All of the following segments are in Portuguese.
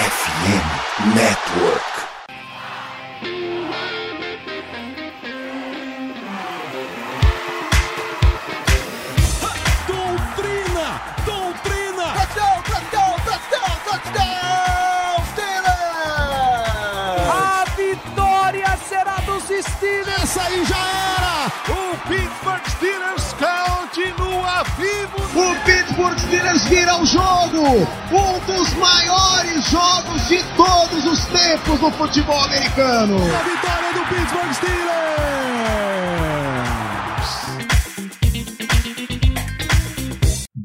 FM Network. Steelers vira o jogo! Um dos maiores jogos de todos os tempos no futebol americano! A vitória do Pittsburgh Steelers!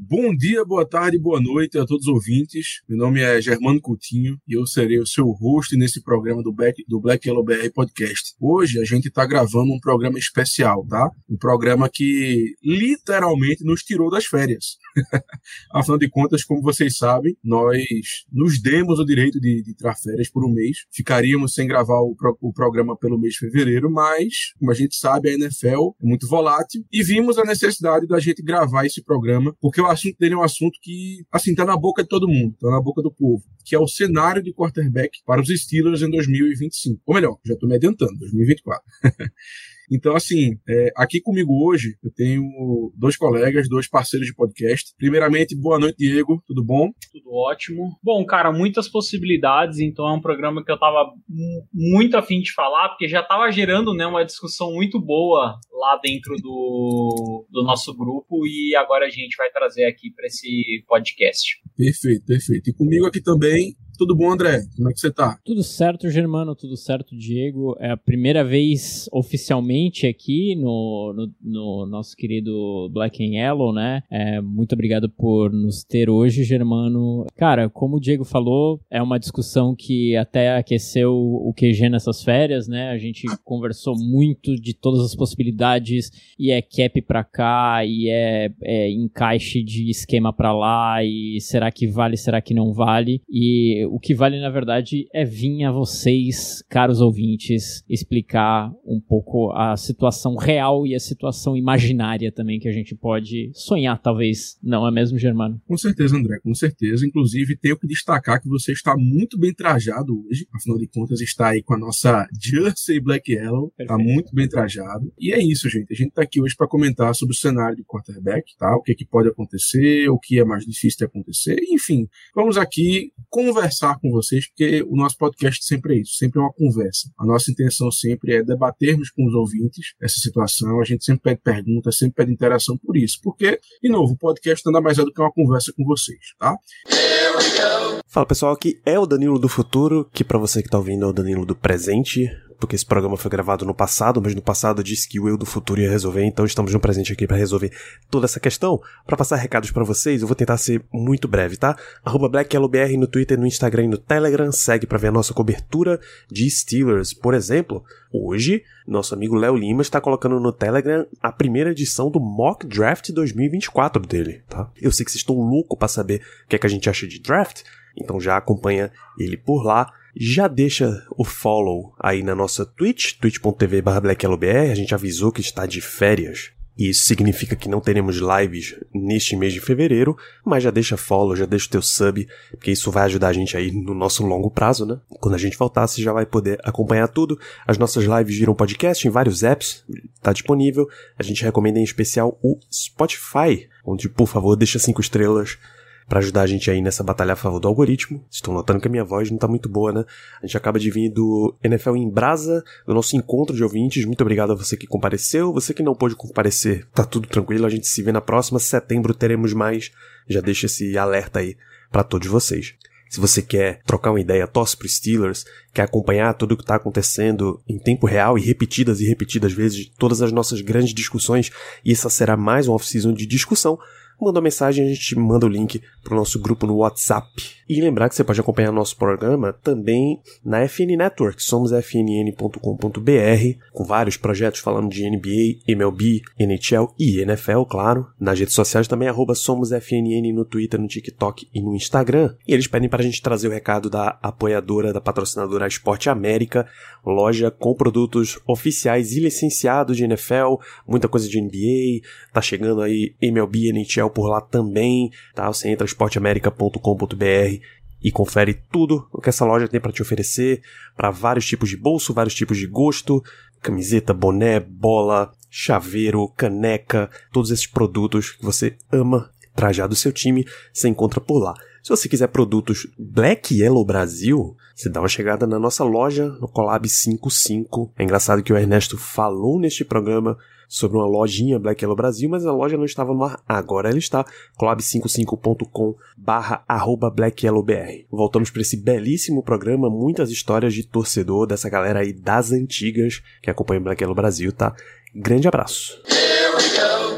Bom dia, boa tarde, boa noite a todos os ouvintes. Meu nome é Germano Coutinho e eu serei o seu host nesse programa do Black, do Black Yellow BR Podcast. Hoje a gente está gravando um programa especial, tá? Um programa que literalmente nos tirou das férias. Afinal de contas, como vocês sabem, nós nos demos o direito de, de tirar férias por um mês. Ficaríamos sem gravar o, pro, o programa pelo mês de fevereiro, mas, como a gente sabe, a NFL é muito volátil e vimos a necessidade da gente gravar esse programa, porque o assunto dele é um assunto que, assim, tá na boca de todo mundo, tá na boca do povo, que é o cenário de quarterback para os Steelers em 2025. Ou melhor, já tô me adiantando, 2024. Então, assim, é, aqui comigo hoje eu tenho dois colegas, dois parceiros de podcast. Primeiramente, boa noite, Diego. Tudo bom? Tudo ótimo. Bom, cara, muitas possibilidades, então é um programa que eu tava muito afim de falar, porque já tava gerando né, uma discussão muito boa lá dentro do, do nosso grupo e agora a gente vai trazer aqui para esse podcast. Perfeito, perfeito. E comigo aqui também tudo bom, André? Como é que você tá? Tudo certo, Germano, tudo certo, Diego. É a primeira vez oficialmente aqui no, no, no nosso querido Black and Yellow, né? É, muito obrigado por nos ter hoje, Germano. Cara, como o Diego falou, é uma discussão que até aqueceu o QG nessas férias, né? A gente conversou muito de todas as possibilidades e é cap pra cá e é, é encaixe de esquema pra lá e será que vale, será que não vale? E o que vale, na verdade, é vir a vocês, caros ouvintes, explicar um pouco a situação real e a situação imaginária também que a gente pode sonhar, talvez. Não é mesmo, Germano? Com certeza, André, com certeza. Inclusive, tenho que destacar que você está muito bem trajado hoje. Afinal de contas, está aí com a nossa Jersey Black Yellow. Está muito bem trajado. E é isso, gente. A gente está aqui hoje para comentar sobre o cenário de quarterback, tá? O que, é que pode acontecer, o que é mais difícil de acontecer. Enfim, vamos aqui conversar com vocês, porque o nosso podcast sempre é isso, sempre é uma conversa. A nossa intenção sempre é debatermos com os ouvintes essa situação, a gente sempre pede perguntas, sempre pede interação por isso, porque, de novo, o podcast nada mais é do que uma conversa com vocês, tá? Fala pessoal, aqui é o Danilo do Futuro, que para você que tá ouvindo é o Danilo do Presente, porque esse programa foi gravado no passado, mas no passado eu disse que o eu do futuro ia resolver, então estamos no presente aqui para resolver toda essa questão. Para passar recados para vocês, eu vou tentar ser muito breve, tá? Arroba BlackYellowBR no Twitter, no Instagram e no Telegram, segue para ver a nossa cobertura de Steelers. Por exemplo, hoje, nosso amigo Léo Lima está colocando no Telegram a primeira edição do Mock Draft 2024 dele, tá? Eu sei que vocês estão loucos para saber o que é que a gente acha de draft, então já acompanha ele por lá já deixa o follow aí na nossa Twitch, twitch.tv blackyellowbr, a gente avisou que está de férias. E isso significa que não teremos lives neste mês de fevereiro, mas já deixa follow, já deixa o teu sub, porque isso vai ajudar a gente aí no nosso longo prazo, né? Quando a gente voltar, você já vai poder acompanhar tudo. As nossas lives viram podcast em vários apps, tá disponível. A gente recomenda em especial o Spotify, onde, por favor, deixa cinco estrelas para ajudar a gente aí nessa batalha a favor do algoritmo. Estão notando que a minha voz não tá muito boa, né? A gente acaba de vir do NFL em Brasa, do nosso encontro de ouvintes. Muito obrigado a você que compareceu. Você que não pôde comparecer, tá tudo tranquilo. A gente se vê na próxima. Setembro teremos mais. Já deixa esse alerta aí para todos vocês. Se você quer trocar uma ideia, torce pro Steelers, quer acompanhar tudo o que está acontecendo em tempo real e repetidas e repetidas vezes todas as nossas grandes discussões, e essa será mais uma off-season de discussão, manda uma mensagem, a gente manda o link pro nosso grupo no WhatsApp. E lembrar que você pode acompanhar nosso programa também na FN Network, somos fnn.com.br, com vários projetos falando de NBA, MLB, NHL e NFL, claro. Nas redes sociais também, arroba no Twitter, no TikTok e no Instagram. E eles pedem para a gente trazer o recado da apoiadora, da patrocinadora Esporte América, loja com produtos oficiais e licenciados de NFL, muita coisa de NBA, tá chegando aí MLB, NHL por lá também, tá? Você entra esporteamerica.com.br e confere tudo o que essa loja tem para te oferecer para vários tipos de bolso, vários tipos de gosto, camiseta, boné, bola, chaveiro, caneca, todos esses produtos que você ama trajar do seu time, você encontra por lá. Se você quiser produtos Black Yellow Brasil, você dá uma chegada na nossa loja no Collab 55. É engraçado que o Ernesto falou neste programa sobre uma lojinha Black Yellow Brasil, mas a loja não estava no ar. Agora ela está. collab55.com barra arroba Black Yellow BR. Voltamos para esse belíssimo programa, muitas histórias de torcedor dessa galera aí das antigas que acompanha Black Yellow Brasil, tá? Grande abraço.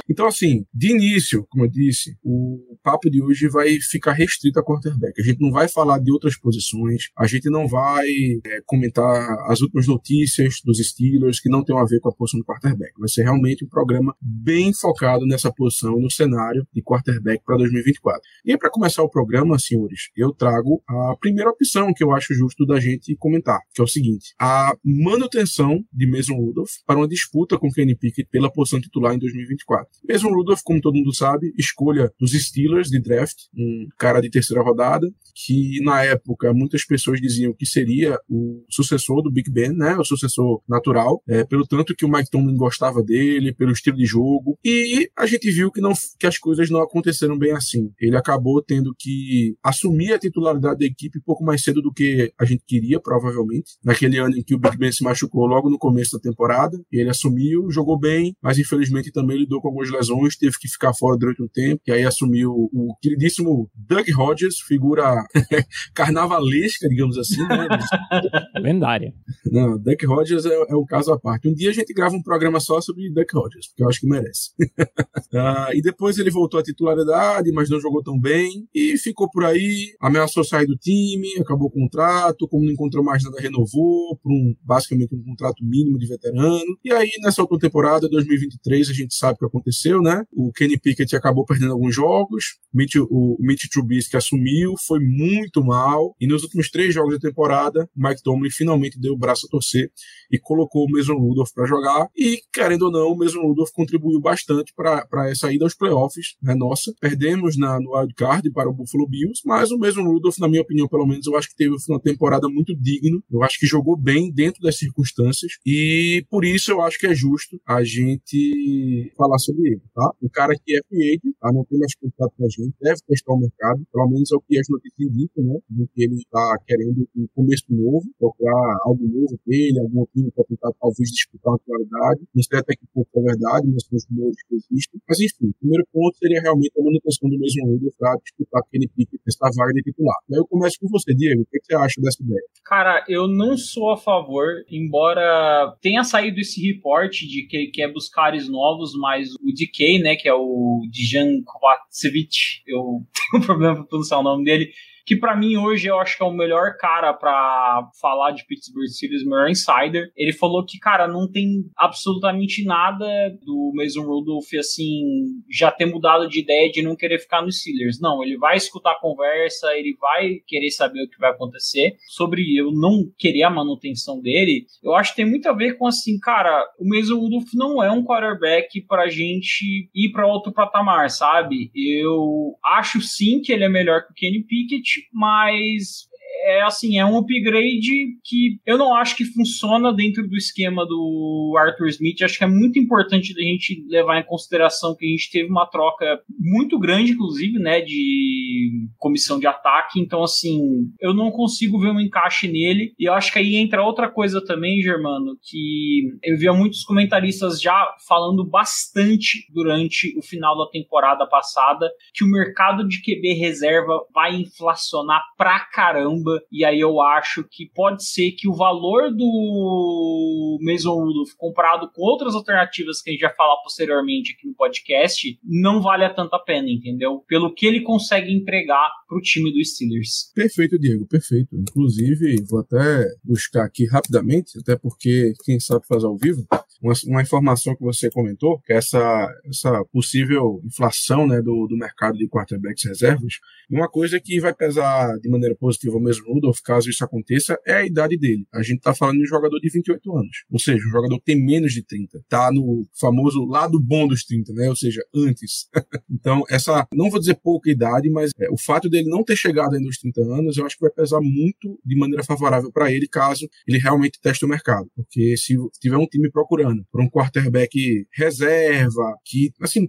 Então, assim, de início, como eu disse, o papo de hoje vai ficar restrito a quarterback. A gente não vai falar de outras posições, a gente não vai é, comentar as últimas notícias dos Steelers que não tem a ver com a posição do quarterback. Vai ser realmente um programa bem focado nessa posição, no cenário de quarterback para 2024. E para começar o programa, senhores, eu trago a primeira opção que eu acho justo da gente comentar, que é o seguinte: a manutenção de Mason Rudolph para uma disputa com Kenny Pickett pela posição titular em 2024. Mesmo Rudolph, como todo mundo sabe, escolha dos Steelers de draft, um cara de terceira rodada, que na época muitas pessoas diziam que seria o sucessor do Big Ben, né, o sucessor natural, é, pelo tanto que o Mike Tomlin gostava dele, pelo estilo de jogo, e a gente viu que, não, que as coisas não aconteceram bem assim. Ele acabou tendo que assumir a titularidade da equipe pouco mais cedo do que a gente queria, provavelmente, naquele ano em que o Big Ben se machucou logo no começo da temporada, ele assumiu, jogou bem, mas infelizmente também lidou com algumas algumas lesões, teve que ficar fora durante um tempo, e aí assumiu o queridíssimo Doug Rogers, figura carnavalesca, digamos assim, né? Lendária. Não, Duck Rogers é, é, um caso à parte. Um dia a gente grava um programa só sobre Duck Rogers, porque eu acho que merece. uh, e depois ele voltou à titularidade, mas não jogou tão bem, e ficou por aí, ameaçou sair do time, acabou o contrato, como não encontrou mais nada, renovou por um, basicamente um contrato mínimo de veterano. E aí, nessa última temporada, 2023, a gente sabe o que aconteceu aconteceu, né? O Kenny Pickett acabou perdendo alguns jogos, Mitch, o Mitch Trubisky assumiu, foi muito mal, e nos últimos três jogos da temporada, Mike Tomlin finalmente deu o braço a torcer e colocou o Mason Rudolph para jogar, e querendo ou não, o Mason Rudolph contribuiu bastante para essa ida aos playoffs, né, nossa. Perdemos na, no wild card para o Buffalo Bills, mas o Mason Rudolph, na minha opinião, pelo menos, eu acho que teve uma temporada muito digna, eu acho que jogou bem dentro das circunstâncias, e por isso eu acho que é justo a gente falar sobre ele, tá? O cara que é agent, tá? Não tem mais contrato com a gente, deve testar o mercado, pelo menos é o que as notícias indicam, né? De que ele está querendo um começo novo, procurar algo novo dele, algum time para tentar talvez disputar uma qualidade. Não sei até que pouco é verdade, mas são os rumores que existem. Mas enfim, o primeiro ponto seria realmente a manutenção do mesmo Rudolph para disputar aquele pique, testar vaga de titular. E aí eu começo com você, Diego. O que você acha dessa ideia? Cara, eu não sou a favor, embora tenha saído esse reporte de que quer buscar novos, mas o DK, né, que é o Dijan Kovacevic, eu tenho um problema para pronunciar o nome dele, que para mim hoje eu acho que é o melhor cara para falar de Pittsburgh Steelers, o melhor insider. Ele falou que, cara, não tem absolutamente nada do Mason Rudolph, assim, já ter mudado de ideia de não querer ficar no Steelers. Não, ele vai escutar a conversa, ele vai querer saber o que vai acontecer. Sobre eu não querer a manutenção dele, eu acho que tem muito a ver com, assim, cara, o Mason Rudolph não é um quarterback pra gente ir para outro patamar, sabe? Eu acho sim que ele é melhor que o Kenny Pickett, mas é assim, é um upgrade que eu não acho que funciona dentro do esquema do Arthur Smith. Acho que é muito importante a gente levar em consideração que a gente teve uma troca muito grande, inclusive, né, de comissão de ataque. Então, assim, eu não consigo ver um encaixe nele. E eu acho que aí entra outra coisa também, Germano, que eu via muitos comentaristas já falando bastante durante o final da temporada passada que o mercado de QB reserva vai inflacionar pra caramba caramba. E aí eu acho que pode ser que o valor do Mason Rudolph comparado com outras alternativas que a gente vai falar posteriormente aqui no podcast não vale tanta a pena, entendeu? Pelo que ele consegue entregar pro time dos Steelers. Perfeito, Diego, perfeito. Inclusive, vou até buscar aqui rapidamente, até porque quem sabe fazer ao vivo, uma, uma informação que você comentou, que é essa, essa possível inflação né, do, do mercado de quarterbacks reservas, uma coisa que vai pesar de maneira positiva mesmo Rudolph, caso isso aconteça, é a idade dele. A gente tá falando de um jogador de 28 anos. Ou seja, um jogador que tem menos de 30. Tá no famoso lado bom dos 30, né? Ou seja, antes. então, essa, não vou dizer pouca idade, mas é, o fato dele não ter chegado ainda aos 30 anos, eu acho que vai pesar muito de maneira favorável para ele, caso ele realmente teste o mercado. Porque se tiver um time procurando por um quarterback reserva, que, assim,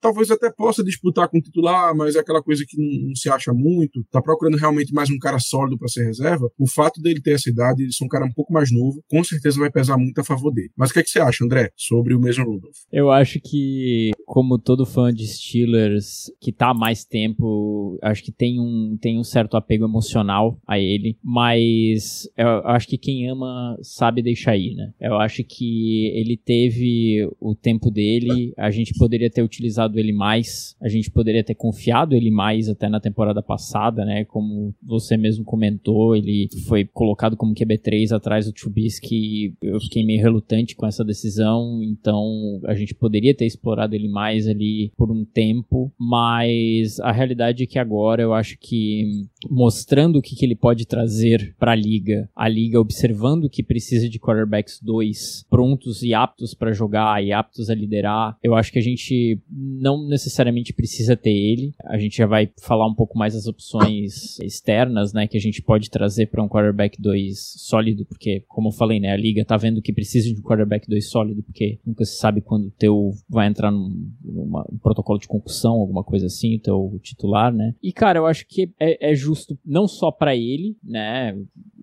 talvez até possa disputar com o titular, mas é aquela coisa que não, não se acha muito, tá procurando realmente mais um cara sólido para ser reserva, o fato dele ter essa idade, ser um cara um pouco mais novo, com certeza vai pesar muito a favor dele. Mas o que, é que você acha, André, sobre o mesmo Rudolph? Eu acho que, como todo fã de Steelers que tá há mais tempo, acho que tem um, tem um certo apego emocional a ele, mas eu acho que quem ama sabe deixar ir, né? Eu acho que ele teve o tempo dele, a gente poderia ter utilizado ele mais, a gente poderia ter confiado ele mais até na temporada passada, né? Como você mesmo comentou, ele foi colocado como QB3 atrás do Trubisky, eu fiquei meio relutante com essa decisão, então a gente poderia ter explorado ele mais ali por um tempo, mas a realidade é que agora eu acho que mostrando o que, que ele pode trazer para a liga, a liga observando que precisa de quarterbacks 2 prontos e aptos para jogar e aptos a liderar, eu acho que a gente não necessariamente precisa ter ele. A gente já vai falar um pouco mais das opções externas, né, que a gente pode trazer para um quarterback 2 sólido, porque como eu falei, né, a liga tá vendo que precisa de um quarterback 2 sólido, porque nunca se sabe quando o teu vai entrar num, um protocolo de concussão, alguma coisa assim, o teu titular, né? E cara, eu acho que é, é justo não só para ele, né,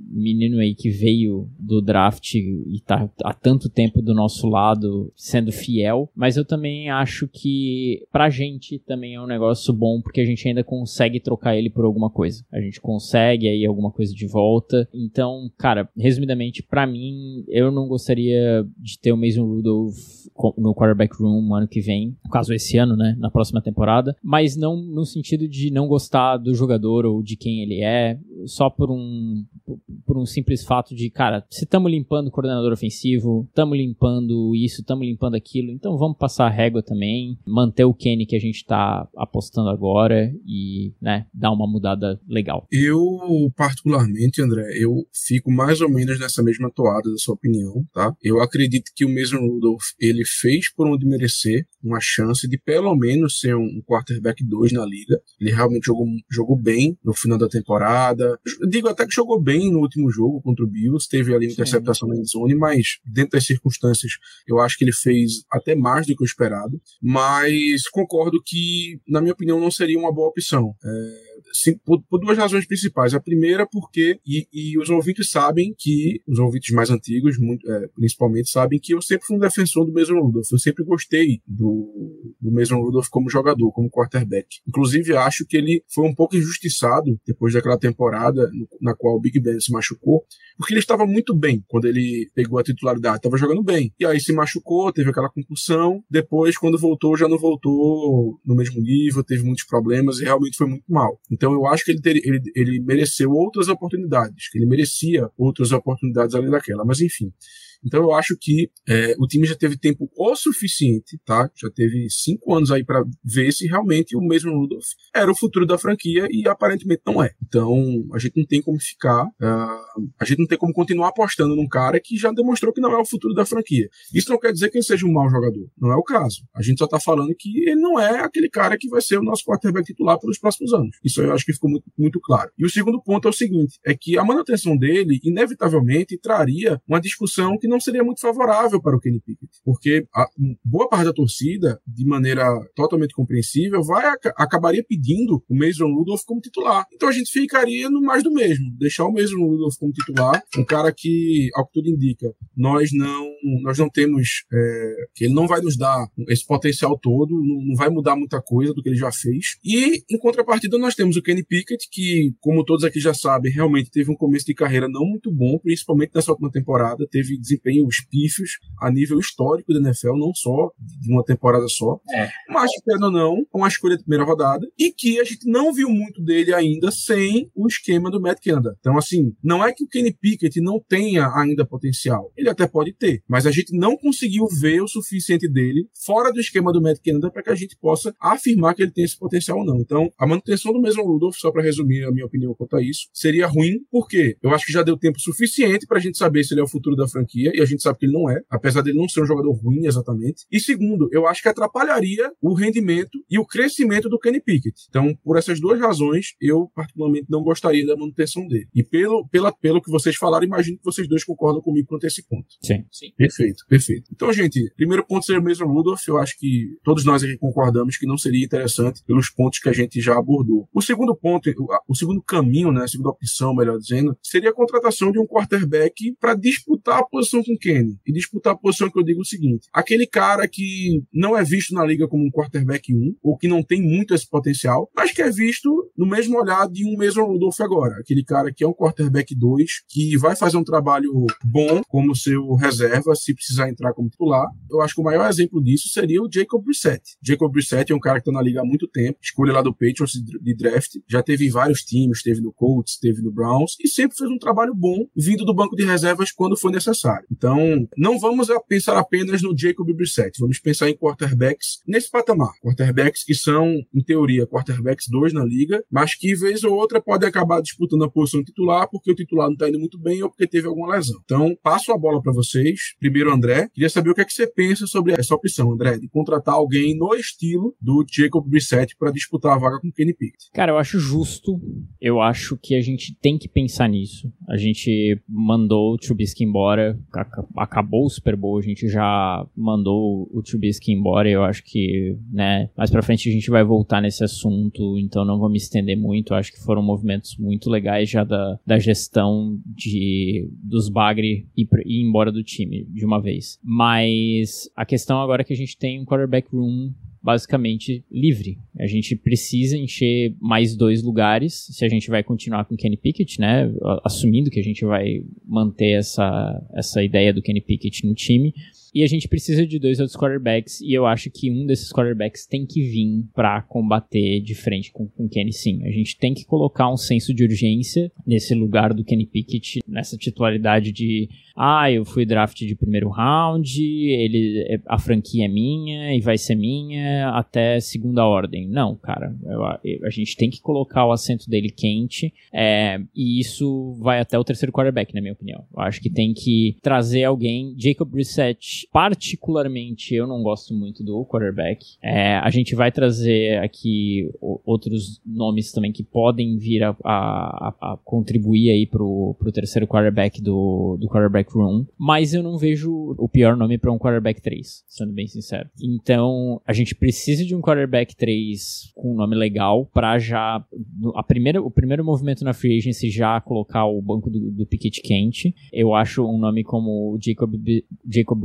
menino aí que veio do draft e tá há tanto tempo do nosso lado sendo fiel, mas eu também acho que pra gente também é um negócio bom porque a gente ainda consegue trocar ele por alguma coisa. A gente consegue aí alguma coisa de volta. Então, cara, resumidamente, para mim, eu não gostaria de ter o Mason Rudolph no quarterback room ano que vem, no caso esse ano, né, na próxima temporada, mas não no sentido de não gostar do jogador ou de quem ele é, só por um por um simples fato de, cara, se estamos limpando o coordenador ofensivo, estamos limpando isso, estamos limpando aquilo, então vamos passar a régua também, manter o Kenny que a gente está apostando agora e, né, dar uma mudada legal. Eu, particularmente, André, eu fico mais ou menos nessa mesma toada da sua opinião, tá? Eu acredito que o mesmo Rudolph, ele fez por onde merecer uma chance de pelo menos ser um quarterback 2 na liga. Ele realmente jogou, jogou bem no final da temporada. Digo até que jogou bem no último jogo contra o Bills, teve ali interceptação na zone, mas dentro das circunstâncias eu acho que ele fez até mais do que o esperado. Mas concordo que, na minha opinião, não seria uma boa opção. É sim, por, por, duas razões principais. A primeira, porque, e, e, os ouvintes sabem que, os ouvintes mais antigos, muito, é, principalmente, sabem que eu sempre fui um defensor do Mason Rudolph. Eu sempre gostei do, do Mason Rudolph como jogador, como quarterback. Inclusive, acho que ele foi um pouco injustiçado depois daquela temporada na qual o Big Ben se machucou, porque ele estava muito bem quando ele pegou a titularidade, estava jogando bem. E aí se machucou, teve aquela concussão. Depois, quando voltou, já não voltou no mesmo nível, teve muitos problemas e realmente foi muito mal. Então eu acho que ele, ter, ele, ele mereceu outras oportunidades, que ele merecia outras oportunidades além daquela. Mas enfim. Então eu acho que é, o time já teve tempo o suficiente, tá? Já teve cinco anos aí para ver se realmente o mesmo Rudolph era o futuro da franquia e aparentemente não é. Então a gente não tem como ficar, uh, a gente não tem como continuar apostando num cara que já demonstrou que não é o futuro da franquia. Isso não quer dizer que ele seja um mau jogador, não é o caso. A gente só tá falando que ele não é aquele cara que vai ser o nosso quarterback titular pelos próximos anos. Isso eu acho que ficou muito, muito claro. E o segundo ponto é o seguinte, é que a manutenção dele inevitavelmente traria uma discussão que não seria muito favorável para o Kenny Pickett, porque a, boa parte da torcida, de maneira totalmente compreensível, vai acabaria pedindo o Mason Rudolph como titular. Então a gente ficaria no mais do mesmo, deixar o Mason Rudolph como titular, um cara que, ao que tudo indica, nós não nós não temos é, que ele não vai nos dar esse potencial todo, não, não vai mudar muita coisa do que ele já fez. E em contrapartida nós temos o Kenny Pickett que, como todos aqui já sabem, realmente teve um começo de carreira não muito bom, principalmente nessa última temporada, teve desempenhos pífios a nível histórico da NFL, não só de uma temporada só. É. Mas, querendo ou não, é uma escolha de primeira rodada e que a gente não viu muito dele ainda sem o esquema do Matt Canada. Então, assim, não é que o Kenny Pickett não tenha ainda potencial. Ele até pode ter, mas a gente não conseguiu ver o suficiente dele fora do esquema do Matt Canada para que a gente possa afirmar que ele tem esse potencial ou não. Então, a manutenção do mesmo Rudolph, só para resumir a minha opinião quanto a isso, seria ruim, porque eu acho que já deu tempo suficiente para a gente saber se ele é o futuro da franquia, e a gente sabe que ele não é, apesar dele não ser um jogador ruim exatamente. E segundo, eu acho que atrapalharia o rendimento e o crescimento do Kenny Pickett. Então, por essas duas razões, eu particularmente não gostaria da manutenção dele. E pelo, pela, pelo que vocês falaram, imagino que vocês dois concordam comigo quanto a esse ponto. Sim. Sim. Perfeito, perfeito. Então, gente, primeiro ponto seria o mesmo Rudolph. Eu acho que todos nós aqui concordamos que não seria interessante pelos pontos que a gente já abordou. O segundo ponto, o, o segundo caminho, né, a segunda opção, melhor dizendo, seria a contratação de um quarterback para disputar a posição com Kenny. E disputar a posição que eu digo o seguinte: aquele cara que não é visto na liga como um quarterback 1, ou que não tem muito esse potencial, mas que é visto no mesmo olhar de um Mason Rudolph agora. Aquele cara que é um quarterback 2, que vai fazer um trabalho bom como seu reserva, se precisar entrar como titular. Eu acho que o maior exemplo disso seria o Jacob Brissett. Jacob Brissett é um cara que está na liga há muito tempo, escolha lá do Patriots de draft, já teve em vários times, teve no Colts, teve no Browns, e sempre fez um trabalho bom vindo do banco de reservas quando foi necessário. Então, não vamos pensar apenas no Jacob Brissett, vamos pensar em quarterbacks nesse patamar. Quarterbacks que são, em teoria, quarterbacks 2 na liga, mas que, vez ou outra, podem acabar disputando a posição titular porque o titular não está indo muito bem ou porque teve alguma lesão. Então, passo a bola para vocês. Primeiro, André, queria saber o que, é que você pensa sobre essa opção, André, de contratar alguém no estilo do Jacob Brissett para disputar a vaga com Kenny Pickett. Cara, eu acho justo. Eu acho que a gente tem que pensar nisso. A gente mandou o Trubisky embora, acabou o Super Bowl, a gente já mandou o Trubisky embora. Eu acho que, né, mais pra frente a gente vai voltar nesse assunto, então não vou me estender muito. Acho que foram movimentos muito legais já da, da gestão de dos Bagre ir, ir embora do time de uma vez. Mas a questão agora é que a gente tem um quarterback room basicamente livre. A gente precisa encher mais dois lugares se a gente vai continuar com Kenny Pickett, né? Assumindo que a gente vai manter essa, essa ideia do Kenny Pickett no time. E a gente precisa de dois outros quarterbacks, e eu acho que um desses quarterbacks tem que vir para combater de frente com o Kenny sim. A gente tem que colocar um senso de urgência nesse lugar do Kenny Pickett, nessa titularidade de ah, eu fui draft de primeiro round, ele, a franquia é minha e vai ser minha até segunda ordem. Não, cara, eu, a gente tem que colocar o assento dele quente é, e isso vai até o terceiro quarterback, na minha opinião. Eu acho que tem que trazer alguém, Jacob Brissett, particularmente eu não gosto muito do quarterback. É, a gente vai trazer aqui outros nomes também que podem vir a, a, a contribuir aí pro, pro terceiro quarterback do, do quarterback room, mas eu não vejo o pior nome para um quarterback 3, sendo bem sincero. Então, a gente precisa de um quarterback 3 com um nome legal para já a primeira, o primeiro movimento na free agency já colocar o banco do, do Piquet quente. Eu acho um nome como Jacob Jacob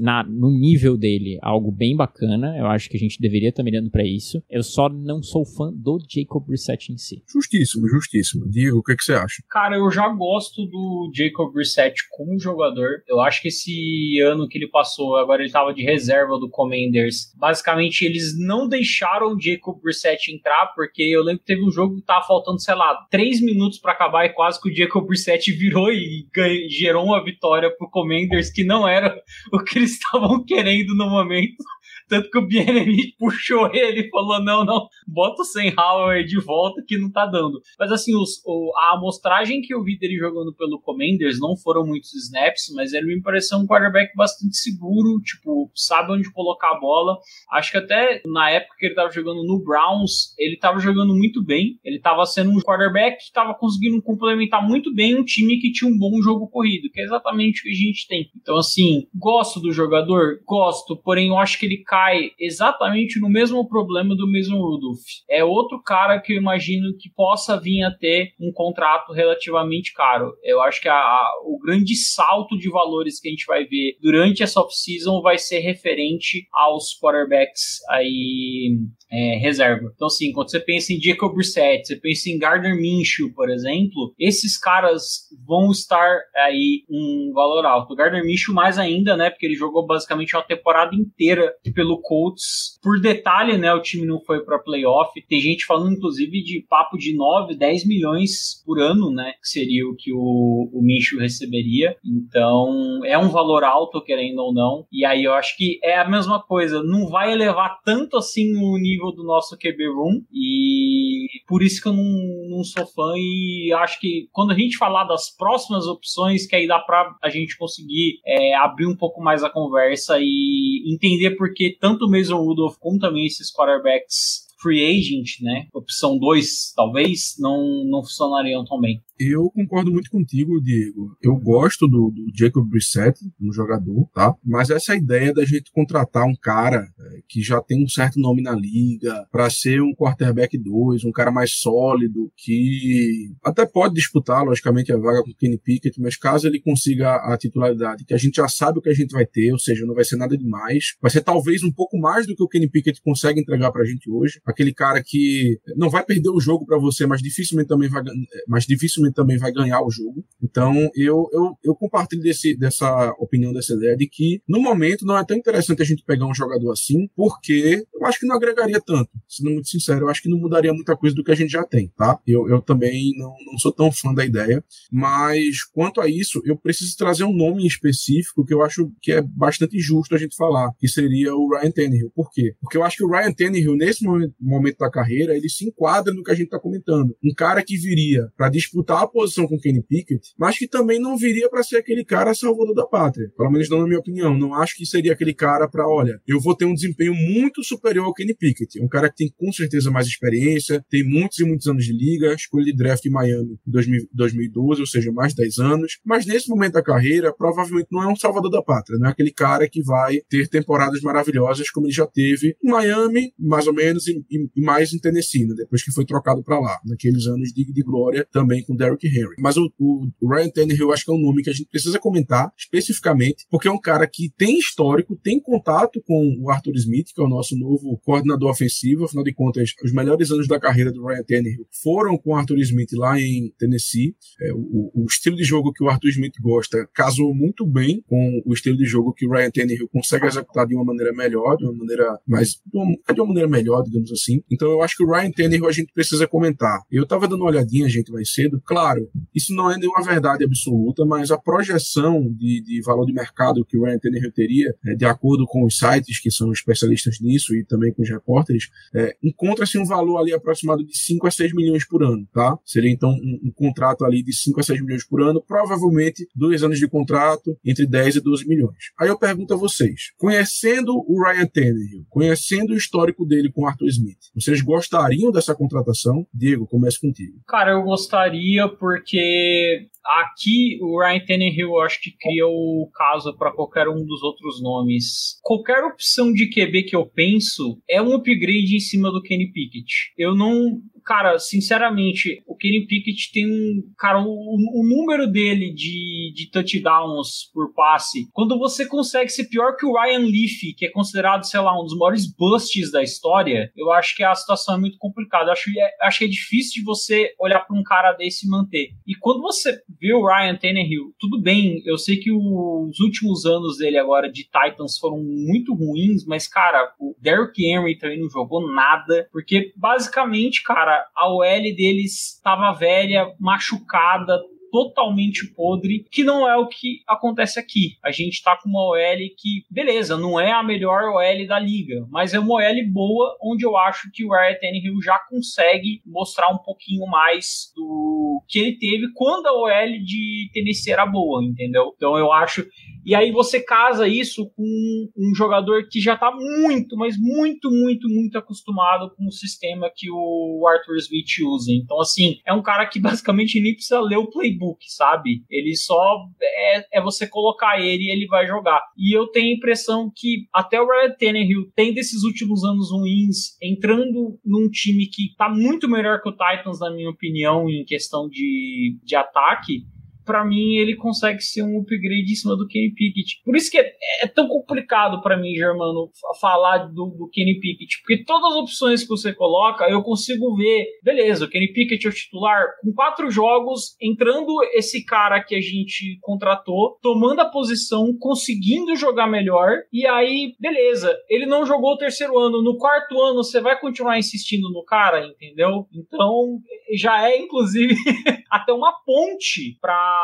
na no nível dele algo bem bacana. Eu acho que a gente deveria estar tá mirando para isso. Eu só não sou fã do Jacob Brissett em si. Justíssimo, justíssimo. Diego, o que, é que você acha? Cara, eu já gosto do Jacob Brissett com um jogador. Eu acho que esse ano que ele passou, agora ele estava de reserva do Commanders. Basicamente, eles não deixaram o Jacob Brissett entrar, porque eu lembro que teve um jogo que tava faltando, sei lá, três minutos para acabar e quase que o Jacob Brissett virou e ganhou, gerou uma vitória pro Commanders que não era o que eles estavam querendo no momento. Tanto que o BNM puxou ele e falou: não, não, bota o Sam Howard de volta que não tá dando. Mas assim, os, o, a amostragem que eu vi dele jogando pelo Commanders não foram muitos snaps, mas ele me pareceu um quarterback bastante seguro, tipo, sabe onde colocar a bola. Acho que até na época que ele tava jogando no Browns, ele tava jogando muito bem. Ele tava sendo um quarterback que tava conseguindo complementar muito bem um time que tinha um bom jogo corrido, que é exatamente o que a gente tem. Então, assim, gosto do jogador? Gosto, porém eu acho que ele cai cai exatamente no mesmo problema do mesmo Rudolph. É outro cara que eu imagino que possa vir a ter um contrato relativamente caro. Eu acho que a, a, o grande salto de valores que a gente vai ver durante essa off-season vai ser referente aos quarterbacks aí é, reserva. Então, assim, quando você pensa em Jacob Brissett, você pensa em Gardner Minshew, por exemplo, esses caras vão estar aí um valor alto. O Gardner Minshew mais ainda, né, porque ele jogou basicamente uma temporada inteira pelo Colts. Por detalhe, né, o time não foi para playoff. Tem gente falando, inclusive, de papo de 9, 10 milhões por ano, né, que seria o que o, o receberia. Então, é um valor alto, querendo ou não. E aí eu acho que é a mesma coisa. Não vai elevar tanto assim o nível do nosso QB Room e por isso que eu não, não sou fã e acho que quando a gente falar das próximas opções, que aí dá pra a gente conseguir é, abrir um pouco mais a conversa e entender porque tanto o Mason Rudolph como também esses quarterbacks free agent, né? Opção 2, talvez, não, não funcionariam tão bem. Eu concordo muito contigo, Diego. Eu gosto do, do Jacob Brissett como jogador, tá? Mas essa ideia da gente contratar um cara é, que já tem um certo nome na liga para ser um quarterback 2, um cara mais sólido, que até pode disputar, logicamente, a vaga com o Kenny Pickett, mas caso ele consiga a titularidade, que a gente já sabe o que a gente vai ter, ou seja, não vai ser nada demais, vai ser talvez um pouco mais do que o Kenny Pickett consegue entregar pra gente hoje. Aquele cara que não vai perder o jogo para você, mas dificilmente também vai, mas dificilmente também vai ganhar o jogo. Então, eu, eu, eu compartilho desse, dessa opinião, dessa ideia de que, no momento, não é tão interessante a gente pegar um jogador assim, porque eu acho que não agregaria tanto. Sendo muito sincero, eu acho que não mudaria muita coisa do que a gente já tem, tá? Eu, eu também não, não sou tão fã da ideia, mas quanto a isso, eu preciso trazer um nome específico que eu acho que é bastante justo a gente falar, que seria o Ryan Tannehill. Por quê? Porque eu acho que o Ryan Tannehill, nesse momento da carreira, ele se enquadra no que a gente está comentando. Um cara que viria para disputar a posição com Kenny Pickett, mas que também não viria para ser aquele cara salvador da pátria. Pelo menos não na minha opinião. Não acho que seria aquele cara para, olha, eu vou ter um desempenho muito superior ao Kenny Pickett. Um cara que tem com certeza mais experiência, tem muitos e muitos anos de liga, escolha de draft em Miami em 2012, ou seja, mais de 10 anos. Mas nesse momento da carreira, provavelmente não é um salvador da pátria. Não é aquele cara que vai ter temporadas maravilhosas como ele já teve em Miami, mais ou menos, e, e mais em Tennessee, né? depois que foi trocado para lá, naqueles anos de, de glória também com Derrick Henry. Mas o, o, Ryan Tannehill acho que é um nome que a gente precisa comentar especificamente, porque é um cara que tem histórico, tem contato com o Arthur Smith, que é o nosso novo coordenador ofensivo. Afinal de contas, os melhores anos da carreira do Ryan Tannehill foram com o Arthur Smith lá em Tennessee. É, o, o, estilo de jogo que o Arthur Smith gosta casou muito bem com o estilo de jogo que o Ryan Tannehill consegue executar de uma maneira melhor, de uma maneira mais. de uma, de uma maneira melhor, digamos assim. Então eu acho que o Ryan Tannehill a gente precisa comentar. Eu tava dando uma olhadinha, gente, mais cedo. Claro, isso não é nenhuma verdade absoluta, mas a projeção de, de valor de mercado que o Ryan Tannehill teria, é, de acordo com os sites que são especialistas nisso e também com os repórteres, é, encontra-se um valor ali aproximado de 5 a 6 milhões por ano, tá? Seria então um, um, contrato ali de 5 a 6 milhões por ano, provavelmente dois anos de contrato entre 10 e 12 milhões. Aí eu pergunto a vocês, conhecendo o Ryan Tannehill, conhecendo o histórico dele com Arthur Smith, vocês gostariam dessa contratação? Diego, comece contigo. Cara, eu gostaria porque aqui o Ryan Tannehill acho que cria o caso para qualquer um dos outros nomes. Qualquer opção de QB que eu penso é um upgrade em cima do Kenny Pickett. Eu não cara, sinceramente, o Kenny Pickett tem um. Cara, o, o número dele de, de touchdowns por passe, quando você consegue ser pior que o Ryan Leaf, que é considerado, sei lá, um dos maiores busts da história, eu acho que a situação é muito complicada. Eu acho, é, acho que é difícil de você olhar para um cara desse e manter. E quando você vê o Ryan Tannehill, tudo bem, eu sei que os últimos anos dele agora de Titans foram muito ruins, mas, cara, o Derrick Henry também não jogou nada, porque basicamente, cara, a OL deles estava velha, machucada, totalmente podre, que não é o que acontece aqui. A gente tá com uma OL que, beleza, não é a melhor OL da liga, mas é uma OL boa, onde eu acho que o Ryan Tannehill já consegue mostrar um pouquinho mais do que ele teve quando a OL de Tennessee era boa, entendeu? Então eu acho E aí você casa isso com um jogador que já tá muito, mas muito, muito, muito acostumado com o sistema que o Arthur Smith usa. Então, assim, é um cara que basicamente nem precisa ler o playbook, sabe? Ele só é, é você colocar ele e ele vai jogar. E eu tenho a impressão que até o Ryan Tannehill tem desses últimos anos ruins, entrando num time que tá muito melhor que o Titans, na minha opinião, em questão de, de ataque para mim ele consegue ser um upgrade em cima do Kenny Pickett. Por isso que é, é tão complicado para mim, Germano, falar do, do, Kenny Pickett, porque todas as opções que você coloca, eu consigo ver, beleza, o Kenny Pickett é o titular, com quatro jogos, entrando esse cara que a gente contratou, tomando a posição, conseguindo jogar melhor, e aí, beleza, ele não jogou o terceiro ano, no quarto ano você vai continuar insistindo no cara, entendeu? Então, já é, inclusive, até uma ponte para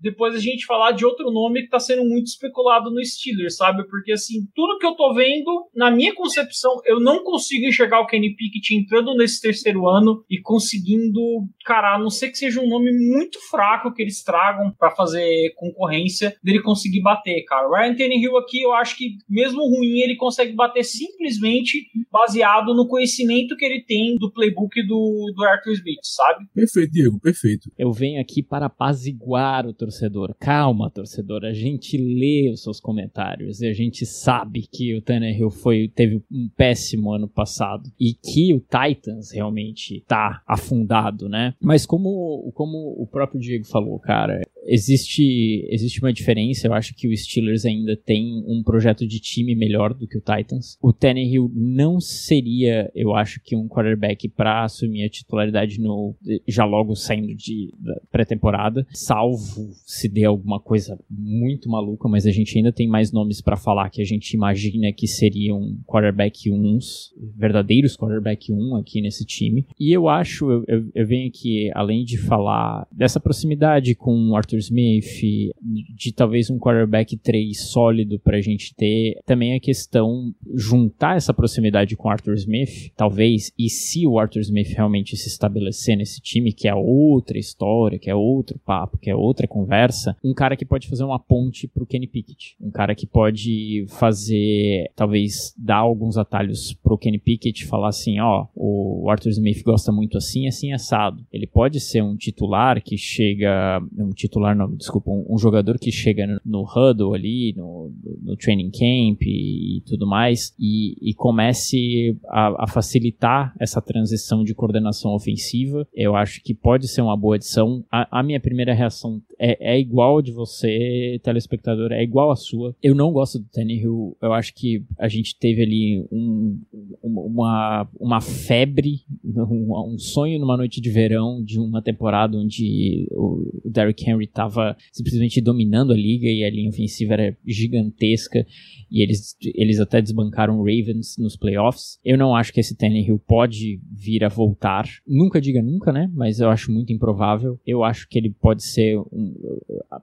depois a gente falar de outro nome que tá sendo muito especulado no Steelers, sabe? Porque assim, tudo que eu tô vendo, na minha concepção, eu não consigo enxergar o Kenny Pickett entrando nesse terceiro ano e conseguindo, cara, a não ser que seja um nome muito fraco que eles tragam para fazer concorrência dele conseguir bater, cara. O Ryan Tannehill aqui, eu acho que mesmo ruim, ele consegue bater simplesmente baseado no conhecimento que ele tem do playbook do, do Arthur Smith, sabe? Perfeito, Diego, perfeito. Eu venho aqui para apaziguar apaziguar o torcedor. Calma, torcedor, a gente lê os seus comentários e a gente sabe que o Tannehill foi, teve um péssimo ano passado e que o Titans realmente tá afundado, né? Mas como, como o próprio Diego falou, cara, existe, existe uma diferença. Eu acho que o Steelers ainda tem um projeto de time melhor do que o Titans. O Tannehill não seria, eu acho que um quarterback para assumir a titularidade no já logo saindo de pré-temporada, salvo se dê alguma coisa muito maluca, mas a gente ainda tem mais nomes para falar que a gente imagina que seriam quarterback 1, verdadeiros quarterback 1 aqui nesse time. E eu acho, eu, eu, eu venho aqui, além de falar dessa proximidade com o Arthur Smith, de talvez um quarterback 3 sólido pra gente ter, também a questão juntar essa proximidade com o Arthur Smith, talvez, e se o Arthur Smith realmente se estabelecer nesse time, que é outra história, que é outro papo, que é outra conversa, um cara que pode fazer uma ponte pro Kenny Pickett. Um cara que pode fazer, talvez, dar alguns atalhos pro Kenny Pickett, falar assim, ó, o Arthur Smith gosta muito assim, assim, assado. Ele pode ser um titular que chega, um titular não, desculpa, um, um jogador que chega no, no huddle ali, no, no, training camp e, e tudo mais, e, e comece a, a facilitar essa transição de coordenação ofensiva. Eu acho que pode ser uma boa adição. A, a minha primeira reação é, é igual de você, telespectador, é igual a sua. Eu não gosto do Tannehill, eu acho que a gente teve ali um, uma, uma febre, um, um, sonho numa noite de verão de uma temporada onde o Derrick Henry estava simplesmente dominando a liga e a linha ofensiva era gigantesca e eles, eles até desbancaram Ravens nos playoffs. Eu não acho que esse Tannehill pode vir a voltar. Nunca diga nunca, né? Mas eu acho muito improvável. Eu acho que ele pode ser um,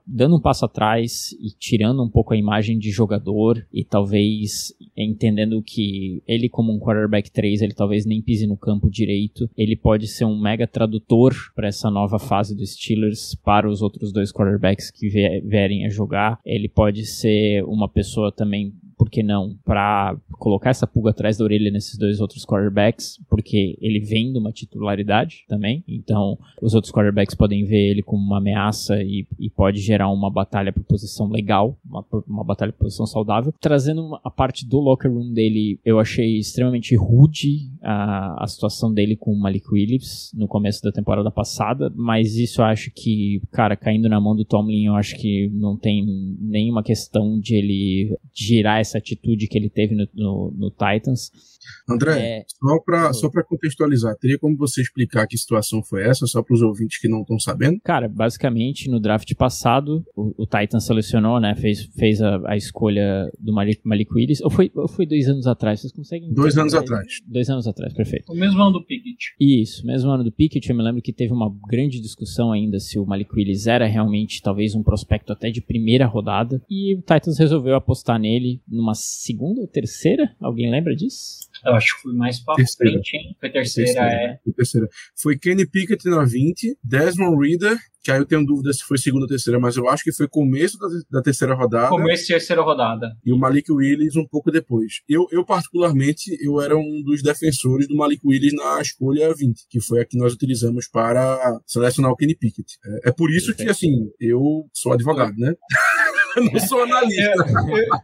dando um passo atrás e tirando um pouco a imagem de jogador e talvez entendendo que ele como um quarterback 3, ele talvez nem pise no campo direito. Ele pode ser um mega tradutor para essa nova fase dos Steelers para os outros dois quarterbacks que vierem a jogar. Ele pode ser uma pessoa também por que não, para colocar essa pulga atrás da orelha nesses dois outros quarterbacks, porque ele vem de uma titularidade também, então os outros quarterbacks podem ver ele como uma ameaça e, e pode gerar uma batalha por posição legal, uma, uma batalha por posição saudável. Trazendo a parte do locker room dele, eu achei extremamente rude a, a situação dele com o Malik Williams no começo da temporada passada, mas isso eu acho que, cara, caindo na mão do Tomlin, eu acho que não tem nenhuma questão de ele girar essa atitude que ele teve no, no, no Titans. André, é... só para só contextualizar, teria como você explicar que situação foi essa, só para os ouvintes que não estão sabendo? Cara, basicamente, no draft passado, o, o Titans selecionou, né, fez, fez a, a escolha do Malik, Malik Willis, ou foi, ou foi dois anos atrás, vocês conseguem... Dois anos atrás. Dois anos atrás, perfeito. O mesmo ano do Pickett. Isso, mesmo ano do Pickett, eu me lembro que teve uma grande discussão ainda se o Malik Willis era realmente, talvez, um prospecto até de primeira rodada, e o Titans resolveu apostar nele numa segunda ou terceira? Alguém lembra disso? Eu acho que foi mais pra terceira. frente, hein? Foi terceira, terceira, é. Foi terceira. Foi Kenny Pickett na 20, Desmond Reader que aí eu tenho dúvida se foi segunda ou terceira, mas eu acho que foi começo da, da terceira rodada. Começo da terceira rodada. E o Malik Willis um pouco depois. Eu, eu, particularmente, eu era um dos defensores do Malik Willis na escolha 20, que foi a que nós utilizamos para selecionar o Kenny Pickett. É, é por isso que, assim, eu sou advogado, né? não sou analista.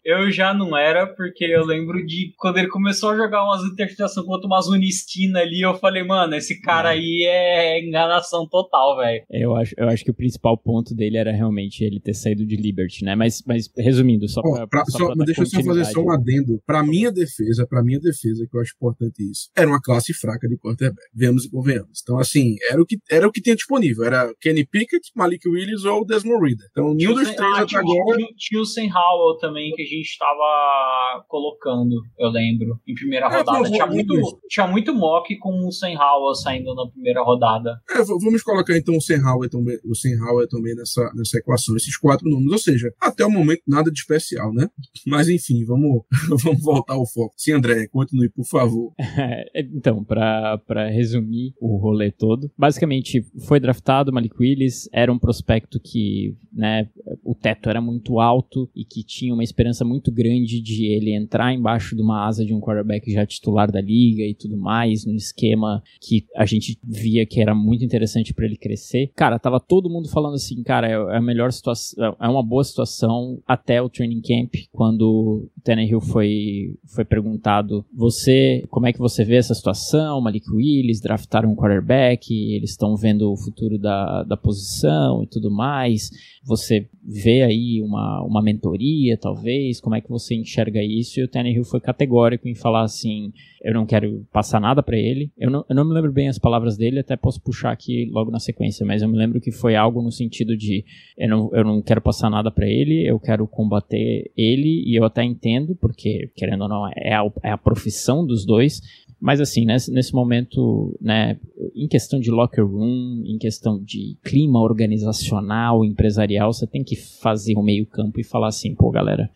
Eu, eu, já não era, porque eu lembro de quando ele começou a jogar umas interpretações contra umas Unistina ali, eu falei, mano, esse cara aí é enganação total, velho. Eu acho, eu acho que o principal ponto dele era realmente ele ter saído de Liberty, né? Mas, mas resumindo, só pra. pra, só, só pra deixa eu só fazer só um adendo. Pra minha defesa, pra minha defesa, que eu acho importante isso, era uma classe fraca de quarterback. Vemos e convenhamos. Então, assim, era o que, era o que tinha disponível. Era Kenny Pickett, Malik Willis ou Desmond Reader. Então, nenhum dos três ah, até agora tinha o Sam Howell também, que a gente estava colocando, eu lembro, em primeira é, rodada. Vamos, tinha, muito, tinha muito mock com o Sam Howell saindo na primeira rodada. É, vamos colocar então o Sam Howell também, o Sam Howell também nessa, nessa equação, esses quatro nomes. Ou seja, até o momento nada de especial, né? Mas enfim, vamos, vamos voltar ao foco. Sim, André, continue, por favor. então, para resumir o rolê todo, basicamente foi draftado Malik Willis, era um prospecto que, né, o teto era muito alto alto e que tinha uma esperança muito grande de ele entrar embaixo de uma asa de um quarterback já titular da liga e tudo mais, no esquema que a gente via que era muito interessante para ele crescer. Cara, tava todo mundo falando assim, cara, é, é a melhor situação, é uma boa situação até o training camp, quando o Tannehill foi, foi perguntado, você, como é que você vê essa situação? Malik Willis, draftaram um quarterback, eles estão vendo o futuro da, da posição e tudo mais. Você vê aí uma, uma mentoria, talvez? Como é que você enxerga isso? E o Tannehill foi categórico em falar assim: eu não quero passar nada para ele. Eu não, eu não me lembro bem as palavras dele, até posso puxar aqui logo na sequência, mas eu me lembro que foi algo no sentido de: eu não, eu não quero passar nada para ele, eu quero combater ele, e eu até entendo, porque, querendo ou não, é a, é a profissão dos dois, mas assim, nesse, nesse momento, né, em questão de locker room, em questão de clima organizacional, empresarial, você tem que fazer o meio campo e falar assim, pô, galera,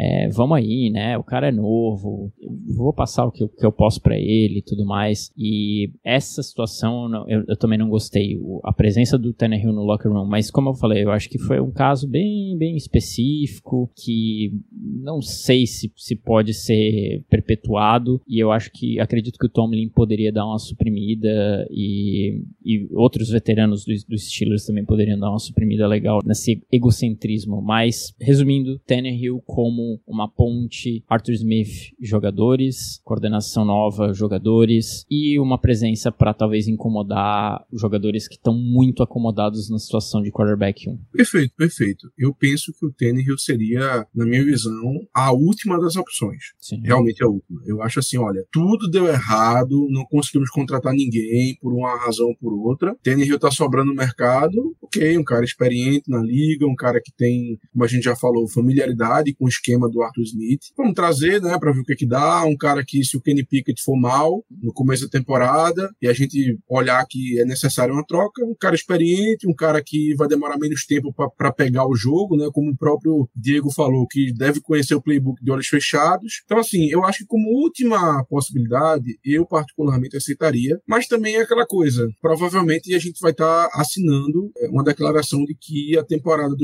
é, vamos aí, né? O cara é novo, vou passar o que eu, que eu posso para ele e tudo mais. E essa situação eu, eu também não gostei. O, a presença do Tannehill no locker room, mas como eu falei, eu acho que foi um caso bem, bem específico que não sei se, se pode ser perpetuado. E eu acho que acredito que o Tomlin poderia dar uma suprimida e, e outros veteranos dos do Steelers também poderiam dar uma suprimida legal nesse egocentrismo. Mas resumindo, Tannehill como uma ponte, Arthur Smith, jogadores, coordenação nova, jogadores e uma presença para talvez incomodar jogadores que estão muito acomodados na situação de quarterback 1. Perfeito, perfeito. Eu penso que o Tannehill seria, na minha visão, a última das opções. Sim. Realmente a última. Eu acho assim, olha, tudo deu errado, não conseguimos contratar ninguém por uma razão ou por outra. Tannehill tá sobrando no mercado, ok, um cara experiente na liga, um cara que tem, como a gente já falou, familiaridade com o esquema esquema do Arthur Smith. Vamos trazer, né, para ver o que que dá. Um cara que, se o Kenny Pickett for mal no começo da temporada e a gente olhar que é necessário uma troca, um cara experiente, um cara que vai demorar menos tempo para pegar o jogo, né, como o próprio Diego falou, que deve conhecer o playbook de olhos fechados. Então, assim, eu acho que como última possibilidade, eu particularmente aceitaria, mas também é aquela coisa, provavelmente a gente vai estar tá assinando é, uma declaração de que a temporada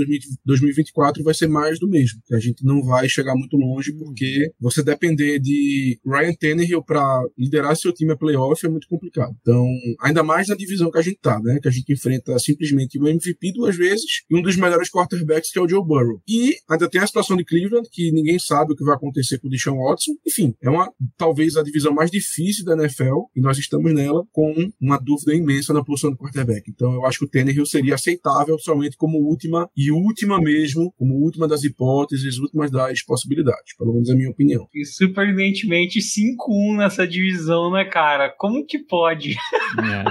2024 vai ser mais do mesmo, que a gente não vai vai chegar muito longe, uhum. porque você depender de Ryan Tannehill para liderar seu time a playoff é muito complicado. Então, ainda mais na divisão que a gente tá, né? Que a gente enfrenta simplesmente o MVP duas vezes e um dos melhores quarterbacks, que é o Joe Burrow. E ainda tem a situação de Cleveland, que ninguém sabe o que vai acontecer com o Deshaun Watson. Enfim, é uma talvez a divisão mais difícil da NFL e nós estamos nela com uma dúvida imensa na posição do quarterback. Então, eu acho que o Tannehill seria aceitável somente como última e última mesmo, como última das hipóteses, últimas das possibilidades, pelo menos é a minha opinião. E surpreendentemente 5-1 nessa divisão, né, cara? Como que pode? É.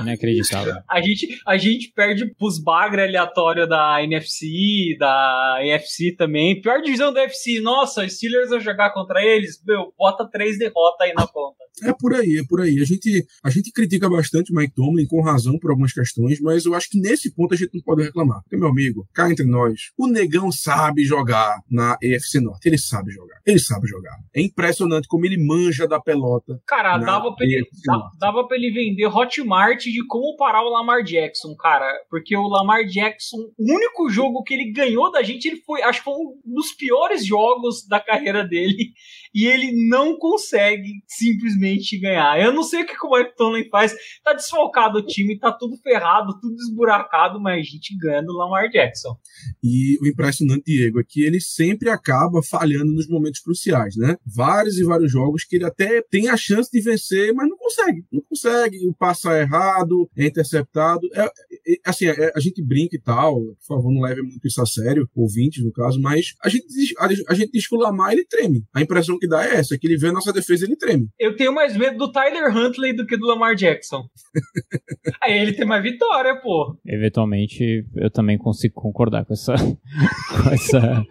Inacreditável. A gente, a gente perde pros bagre aleatório da NFC, da EFC também. Pior divisão da EFC, nossa, Steelers a jogar contra eles, meu, bota três derrotas aí na conta. É por aí, é por aí. A gente, a gente critica bastante o Mike Tomlin com razão por algumas questões, mas eu acho que nesse ponto a gente não pode reclamar. Porque, meu amigo, cá entre nós, o negão sabe jogar na EFC Norte. Ele sabe jogar. Ele sabe jogar. É impressionante como ele manja da pelota. Cara, dava pra, ele, dava, dava pra ele vender Hotmart de como parar o Lamar Jackson, cara. Porque o Lamar Jackson, o único jogo que ele ganhou da gente, ele foi, acho que foi um dos piores jogos da carreira dele. E ele não consegue simplesmente ganhar. Eu não sei o que o Mike Tomlin faz. Tá desfalcado o time, tá tudo ferrado, tudo esburacado, mas a gente ganha do Lamar Jackson. E o impressionante, Diego, é que ele sempre acaba falhando nos momentos cruciais, né? Vários e vários jogos que ele até tem a chance de vencer, mas não consegue. Não consegue. O passo é errado, é interceptado. É, é, assim, é, a gente brinca e tal, por favor, não leve muito isso a sério, ouvintes no caso, mas a gente, a, a gente diz que o Lamar ele treme. A impressão que dá é essa, que ele vê a nossa defesa ele treme. Eu tenho mais medo do Tyler Huntley do que do Lamar Jackson. Aí ele tem mais vitória, pô. Eventualmente, eu também consigo concordar com essa, com essa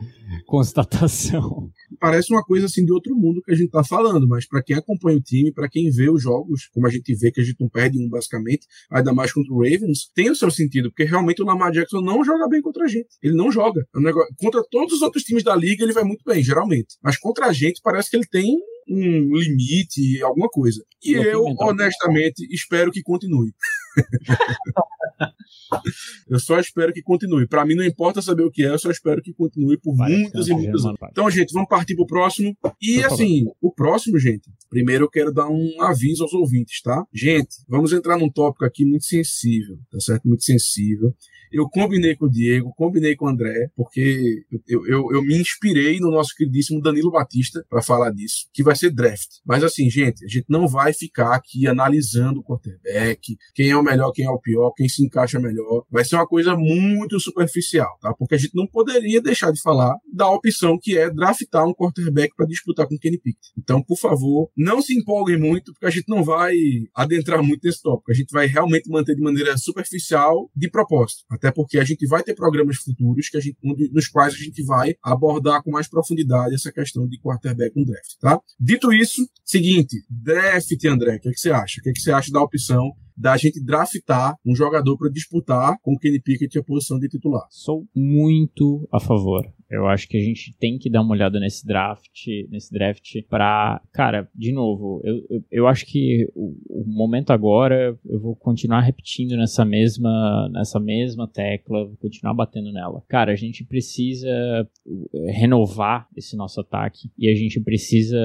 constatação. Parece uma coisa assim de outro mundo que a gente tá falando, mas para quem acompanha o time, para quem vê os jogos, como a gente vê que a gente não perde um basicamente, ainda mais contra o Ravens, tem o seu sentido, porque realmente o Lamar Jackson não joga bem contra a gente. Ele não joga. É um negócio... Contra todos os outros times da liga, ele vai muito bem, geralmente. Mas contra a gente, parece que ele tem um limite, alguma coisa. E eu, honestamente, espero que continue. eu só espero que continue. Para mim, não importa saber o que é, eu só espero que continue por Vai, muitas e muitas anos. Então, gente, vamos partir pro próximo. E assim, o próximo, gente, primeiro eu quero dar um aviso aos ouvintes, tá? Gente, vamos entrar num tópico aqui muito sensível, tá certo? Muito sensível. Eu combinei com o Diego, combinei com o André, porque eu, eu, eu me inspirei no nosso queridíssimo Danilo Batista para falar disso, que vai ser draft. Mas assim, gente, a gente não vai ficar aqui analisando o quarterback, quem é o melhor, quem é o pior, quem se encaixa melhor. Vai ser uma coisa muito superficial, tá? Porque a gente não poderia deixar de falar da opção que é draftar um quarterback para disputar com Kenny Pickett. Então, por favor, não se empolguem muito, porque a gente não vai adentrar muito nesse tópico. A gente vai realmente manter de maneira superficial de propósito. Até até porque a gente vai ter programas futuros que a gente, nos quais a gente vai abordar com mais profundidade essa questão de quarterback no draft, tá? Dito isso, seguinte, draft, André, o que, é que você acha? O que, é que você acha da opção da gente draftar um jogador para disputar com o Kenny Pickett a posição de titular. Sou muito a favor. Eu acho que a gente tem que dar uma olhada nesse draft, nesse draft para, cara, de novo, eu, eu, eu acho que o, o, momento agora eu vou continuar repetindo nessa mesma, nessa mesma tecla, vou continuar batendo nela. Cara, a gente precisa eh, renovar esse nosso ataque e a gente precisa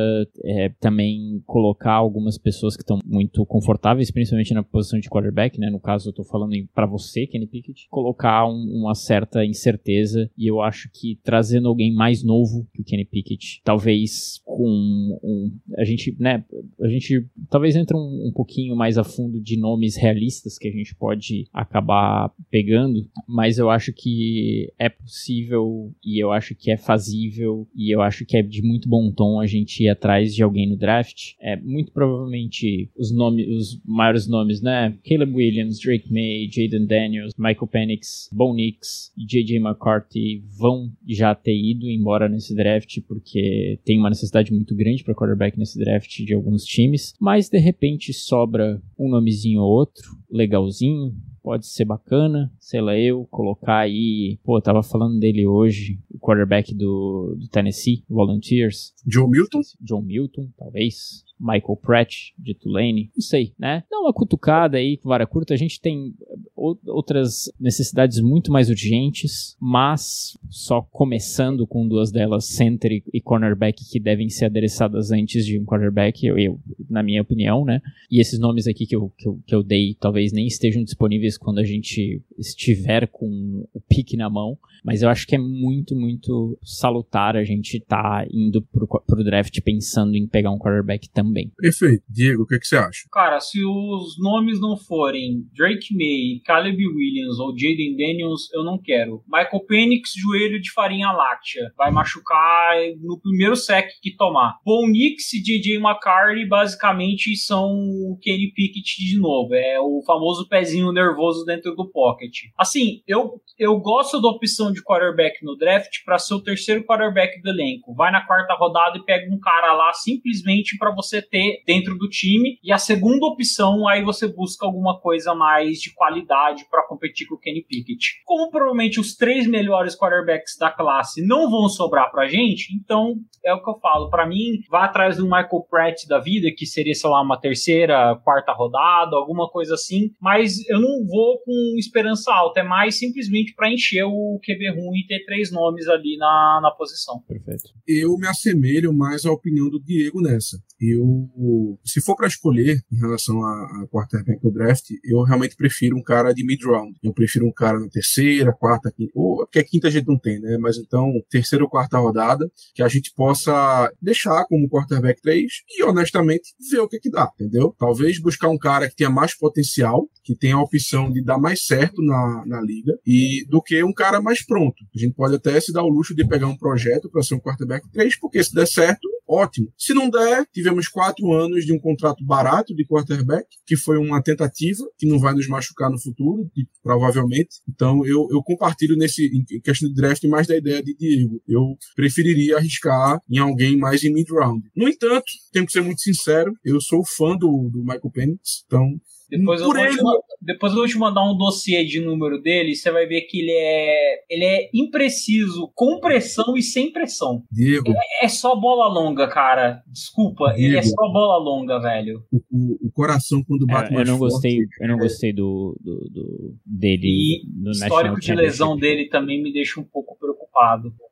é, também colocar algumas pessoas que estão muito confortáveis, principalmente na posição de quarterback, né? No caso, eu tô falando para você, Kenny Pickett, colocar um, uma certa incerteza e eu acho que trazendo alguém mais novo que o Kenny Pickett, talvez com um, a gente, né, a gente talvez entre um, um, pouquinho mais a fundo de nomes realistas que a gente pode acabar pegando, mas eu acho que é possível e eu acho que é fazível e eu acho que é de muito bom tom a gente ir atrás de alguém no draft. É muito provavelmente os nomes, os maiores nomes, né? Caleb Williams, Drake May, Jaden Daniels, Michael Penix, Bo Nix JJ McCarthy vão ter ido embora nesse draft, porque tem uma necessidade muito grande para quarterback nesse draft de alguns times, mas de repente sobra um nomezinho ou outro, legalzinho, pode ser bacana, sei lá, eu colocar aí, pô, tava falando dele hoje, o quarterback do, do Tennessee, Volunteers. Joe Milton? John Milton, talvez. Michael Pratt de Tulane, não sei, né? Dá uma cutucada aí com vara curta, a gente tem outras necessidades muito mais urgentes, mas só começando com duas delas, center e cornerback, que devem ser adereçadas antes de um quarterback, eu, eu na minha opinião, né? E esses nomes aqui que eu, que eu, que eu dei talvez nem estejam disponíveis quando a gente estiver com o pique na mão, mas eu acho que é muito, muito salutar a gente estar tá indo pro, pro draft pensando em pegar um quarterback também. Perfeito. Diego, o que, é que você acha? Cara, se os nomes não forem Drake May e Caleb Williams ou Jaden Daniels, eu não quero. Michael Penix, joelho de farinha láctea. Vai machucar no primeiro sec que tomar. Bo Nix e DJ McCarthy basicamente são o Kenny Pickett de novo. É o famoso pezinho nervoso dentro do pocket. Assim, eu, eu gosto da opção de quarterback no draft para ser o terceiro quarterback do elenco. Vai na quarta rodada e pega um cara lá simplesmente para você ter dentro do time. E a segunda opção, aí você busca alguma coisa mais de qualidade para competir com o Kenny Pickett. Como provavelmente os três melhores quarterbacks da classe não vão sobrar pra gente, então é o que eu falo. Para mim, vá atrás do Michael Pratt da vida, que seria, sei lá, uma terceira, quarta rodada, alguma coisa assim. Mas eu não vou com esperança alta, é mais simplesmente para encher o QB ruim e ter três nomes ali na, na posição. Perfeito. Eu me assemelho mais à opinião do Diego nessa. Eu, se for para escolher em relação a, a quarterback do draft, eu realmente prefiro um cara de mid round. Eu prefiro um cara na terceira, quarta, quinta, ou porque a quinta a gente não tem, né? Mas então, terceira ou quarta rodada, que a gente possa deixar como quarterback 3 e honestamente ver o que que dá, entendeu? Talvez buscar um cara que tenha mais potencial, que tenha a opção de dar mais certo na, na liga e do que um cara mais pronto. A gente pode até se dar o luxo de pegar um projeto para ser um quarterback 3, porque se der certo, ótimo. Se não der, tivemos quatro anos de um contrato barato de quarterback, que foi uma tentativa, que não vai nos machucar no futuro, provavelmente. Então, eu, eu compartilho nesse, em questão de draft, mais da ideia de Diego. Eu preferiria arriscar em alguém mais em mid-round. No entanto, tenho que ser muito sincero, eu sou fã do, do Michael Penix, então depois eu, vou te, depois eu vou te mandar um dossiê de número dele, você vai ver que ele é, ele é impreciso, com pressão e sem pressão. Diego. É, é só bola longa, cara. Desculpa, Diego. ele é só bola longa, velho. O, o, o coração quando bate é, mais eu não forte, gostei, eu não gostei do, do, do dele E histórico de lesão dele também me deixa um pouco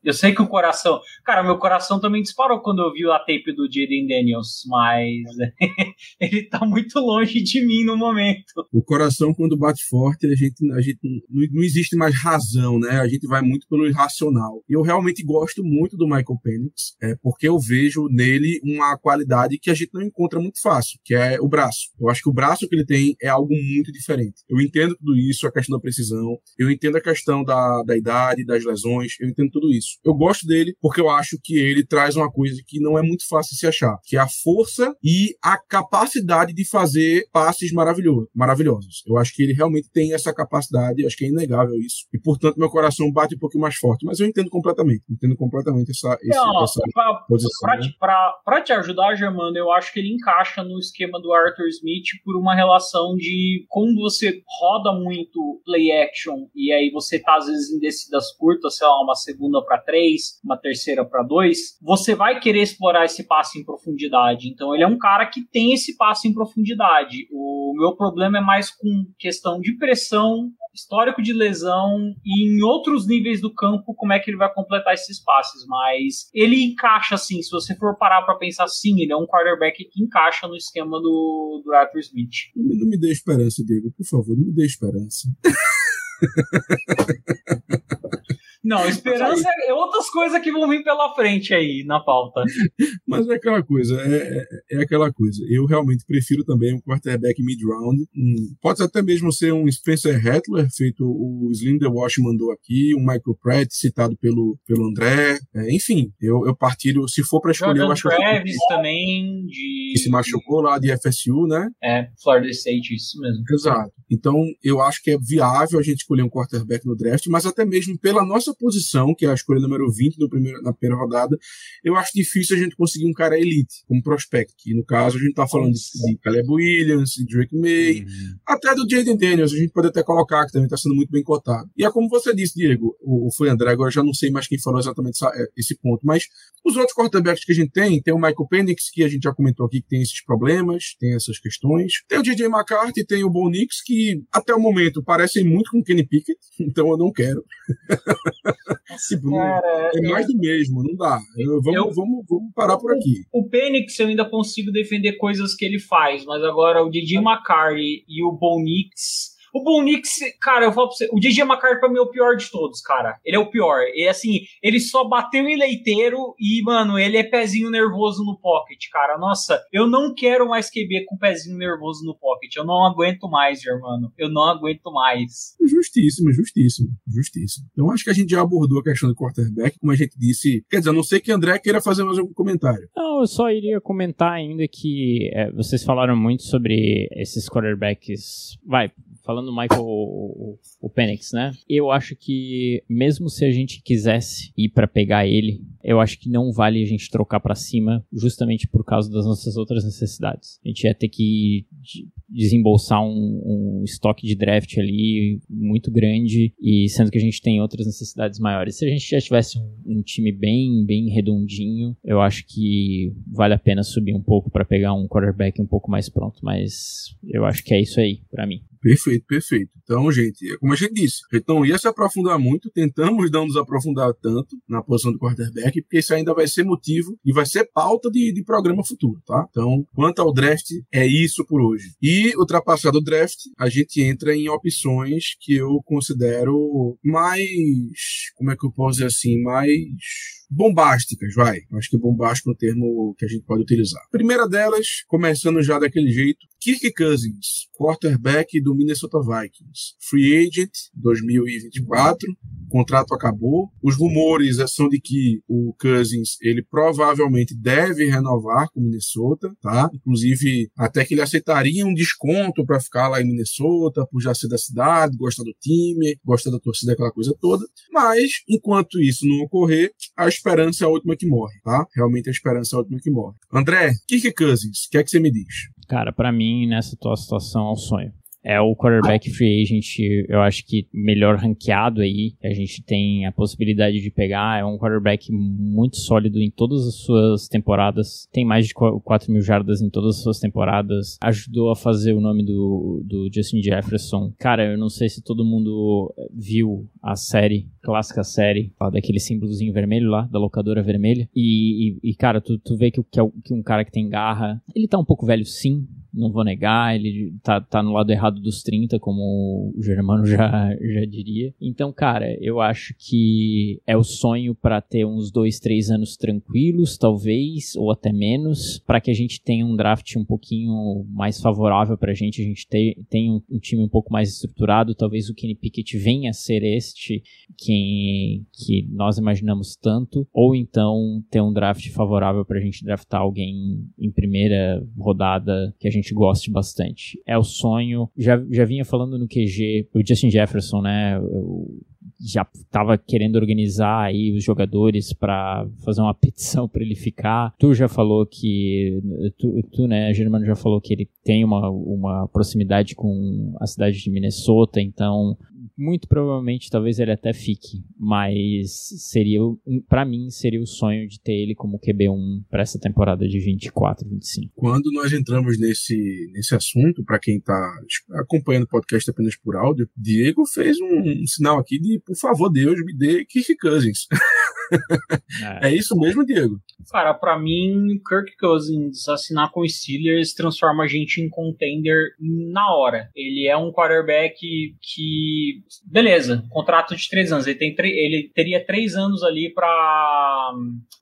Eu sei que o coração. Cara, meu coração também disparou quando eu vi a tape do Jaden Daniels, mas ele tá muito longe de mim no momento. O coração, quando bate forte, a gente, a gente não, não existe mais razão, né? A gente vai muito pelo irracional. E eu realmente gosto muito do Michael Penix, é, porque eu vejo nele uma qualidade que a gente não encontra muito fácil, que é o braço. Eu acho que o braço que ele tem é algo muito diferente. Eu entendo tudo isso, a questão da precisão, eu entendo a questão da, da idade, das lesões, eu entendo tudo isso. Eu gosto dele porque eu acho que ele traz uma coisa que não é muito fácil de se achar, que é a força e a capacidade de fazer passes maravilhosos maravilhosos. Eu acho que ele realmente tem essa capacidade, acho que é inegável isso. E, portanto, meu coração bate um pouquinho mais forte. Mas eu entendo completamente, entendo completamente essa, esse, Não, essa pra, posição. pra, né? te- pra- pra te ajudar, Germano, eu acho que ele encaixa no esquema do Arthur Smith por uma relação de como você roda muito play action e aí você tá às vezes em descidas curtas, sei lá, uma segunda pra três, uma terceira pra dois, você vai querer explorar esse passe em profundidade. Então ele é um cara que tem esse passe em profundidade. O meu problema é mais com questão de pressão, histórico de lesão e em outros níveis do campo como é que ele vai completar esses passes, mas ele encaixa assim, se você for parar pra pensar sim, ele é um quarterback que encaixa no esquema do, do Arthur Smith. Não não me dê esperança, Diego, por favor, não me dê esperança. Não, esperança é outras coisas que vão vir pela frente aí na pauta. Mas é aquela coisa, é, é, é aquela coisa. Eu realmente prefiro também um quarterback mid-round. Um, pode até mesmo ser um Spencer Rattler, feito o The Wash mandou aqui, um Michael Pratt, citado pelo, pelo André. É, enfim, eu, eu partilho, se for para escolher, eu Jordan acho que eu- Travis também, de. que se machucou lá de FSU, né? É, Florida State, isso mesmo. Exato. Então, eu acho que é viável a gente escolher um quarterback no draft, mas até mesmo pela nossa posição, que é a escolha número 20 no primeiro, na primeira rodada, eu acho difícil a gente conseguir um cara elite, como prospect. E no caso, a gente tá falando de, de Caleb Williams, de Drake May, até do Jaden Daniels, a gente pode até colocar, que também está sendo muito bem cotado. E é como você disse, Diego, ou foi André, agora já não sei mais quem falou exatamente essa- é, esse ponto, mas os outros quarterbacks que a gente tem, tem o Michael Penix, que a gente já comentou aqui, que tem esses problemas, tem essas questões. Tem o DJ McCarthy, tem o Bo Nix, que até o momento parecem muito com o Kenny Pickett, então eu não quero. Tipo, Cara, é mais do mesmo, não dá. Eu- vamos, Eu- vamos, vamos parar por aqui. O Penix eu ainda consigo defender coisas que ele faz, mas agora o Didi McCarthy e o Bo Nix. O Bo Nix, cara, eu falo pra você, o DJ McCarthy pra mim é o pior de todos, cara. Ele é o pior. E assim, ele só bateu em leiteiro e, mano, ele é pezinho nervoso no pocket, cara. Nossa, eu não quero mais QB com pezinho nervoso no pocket. Eu não aguento mais, Germano. Eu não aguento mais. Justíssimo, justíssimo, justíssimo. Então acho que a gente já abordou a questão do quarterback, como a gente disse. Quer dizer, a não sei que André queira fazer mais algum comentário. Não, eu só iria comentar ainda que é, vocês falaram muito sobre esses quarterbacks. Vai, falando do Michael o, o Penix, né? Eu acho que mesmo se a gente quisesse ir para pegar ele, eu acho que não vale a gente trocar para cima, justamente por causa das nossas outras necessidades. A gente ia ter que desembolsar um, um estoque de draft ali muito grande e sendo que a gente tem outras necessidades maiores. Se a gente já tivesse um, um time bem, bem redondinho, eu acho que vale a pena subir um pouco para pegar um quarterback um pouco mais pronto. Mas eu acho que é isso aí para mim. Perfeito, perfeito. Então, gente, é como a gente disse, então ia se aprofundar muito, tentamos não nos aprofundar tanto na posição do quarterback, porque isso ainda vai ser motivo e vai ser pauta de, de programa futuro, tá? Então, quanto ao draft, é isso por hoje. E ultrapassado o draft, a gente entra em opções que eu considero mais, como é que eu posso dizer assim, mais bombásticas, vai. Acho que bombástico é um termo que a gente pode utilizar. Primeira delas, começando já daquele jeito, Kirk Cousins, quarterback do Minnesota Vikings. Free agent 2024, contrato acabou. Os rumores são de que o Cousins, ele provavelmente deve renovar com Minnesota, tá? Inclusive, até que ele aceitaria um desconto para ficar lá em Minnesota, por já ser da cidade, gostar do time, gostar da torcida, aquela coisa toda. Mas, enquanto isso não ocorrer, a esperança é a última que morre, tá? Realmente a esperança é a última que morre. André, Kirk Cousins, o que é que você me diz? Cara, para mim, nessa tua situação, é um sonho é o quarterback free agent, eu acho que melhor ranqueado aí. A gente tem a possibilidade de pegar. É um quarterback muito sólido em todas as suas temporadas. Tem mais de 4 mil jardas em todas as suas temporadas. Ajudou a fazer o nome do, do Justin Jefferson. Cara, eu não sei se todo mundo viu a série, clássica série, daquele símbolozinho vermelho lá, da locadora vermelha. E, e, e cara, tu, tu vê que, que, é, que um cara que tem garra. Ele tá um pouco velho, sim não vou negar, ele tá, tá no lado errado dos 30, como o Germano já, já diria. Então, cara, eu acho que é o sonho para ter uns dois, três anos tranquilos, talvez, ou até menos, para que a gente tenha um draft um pouquinho mais favorável pra gente, a gente tenha um, um, time um pouco mais estruturado, talvez o Kenny Pickett venha a ser este que, que nós imaginamos tanto, ou então ter um draft favorável pra gente draftar alguém em primeira rodada que a gente gente goste bastante. É o sonho. Já, já vinha falando no QG, o Justin Jefferson, né? Eu já estava querendo organizar aí os jogadores para fazer uma petição para ele ficar. Tu já falou que tu, tu, né, Germano já falou que ele tem uma, uma proximidade com a cidade de Minnesota, então muito provavelmente talvez ele até fique, mas seria para mim seria o sonho de ter ele como QB1 para essa temporada de 24, 25. Quando nós entramos nesse nesse assunto, para quem está acompanhando o podcast apenas por áudio, Diego fez um, um, sinal aqui de, por favor, Deus me dê Kirk Cousins. É. é. isso mesmo, Diego? Cara, para mim, Kirk Cousins assinar com os Steelers transforma a gente em contender na hora. Ele é um quarterback que, beleza, contrato de três anos. Ele, tem ele teria três anos ali para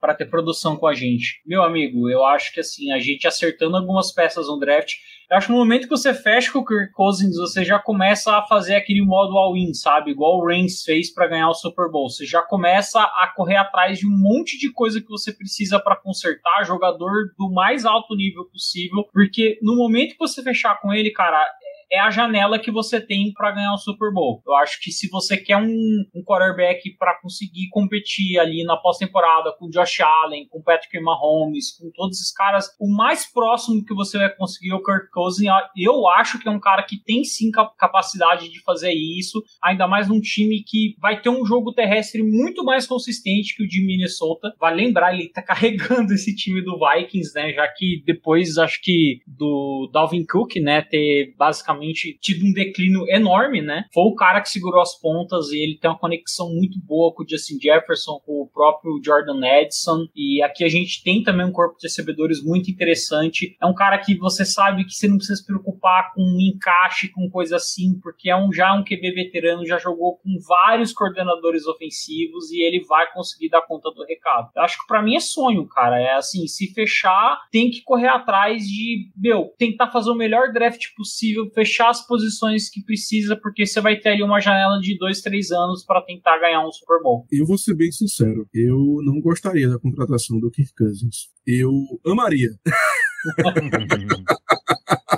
para ter produção com a gente. Meu amigo, eu acho que assim, a gente acertando algumas peças no draft eu acho que no momento que você fecha com o Kirk Cousins, você já começa a fazer aquele modo all-in, sabe? Igual o Reigns fez para ganhar o Super Bowl. Você já começa a correr atrás de um monte de coisa que você precisa para consertar, jogador do mais alto nível possível, porque no momento que você fechar com ele, cara, é a janela que você tem para ganhar o Super Bowl. Eu acho que se você quer um, um quarterback para conseguir competir ali na pós-temporada com Josh Allen, com Patrick Mahomes, com todos esses caras, o mais próximo que você vai conseguir é o Kirk Cousins. Eu acho que é um cara que tem sim capacidade de fazer isso, ainda mais num time que vai ter um jogo terrestre muito mais consistente que o de Minnesota. Vai lembrar, ele tá carregando esse time do Vikings, né? Já que depois acho que do Dalvin Cook, né, ter basicamente tido um declínio enorme, né? Foi o cara que segurou as pontas e ele tem uma conexão muito boa com o Justin Jefferson, com o próprio Jordan Edson. E aqui a gente tem também um corpo de recebedores muito interessante. É um cara que você sabe que você não precisa se preocupar com um encaixe, com coisa assim, porque é um já um QB veterano, já jogou com vários coordenadores ofensivos e ele vai conseguir dar conta do recado. Eu acho que para mim é sonho, cara. É assim, se fechar, tem que correr atrás de, meu, tentar fazer o melhor draft possível, fechar as posições que precisa, porque você vai ter ali uma janela de dois, três anos para tentar ganhar um Super Bowl. Eu vou ser bem sincero, eu não gostaria da contratação do Kirk Cousins. Eu amaria.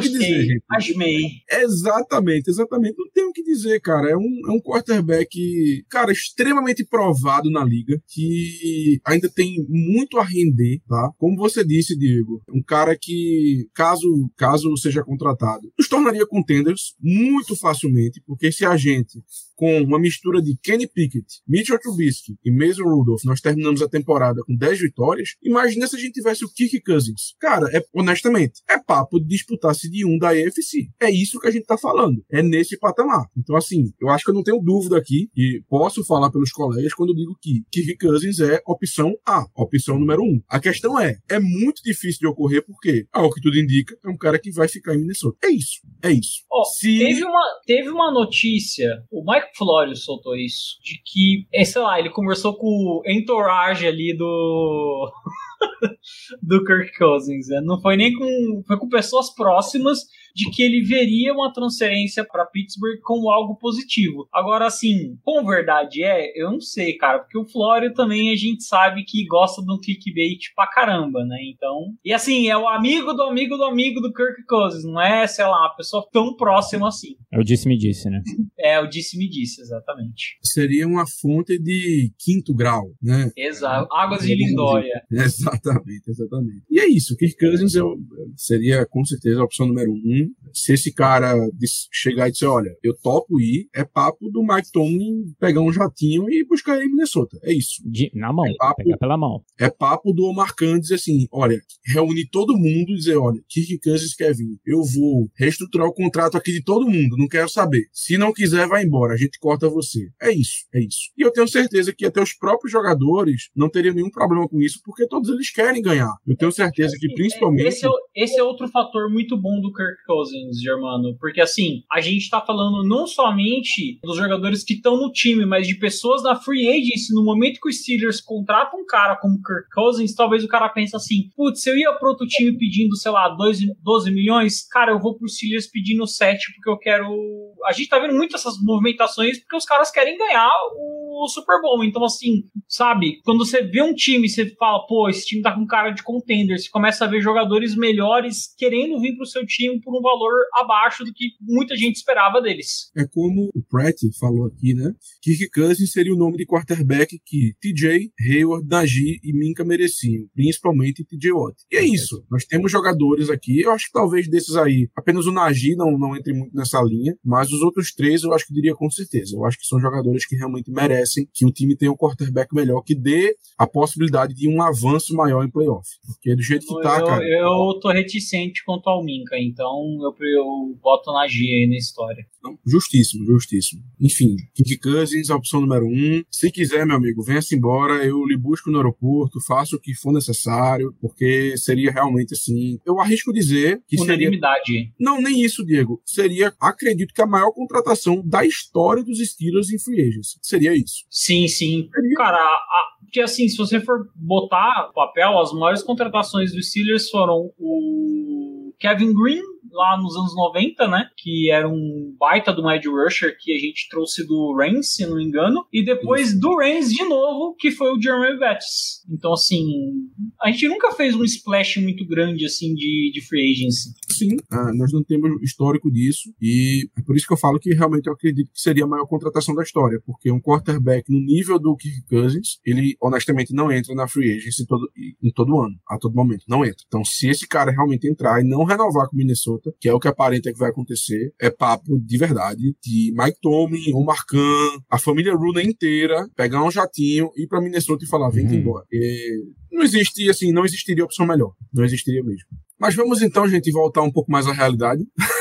o que dizer. Gente. Asmei. Exatamente, exatamente. Não tem o que dizer, cara. É um, é um quarterback, cara, extremamente provado na liga, que ainda tem muito a render, tá? Como você disse, Diego, um cara que, caso, caso seja contratado, nos tornaria contenders muito facilmente, porque se a gente com uma mistura de Kenny Pickett, Mitchell Trubisky e Mason Rudolph, nós terminamos a temporada com 10 vitórias, imagina se a gente tivesse o Kirk Cousins. Cara, é, honestamente, é papo de disputar de um da AFC. É isso que a gente tá falando. É nesse patamar. Então, assim, eu acho que eu não tenho dúvida aqui e posso falar pelos colegas quando eu digo que Kirk Cousins é opção A, opção número um. A questão é, é muito difícil de ocorrer porque, ao que tudo indica, é um cara que vai ficar em Minnesota. É isso. É isso. Oh, se... teve, uma, teve uma notícia, o Mike Florio soltou isso, de que, é, sei lá, ele conversou com o entourage ali do. do Kirk Cousins. Né? Não foi nem com. Foi com pessoas próximas de que ele veria uma transferência para Pittsburgh como algo positivo. Agora, assim, com verdade é, eu não sei, cara, porque o Flório também a gente sabe que gosta de um clickbait pra caramba, né? Então. E assim, é o amigo do amigo do amigo do Kirk Cousins, não é, sei lá, uma pessoa tão próxima assim. É o disse-me disse, né? é, o disse-me disse, exatamente. Seria uma fonte de quinto grau, né? Exato. Águas de Lindóia. Exatamente, exatamente. E é isso, Kirk Cousins eu, seria com certeza a opção número um se esse cara chegar e dizer, olha, eu topo ir, é papo do Mike Tomlin pegar um jatinho e buscar ele em Minnesota. É isso. De, na mão, é papo, pegar pela mão. É papo do Omar Khan dizer assim, olha, reunir todo mundo e dizer, olha, Kirk Cousins quer vir, eu vou reestruturar o contrato aqui de todo mundo, não quero saber. Se não quiser, vai embora, a gente corta você. É isso, é isso. E eu tenho certeza que até os próprios jogadores não teriam nenhum problema com isso, porque todos eles querem ganhar. Eu tenho certeza que principalmente... Esse é, esse é outro fator muito bom do Kirk Cousins, Germano, porque assim, a gente tá falando não somente dos jogadores que estão no time, mas de pessoas da free agency. No momento que os Steelers contratam um cara como Kirk Cousins, talvez o cara pense assim: putz, se eu ia pro outro time pedindo, sei lá, 12, 12 milhões, cara, eu vou pro Steelers pedindo 7 porque eu quero. A gente tá vendo muito essas movimentações porque os caras querem ganhar o Super Bowl. Então, assim, sabe, quando você vê um time, você fala, pô, esse time tá com cara de contender, você começa a ver jogadores melhores querendo vir pro seu time por um valor abaixo do que muita gente esperava deles. É como o Pratt falou aqui, né? Kirk Cousins seria o nome de quarterback que TJ, Hayward, Najee e Minka mereciam, principalmente TJ Watt. E é isso. Nós temos jogadores aqui, eu acho que talvez desses aí, apenas o Najee não, não entre muito nessa linha, mas os outros três eu acho que diria com certeza. Eu acho que são jogadores que realmente merecem que o time tenha um quarterback melhor, que dê a possibilidade de um avanço maior em playoff. Porque do jeito que tá, eu, cara. Eu tô reticente quanto ao Minka, então eu eu boto na G aí na história. Justíssimo, justíssimo. Enfim, Kirk Cousins, a opção número um. Se quiser, meu amigo, venha-se embora, eu lhe busco no aeroporto, faço o que for necessário, porque seria realmente assim. Eu arrisco dizer que Unanimidade. seria. Não, nem isso, Diego. Seria, acredito que a maior contratação da história dos Steelers em free agency. Seria isso. Sim, sim. Seria... Cara, a... porque assim, se você for botar papel, as maiores contratações dos Steelers foram o Kevin Green lá nos anos 90, né? Que era um baita do Mad Rusher que a gente trouxe do Reigns, se não me engano. E depois Isso. do Reigns de novo, que foi o Jeremy Betts. Então, assim, a gente nunca fez um splash muito grande, assim, de, de free agency. Sim, ah, nós não temos histórico disso. E é por isso que eu falo que realmente eu acredito que seria a maior contratação da história. Porque um quarterback no nível do Kirk Cousins, ele honestamente não entra na free agency em todo, em todo ano, a todo momento. Não entra. Então, se esse cara realmente entrar e não renovar com o Minnesota, que é o que aparenta que vai acontecer, é papo de verdade de Mike Tomlin, Omar Khan, a família Runa inteira, pegar um jatinho, ir para Minnesota e falar, vem uhum. embora. E não existe, assim, não existiria opção melhor. Não existiria mesmo. Mas vamos então, gente, voltar um pouco mais à realidade.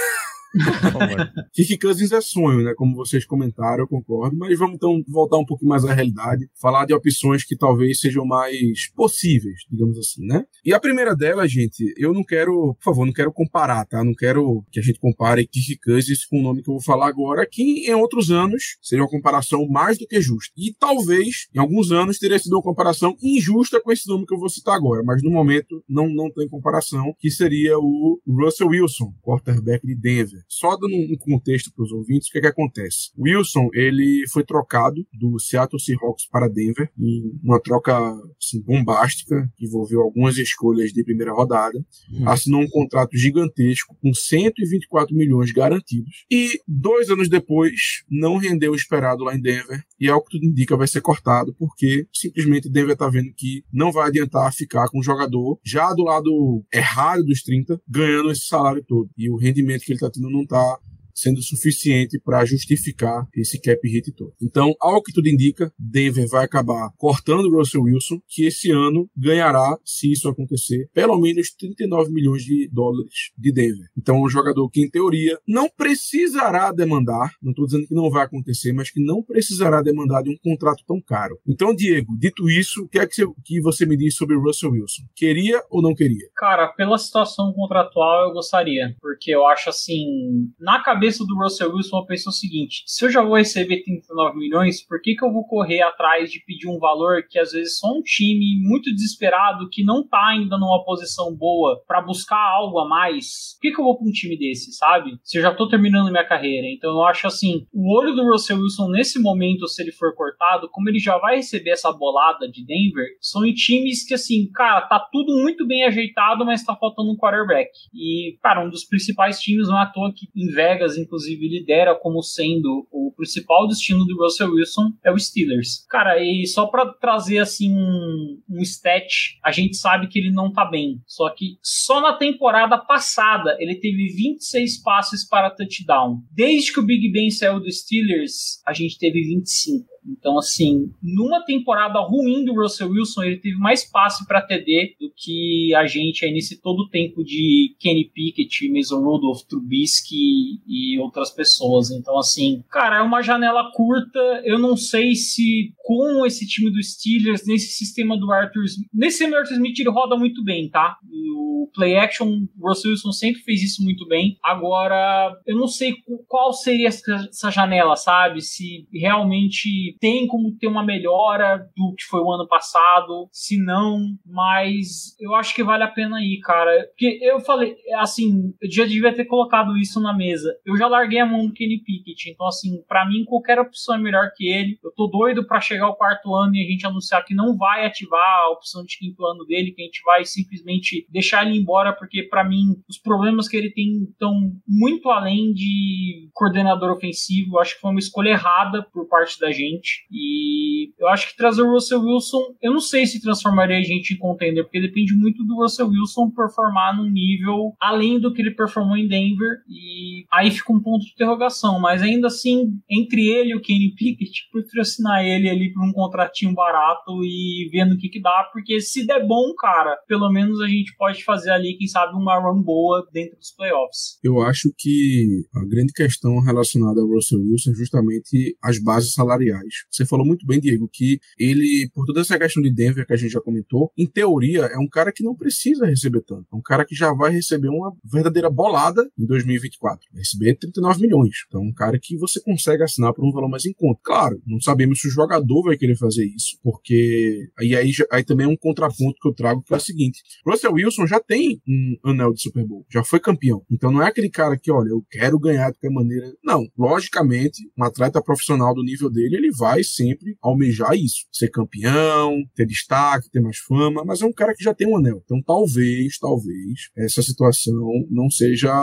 Kirk Cousins é sonho, né? Como vocês comentaram, eu concordo. Mas vamos então voltar um pouco mais à realidade, falar de opções que talvez sejam mais possíveis, digamos assim, né? E a primeira delas, gente, eu não quero, por favor, não quero comparar, tá? Não quero que a gente compare Kirk Cousins com o nome que eu vou falar agora, que em outros anos seria uma comparação mais do que justa. E talvez, em alguns anos, teria sido uma comparação injusta com esse nome que eu vou citar agora, mas no momento não, não tem comparação, que seria o Russell Wilson, quarterback de Denver. Só dando um contexto para os ouvintes, o que, é que acontece? Wilson, ele foi trocado do Seattle Seahawks para Denver em uma troca assim, bombástica, que envolveu algumas escolhas de primeira rodada, hum. assinou um contrato gigantesco com 124 milhões garantidos e dois anos depois não rendeu o esperado lá em Denver e ao que tudo indica vai ser cortado porque simplesmente Denver está vendo que não vai adiantar ficar com o jogador já do lado errado dos 30 ganhando esse salário todo e o rendimento que ele está tendo não está sendo suficiente para justificar esse cap hit todo. Então, ao que tudo indica, Denver vai acabar cortando Russell Wilson, que esse ano ganhará, se isso acontecer, pelo menos 39 milhões de dólares de Denver. Então, um jogador que, em teoria, não precisará demandar, não estou dizendo que não vai acontecer, mas que não precisará demandar de um contrato tão caro. Então, Diego, dito isso, o que é que você, que você me diz sobre Russell Wilson? Queria ou não queria? Cara, pela situação contratual, eu gostaria, porque eu acho assim, na cabeça cabeça do Russell Wilson, eu penso o seguinte: se eu já vou receber 39 milhões, por que, que eu vou correr atrás de pedir um valor que às vezes só um time muito desesperado, que não tá ainda numa posição boa para buscar algo a mais? Por que, que eu vou pra um time desse, sabe? Se eu já tô terminando minha carreira. Então eu acho assim: o olho do Russell Wilson nesse momento, se ele for cortado, como ele já vai receber essa bolada de Denver, são em times que assim, cara, tá tudo muito bem ajeitado, mas tá faltando um quarterback. E, cara, um dos principais times não é à toa que em Vegas inclusive lidera como sendo o principal destino do Russell Wilson é o Steelers. Cara, e só para trazer assim um, um stat, a gente sabe que ele não tá bem. Só que só na temporada passada ele teve 26 passes para touchdown. Desde que o Big Ben saiu do Steelers, a gente teve 25. Então, assim, numa temporada ruim do Russell Wilson, ele teve mais passe para TD do que a gente aí nesse todo o tempo de Kenny Pickett, Mason Rudolph, Trubisky e outras pessoas. Então, assim, cara, é uma janela curta. Eu não sei se com esse time do Steelers, nesse sistema do Arthur Smith, nesse sistema do Arthur Smith ele roda muito bem, tá? O play action, o Russell Wilson sempre fez isso muito bem. Agora, eu não sei qual seria essa janela, sabe? Se realmente tem como ter uma melhora do que foi o ano passado, se não, mas eu acho que vale a pena ir, cara. Porque eu falei, assim, eu já devia ter colocado isso na mesa. Eu já larguei a mão do Kenny Pickett, então, assim, para mim, qualquer opção é melhor que ele. Eu tô doido para chegar ao quarto ano e a gente anunciar que não vai ativar a opção de quinto ano dele, que a gente vai simplesmente deixar ele embora, porque para mim, os problemas que ele tem estão muito além de coordenador ofensivo. Eu acho que foi uma escolha errada por parte da gente. E eu acho que trazer o Russell Wilson, eu não sei se transformaria a gente em contender, porque depende muito do Russell Wilson performar num nível além do que ele performou em Denver. E aí fica um ponto de interrogação. Mas ainda assim, entre ele e o Kenny Pickett, prefiro assinar ele ali por um contratinho barato e vendo o que, que dá, porque se der bom, cara, pelo menos a gente pode fazer ali, quem sabe, uma run boa dentro dos playoffs. Eu acho que a grande questão relacionada ao Russell Wilson é justamente as bases salariais. Você falou muito bem, Diego, que ele, por toda essa questão de Denver que a gente já comentou, em teoria é um cara que não precisa receber tanto. É um cara que já vai receber uma verdadeira bolada em 2024. Vai receber 39 milhões. Então, um cara que você consegue assinar por um valor mais em conta. Claro, não sabemos se o jogador vai querer fazer isso, porque e aí, aí também é um contraponto que eu trago que é o seguinte: Russell Wilson já tem um anel de Super Bowl, já foi campeão. Então não é aquele cara que, olha, eu quero ganhar de qualquer maneira. Não, logicamente, um atleta profissional do nível dele, ele vai sempre almejar isso. Ser campeão, ter destaque, ter mais fama, mas é um cara que já tem um anel. Então talvez, talvez, essa situação não seja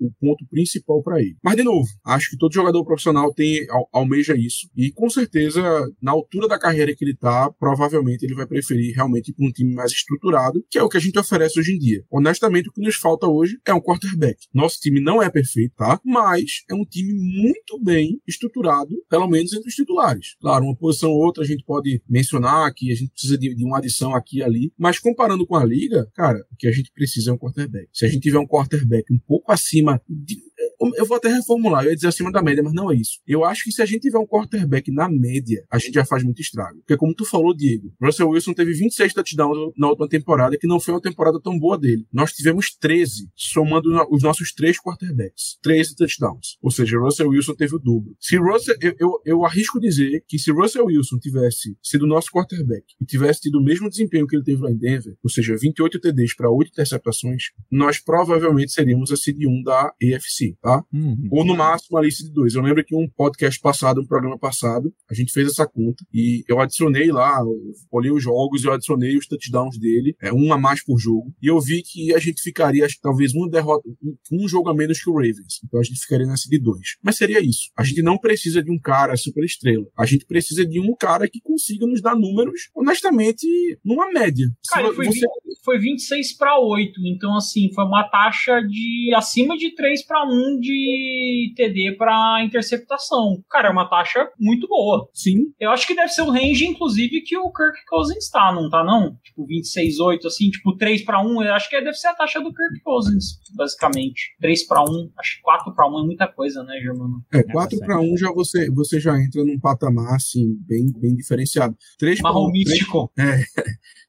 o ponto principal para ele. Mas, de novo, acho que todo jogador profissional tem almeja isso. E com certeza, na altura da carreira que ele tá, provavelmente ele vai preferir realmente ir para um time mais estruturado, que é o que a gente oferece hoje em dia. Honestamente, o que nos falta hoje é um quarterback. Nosso time não é perfeito, tá? Mas é um time muito bem estruturado, pelo menos entre os titulares. Claro, uma posição ou outra a gente pode mencionar que a gente precisa de, de uma adição aqui e ali, mas comparando com a liga, cara, o que a gente precisa é um quarterback. Se a gente tiver um quarterback um pouco acima de eu vou até reformular, eu ia dizer acima da média, mas não é isso. Eu acho que se a gente tiver um quarterback na média, a gente já faz muito estrago. Porque como tu falou, Diego, Russell Wilson teve 26 touchdowns na última temporada, que não foi uma temporada tão boa dele. Nós tivemos 13, somando os nossos três quarterbacks. 13 touchdowns. Ou seja, Russell Wilson teve o dobro. Se Russell, eu, eu, eu arrisco dizer que se Russell Wilson tivesse sido nosso quarterback e tivesse tido o mesmo desempenho que ele teve lá em Denver, ou seja, 28 TDs para 8 interceptações, nós provavelmente seríamos a seed 1 da AFC, tá? Uhum. Ou no máximo a lista de dois. Eu lembro que um podcast passado, um programa passado, a gente fez essa conta e eu adicionei lá, olhei os jogos e eu adicionei os touchdowns dele, é um a mais por jogo, e eu vi que a gente ficaria, acho que talvez uma derrota, um, jogo a menos que o Ravens. Então a gente ficaria nessa de dois. Mas seria isso. A gente não precisa de um cara super estrela. A gente precisa de um cara que consiga nos dar números, honestamente, numa média. Cara, foi, você... 20, foi 26 para 8. Então, assim, foi uma taxa de acima de 3 para 1 de TD para interceptação. Cara, é uma taxa muito boa. Sim. Eu acho que deve ser o range, inclusive, que o Kirk Cousins tá, não tá, não? Tipo, 26, 8, assim, tipo, 3 para 1. Eu acho que deve ser a taxa do Kirk Cousins, basicamente. 3 para 1. Acho que 4 para 1 é muita coisa, né, Germano? É, 4 para 1 já você, você já entra num patamar, assim, bem, bem diferenciado. 3 para 1. místico. É.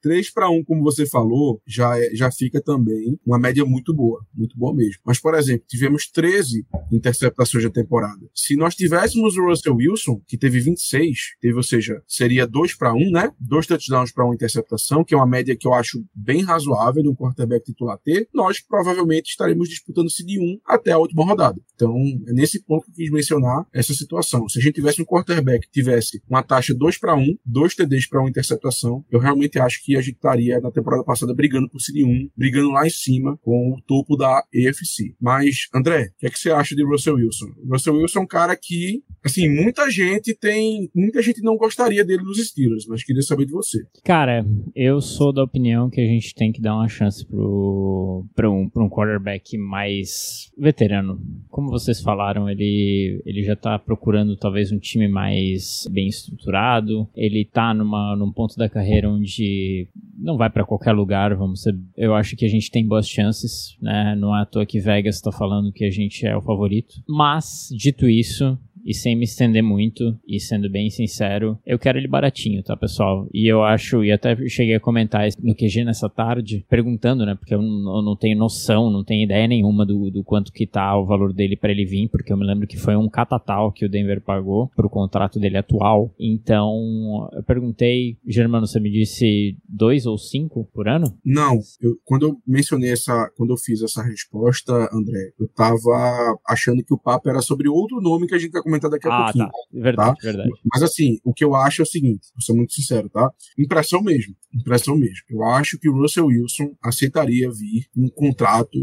3 para 1, como você falou, já, é, já fica também uma média muito boa, muito boa mesmo. Mas, por exemplo, tivemos 13 interceptações da temporada. Se nós tivéssemos o Russell Wilson, que teve 26, teve, ou seja, seria 2 para 1, né? Dois touchdowns para uma interceptação, que é uma média que eu acho bem razoável de um quarterback titular ter, nós provavelmente estaremos disputando de 1 até a última rodada. Então, é nesse ponto que eu quis mencionar essa situação. Se a gente tivesse um quarterback que tivesse uma taxa 2 para 1, dois TDs para uma interceptação, eu realmente acho que a gente estaria na temporada passada brigando por Seed 1, brigando lá em cima com o topo da EFC. Mas, André, o que, é que você acha de Russell Wilson? Russell Wilson é um cara que, assim, muita gente tem. Muita gente não gostaria dele nos Steelers, mas queria saber de você. Cara, eu sou da opinião que a gente tem que dar uma chance pro, um, pro um quarterback mais veterano. Como vocês falaram, ele, ele já tá procurando talvez um time mais bem estruturado. Ele tá numa, num ponto da carreira onde não vai para qualquer lugar, vamos ser, eu acho que a gente tem boas chances, né? Não é à toa que Vegas está falando que a gente é o favorito. Mas, dito isso, e sem me estender muito, e sendo bem sincero, eu quero ele baratinho, tá, pessoal? E eu acho, e até cheguei a comentar no QG nessa tarde, perguntando, né, porque eu não, eu não tenho noção, não tenho ideia nenhuma do, do quanto que tá o valor dele para ele vir, porque eu me lembro que foi um catatal que o Denver pagou pro contrato dele atual. Então, eu perguntei, Germano, você me disse dois ou cinco por ano? Não, eu, quando eu mencionei essa, quando eu fiz essa resposta, André, eu tava achando que o papo era sobre outro nome que a gente vai comentar daqui a ah, pouquinho. Tá. Verdade, tá? verdade. Mas assim, o que eu acho é o seguinte, vou ser muito sincero, tá? Impressão mesmo, impressão mesmo. Eu acho que o Russell Wilson aceitaria vir um contrato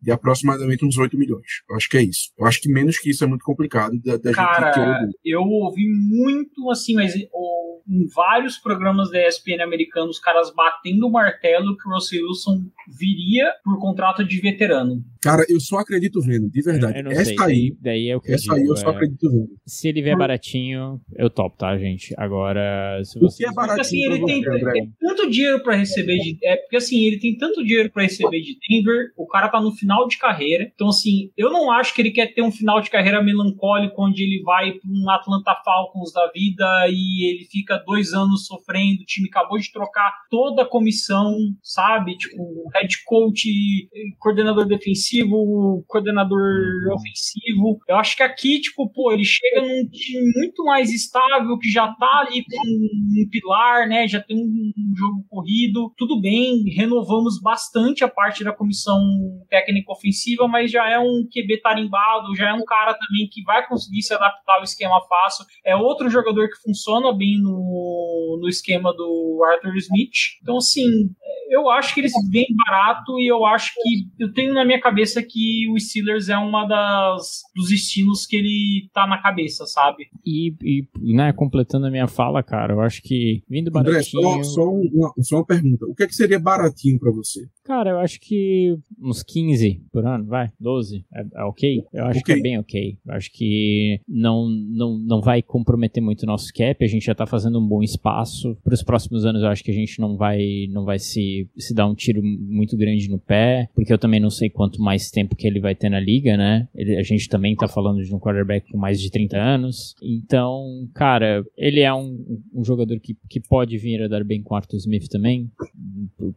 de aproximadamente uns 8 milhões. Eu acho que é isso. Eu acho que menos que isso é muito complicado da, da Cara, gente eu ouvi muito assim, mas em vários programas da ESPN americanos, os caras batendo o martelo que o Russell Wilson viria por contrato de veterano. Cara, eu só acredito vendo, de verdade. Eu, eu essa sei, aí, daí, é o que essa eu digo, aí eu só é... acredito vendo. Se ele vier baratinho, eu topo, tá, gente? Agora, se você... O que é baratinho assim, ele tem, você, tem tanto dinheiro para receber de... É, porque assim, ele tem tanto dinheiro para receber de Denver, o cara tá no final de carreira. Então, assim, eu não acho que ele quer ter um final de carreira melancólico onde ele vai para um Atlanta Falcons da vida e ele fica dois anos sofrendo, o time acabou de trocar toda a comissão, sabe? Tipo, head coach, coordenador defensivo, coordenador uhum. ofensivo. Eu acho que aqui, tipo, pô, ele chega num time muito mais estável, que já tá ali com um pilar, né? Já tem um jogo corrido. Tudo bem, renovamos bastante a parte da comissão técnica ofensiva, mas já é um QB tarimbado, já é um cara também que vai conseguir se adaptar ao esquema fácil. É outro jogador que funciona bem no, no esquema do Arthur Smith. Então, assim, eu acho que eles vêm barato e eu acho que eu tenho na minha cabeça que o Steelers é uma das dos destinos que ele tá na cabeça, sabe? E, e né, completando a minha fala, cara, eu acho que vindo baratinho. André, só, só, uma, só uma pergunta: o que, é que seria baratinho para você? Cara, eu acho que uns 15 por ano, vai, 12, é, é ok? Eu acho okay. que é bem ok. Eu acho que não, não, não vai comprometer muito o nosso cap, a gente já tá fazendo um bom espaço. Para os próximos anos, eu acho que a gente não vai, não vai se se dar um tiro muito grande no pé, porque eu também não sei quanto mais tempo que ele vai ter na liga, né? Ele, a gente também tá falando de um quarterback com mais de 30 anos. Então, cara, ele é um, um jogador que, que pode vir a dar bem com Arthur Smith também.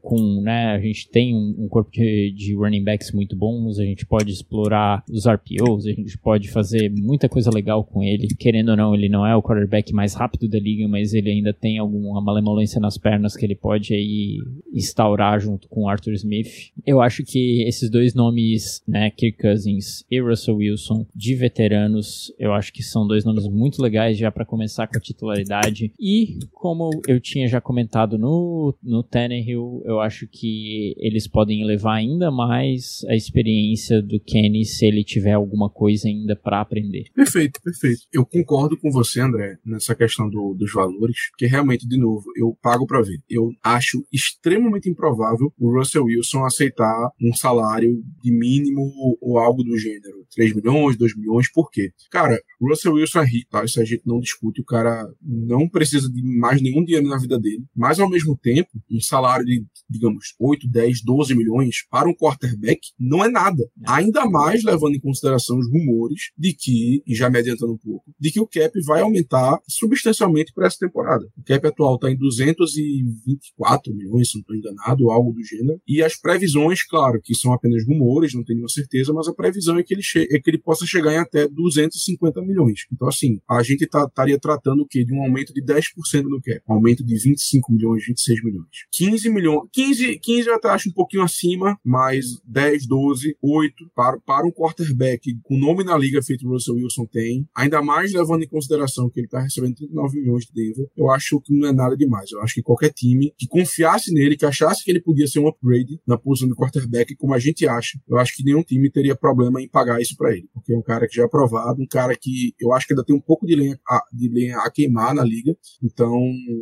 Com, né, a gente tem um, um corpo de, de running backs muito bons, a gente pode explorar os RPOs, a gente pode fazer muita coisa legal com ele. Querendo ou não, ele não é o quarterback mais rápido da liga, mas ele ainda tem alguma malemolência nas pernas que ele pode aí instaurar junto com Arthur Smith. Eu acho que esses dois nomes, né, Kirk Cousins e Russell Wilson, de veteranos, eu acho que são dois nomes muito legais já para começar com a titularidade. E como eu tinha já comentado no, no Tannehill, eu acho que eles podem levar ainda mais a experiência do Kenny se ele tiver alguma coisa ainda para aprender. Perfeito, perfeito. Eu concordo com você, André, nessa questão do, dos valores, que realmente, de novo, eu pago para ver. Eu acho extremamente improvável o Russell Wilson aceitar um salário de mínimo ou algo do gênero. 3 milhões, 2 milhões, por quê? Cara, Russell Wilson é rico, tá? Isso a gente não discute. O cara não precisa de mais nenhum dinheiro na vida dele. Mas, ao mesmo tempo, um salário de, digamos, 8, 10, 12 milhões para um quarterback não é nada. Ainda mais levando em consideração os rumores de que, e já me adiantando um pouco, de que o cap vai aumentar substancialmente para essa temporada. O cap atual está em 224 milhões, se não estou enganado, algo do gênero. E as previsões, claro, que são apenas rumores, não tenho nenhuma certeza, mas a previsão é que ele, é que ele possa chegar em até 250 milhões. Então, assim, a gente estaria tá, tratando o quê? De um aumento de 10% no cap. Um aumento de 25 milhões, 26 milhões. 15 milhões. 15, 15 eu até acho um pouquinho acima, mas 10, 12, 8 para, para um quarterback com nome na liga feito o Russell Wilson tem, ainda mais levando em consideração que ele está recebendo 39 milhões de Denver, eu acho que não é nada demais. Eu acho que qualquer time que confiasse nele, que achasse que ele podia ser um upgrade na posição de quarterback, como a gente acha, eu acho que nenhum time teria problema em pagar isso para ele, porque é um cara que já é aprovado, um cara que eu acho que ainda tem um pouco de lenha a, de lenha a queimar na liga, então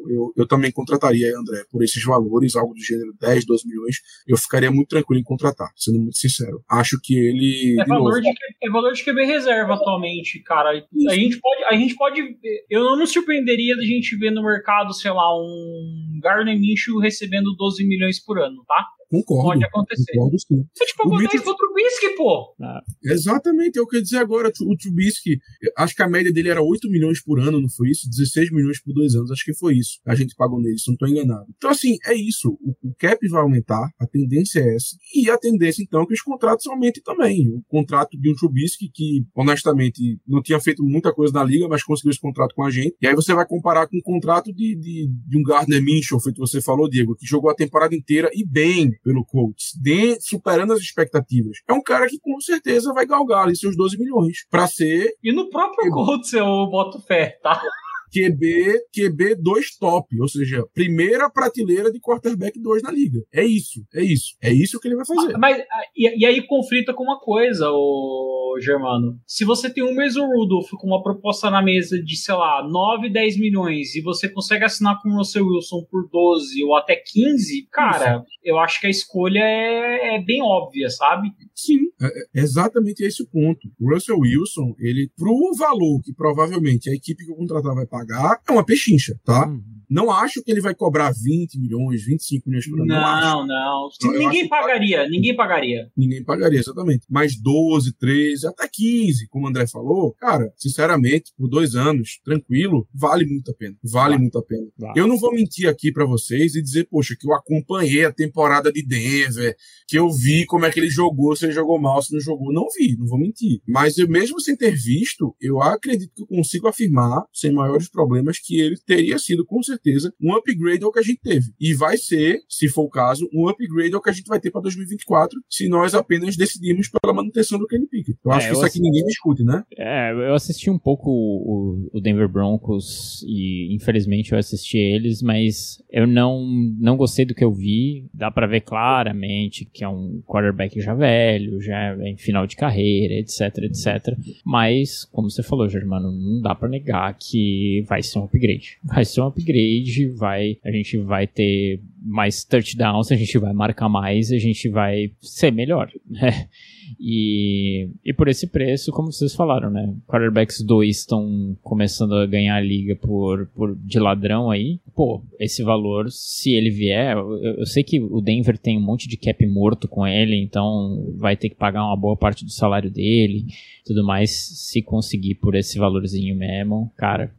eu, eu também contrataria André por esses valores, algo do gênero 10, 12 milhões, eu ficaria muito tranquilo em contratar, sendo muito sincero. Acho que ele. É, valor, novo, de, é valor de QB reserva atualmente, cara. A gente, pode, a gente pode. Eu não me surpreenderia da gente ver no mercado, sei lá, um Gardner Minshew recebendo 12 milhões por ano, tá? Concordo. Pode acontecer. Concordo, sim. Você tipo pagou 10 pro Trubisky, pô. Ah. Exatamente, é o que eu ia dizer agora. O Trubisky, acho que a média dele era 8 milhões por ano, não foi isso? 16 milhões por dois anos, acho que foi isso. A gente pagou nele, se não estou enganado. Então, assim, é isso. O, o, cap vai aumentar, a tendência é essa. E a tendência, então, é que os contratos aumentem também. O contrato de um Trubisky que, honestamente, não tinha feito muita coisa na liga, mas conseguiu esse contrato com a gente. E aí você vai comparar com o contrato de, de, de um Gardner Minshew, feito você falou, Diego, que jogou a temporada inteira e bem pelo Colts, de, superando as expectativas. É um cara que com certeza vai galgar ali seus 12 milhões para ser. E no próprio Colts eu boto fé, tá? QB, QB 2 top, ou seja, primeira prateleira de quarterback 2 na liga. É isso, é isso. É isso que ele vai fazer. Mas, e, e aí conflita com uma coisa, o Germano. Se você tem um Mason Rudolph com uma proposta na mesa de, sei lá, 9, 10 milhões e você consegue assinar com o Russell Wilson por 12 ou até 15, cara, isso. eu acho que a escolha é, é bem óbvia, sabe? Sim, é, é exatamente esse o ponto. O Russell Wilson, ele, pro valor que provavelmente a equipe que eu contratar vai pagar, pagar é uma pechincha, tá? Uhum. Não acho que ele vai cobrar 20 milhões, 25 milhões por ano. Não, não. não. ninguém pagaria, ninguém pagaria. Ninguém pagaria, exatamente. Mas 12, 13, até 15, como o André falou, cara, sinceramente, por dois anos, tranquilo, vale muito a pena. Vale muito a pena. Eu não vou mentir aqui para vocês e dizer, poxa, que eu acompanhei a temporada de Denver, que eu vi como é que ele jogou, se ele jogou mal, se não jogou. Não vi, não vou mentir. Mas eu mesmo sem ter visto, eu acredito que eu consigo afirmar, sem maiores problemas, que ele teria sido, com certeza, um upgrade ao que a gente teve. E vai ser, se for o caso, um upgrade ao que a gente vai ter para 2024, se nós apenas decidirmos pela manutenção do Kenny Pickett. Eu acho é, que isso aqui ninguém discute, né? É, eu assisti um pouco o, o, Denver Broncos e infelizmente eu assisti eles, mas eu não, não gostei do que eu vi. Dá para ver claramente que é um quarterback já velho, já é em final de carreira, etc, etc. Mas, como você falou, Germano, não dá para negar que vai ser um upgrade. Vai ser um upgrade vai, a gente vai ter mais touchdowns, a gente vai marcar mais, a gente vai ser melhor, né? E, e por esse preço, como vocês falaram, né? Quarterbacks 2 estão começando a ganhar a liga por, por de ladrão aí. pô, esse valor, se ele vier, eu, eu, sei que o Denver tem um monte de cap morto com ele, então vai ter que pagar uma boa parte do salário dele, tudo mais, se conseguir por esse valorzinho mesmo, cara,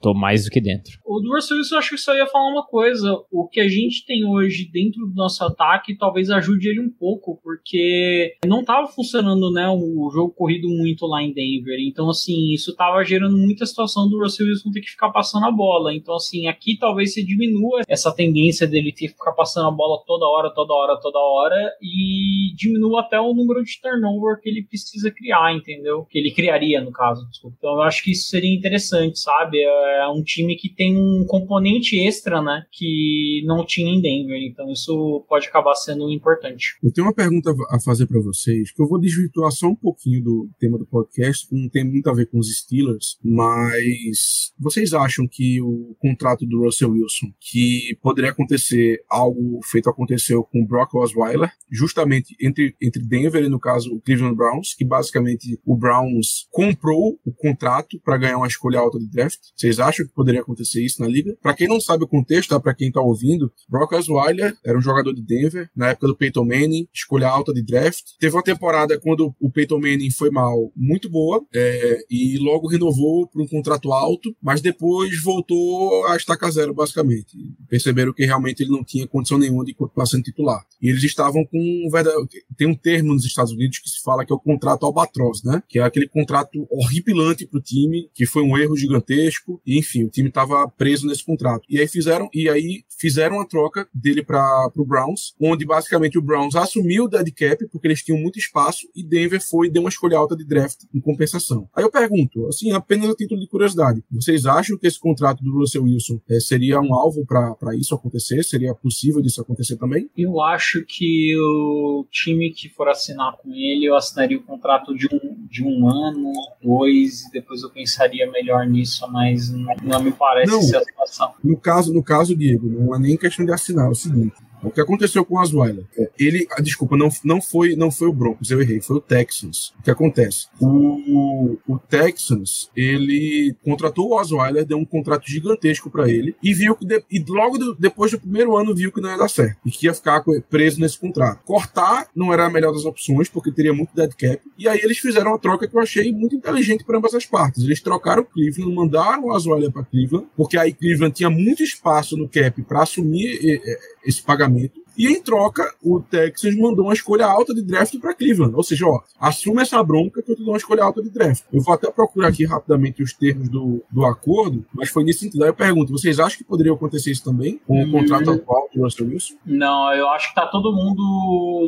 tô mais do que dentro. O do eu acho que só ia falar uma coisa. O que a gente tem hoje dentro do nosso ataque talvez ajude ele um pouco, porque não tava funcionando, né, o jogo corrido muito lá em Denver. Então, assim, isso tava gerando muita situação do Russell Wilson ter que ficar passando a bola. Então, assim, aqui talvez se diminua essa tendência dele ter que ficar passando a bola toda hora, toda hora, toda hora, e diminua até o número de turnover que ele precisa criar, entendeu? Que ele criaria, no caso, desculpa. Então, eu acho que isso seria interessante, sabe? é um time que tem um componente extra, né, que não tinha em Denver. Então isso pode acabar sendo importante. Eu tenho uma pergunta a fazer para vocês, que eu vou desvirtuar só um pouquinho do tema do podcast, não tem muito a ver com os Steelers, mas vocês acham que o contrato do Russell Wilson, que poderia acontecer algo feito aconteceu com o Brock Osweiler, justamente entre, entre Denver e, no caso, o Cleveland Browns, que basicamente o Browns comprou o contrato para ganhar uma escolha alta de draft. Vocês acham que poderia acontecer isso na liga? Para quem não sabe o contexto, tá? para quem tá ouvindo, Brock Osweiler era um jogador de Denver na época do Peyton Manning, escolha alta de draft. Teve uma temporada quando o Peyton Manning foi mal, muito boa, é, e logo renovou por um contrato alto, mas depois voltou a estaca zero, basicamente. Perceberam que realmente ele não tinha condição nenhuma de continuar sendo titular. E eles estavam com um verdade... tem um termo nos Estados Unidos que se fala que é o contrato albatroz, né? Que é aquele contrato horripilante pro time, que foi um erro gigantesco, e enfim, o time estava preso nesse contrato. E aí fizeram, e aí fizeram a troca dele para o Browns, onde basicamente o Browns assumiu o dead cap porque eles tinham muito espaço e Denver foi e deu uma escolha alta de draft em compensação. Aí eu pergunto, assim, apenas a título de curiosidade, vocês acham que esse contrato do Russell Wilson é, seria um alvo para isso acontecer? Seria possível disso acontecer também? Eu acho que o time que for assinar com ele, eu assinaria o contrato de um, de um ano, dois, e depois eu pensaria melhor nisso, mas não, não me parece não, ser a situação. No caso, no caso, Diego, não é nem questão de assinar, é o seguinte. O que aconteceu com o Osweiler? É, ele, ah, desculpa, não, não, foi, não foi o Broncos, eu errei, foi o Texans. O que acontece? O, o Texans, ele contratou o Osweiler, deu um contrato gigantesco para ele e viu que de, e logo do, depois do primeiro ano viu que não ia dar certo e que ia ficar preso nesse contrato. Cortar não era a melhor das opções porque teria muito dead cap e aí eles fizeram uma troca que eu achei muito inteligente para ambas as partes. Eles trocaram o Cleveland, mandaram o Osweiler para Cleveland porque aí Cleveland tinha muito espaço no cap para assumir esse pagamento. E em troca, o Texas mandou uma escolha alta de draft para Cleveland. Ou seja, ó, assume essa bronca que eu te dou uma escolha alta de draft. Eu vou até procurar aqui rapidamente os termos do, do acordo, mas foi nesse sentido. Aí eu pergunto: vocês acham que poderia acontecer isso também com o hum. contrato atual do Russell Wilson? Não, eu acho que tá todo mundo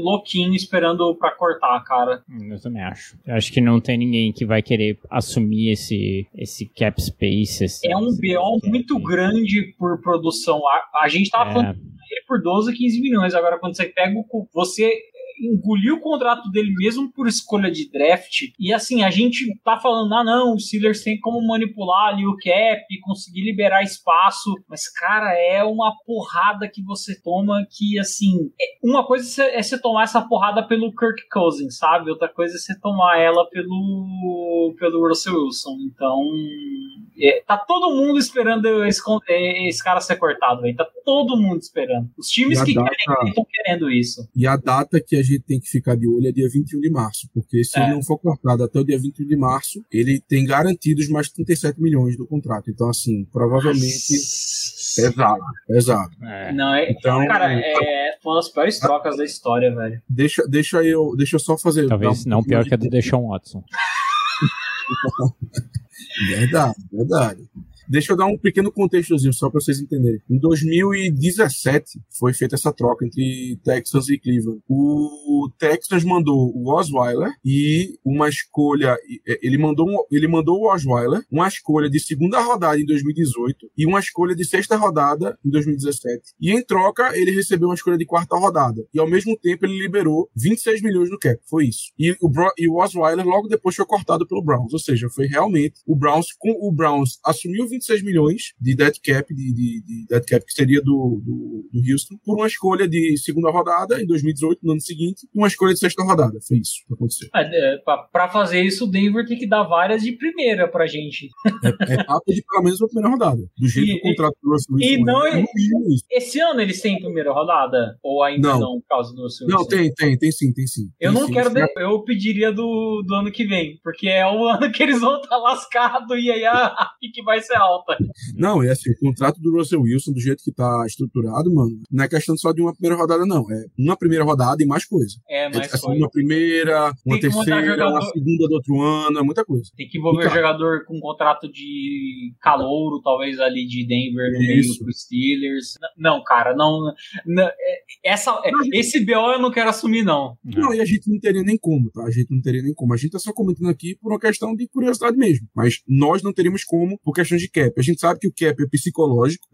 louquinho esperando para cortar, cara. Hum, eu também acho. Eu acho que não tem ninguém que vai querer assumir esse, esse cap space. Esse, é um BO muito grande por produção. A, a gente tava é. falando por 12, 15 milhões. Agora, quando você pega o. Você engoliu o contrato dele mesmo por escolha de draft. E assim, a gente tá falando, ah não, o Steelers tem como manipular ali o cap, conseguir liberar espaço. Mas, cara, é uma porrada que você toma que, assim, é, uma coisa é você tomar essa porrada pelo Kirk Cousins, sabe? Outra coisa é você tomar ela pelo, pelo Russell Wilson. Então, é, tá todo mundo esperando esse, é, esse cara ser cortado, velho. Tá todo mundo esperando. Os times que data, querem estão querendo isso. E a data que a gente tem que ficar de olho é dia 21 de março, porque se é. ele não for cortado até o dia 21 de março, ele tem garantidos mais 37 milhões do contrato. Então, assim, provavelmente. Pesado, pesado. É. Não, é, então, cara, é uma das piores trocas da história, velho. Deixa, deixa, eu, deixa eu só fazer. Talvez um não pior que a do Deshaun Watson. verdade, verdade. Deixa eu dar um pequeno contextozinho só para vocês entenderem. Em 2017 foi feita essa troca entre Texans e Cleveland. O Texans mandou o Osweiler e uma escolha. É, ele mandou, ele mandou o Osweiler, uma escolha de segunda rodada em 2018 e uma escolha de sexta rodada em 2017. E em troca, ele recebeu uma escolha de quarta rodada. E ao mesmo tempo, ele liberou 26 milhões no cap. Foi isso. E o, e o Osweiler logo depois foi cortado pelo Browns. Ou seja, foi realmente o Browns, com o Browns assumiu 26 milhões de dead cap, de, de, de dead cap que seria do, do, do, Houston, por uma escolha de segunda rodada em 2018, no ano seguinte, e uma escolha de sexta rodada. Foi isso que aconteceu. É, pra, pra, fazer isso, o Denver tem que dar várias de primeira pra gente. É, é papo de pelo menos a primeira rodada. Do jeito e, que o contrato do Russell Wilson. E não, é, é esse ano eles têm primeira rodada? Ou ainda não, não por causa do Russell Wilson? Não, tem, tem, tem sim, tem sim. Eu tem não sim, quero. De, eu pediria do, do ano que vem, porque é o ano que eles vão estar tá lascados e aí a, a que vai ser alta. Não, é assim, o contrato do Russell Wilson, do jeito que tá estruturado, mano, não é questão só de uma primeira rodada, não. É uma primeira rodada e mais coisa. É, mais é, assim, coisa. Uma primeira, uma terceira, jogador... uma segunda do outro ano, é muita coisa. Tem que envolver o jogador com um contrato de calouro, talvez ali de Denver no meio pro Steelers. Não, cara, não. não é, essa, é, esse BO eu não quero assumir, não. Não, e a gente não teria nem como, tá? A gente não teria nem como. A gente tá só comentando aqui por uma questão de curiosidade mesmo. Mas nós não teríamos como por questão de cap. A gente sabe que o cap é psicológico,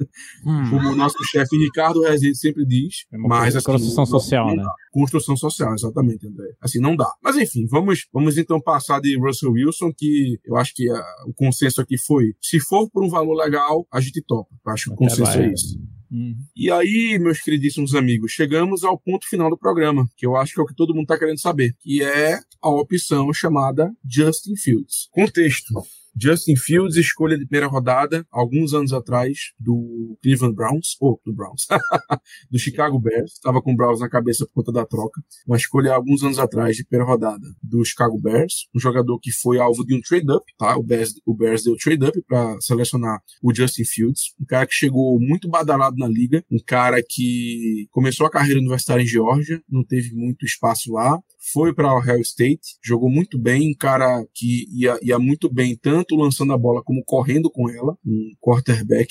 hum. como o nosso chefe Ricardo Rezende sempre diz. É mas assim, construção social, né? Construção social, exatamente, André. Assim, não dá. Mas enfim, vamos, vamos então passar de Russell Wilson, que eu acho que a, o consenso aqui foi: se for por um valor legal, a gente topa. Eu acho que o consenso é esse. Uhum. E aí, meus queridíssimos amigos, chegamos ao ponto final do programa, que eu acho que é o que todo mundo está querendo saber, que é a opção chamada Justin Fields. Contexto. Justin Fields, escolha de primeira rodada, alguns anos atrás, do Cleveland Browns, ou do Browns, do Chicago Bears, estava com o Browns na cabeça por conta da troca, uma escolha alguns anos atrás de primeira rodada do Chicago Bears, um jogador que foi alvo de um trade-up, tá? O Bears, o Bears deu trade-up para selecionar o Justin Fields, um cara que chegou muito badalado na liga, um cara que começou a carreira universitária em Geórgia, não teve muito espaço lá, foi para o Ohio State, jogou muito bem, um cara que ia, ia muito bem tanto lançando a bola como correndo com ela, um quarterback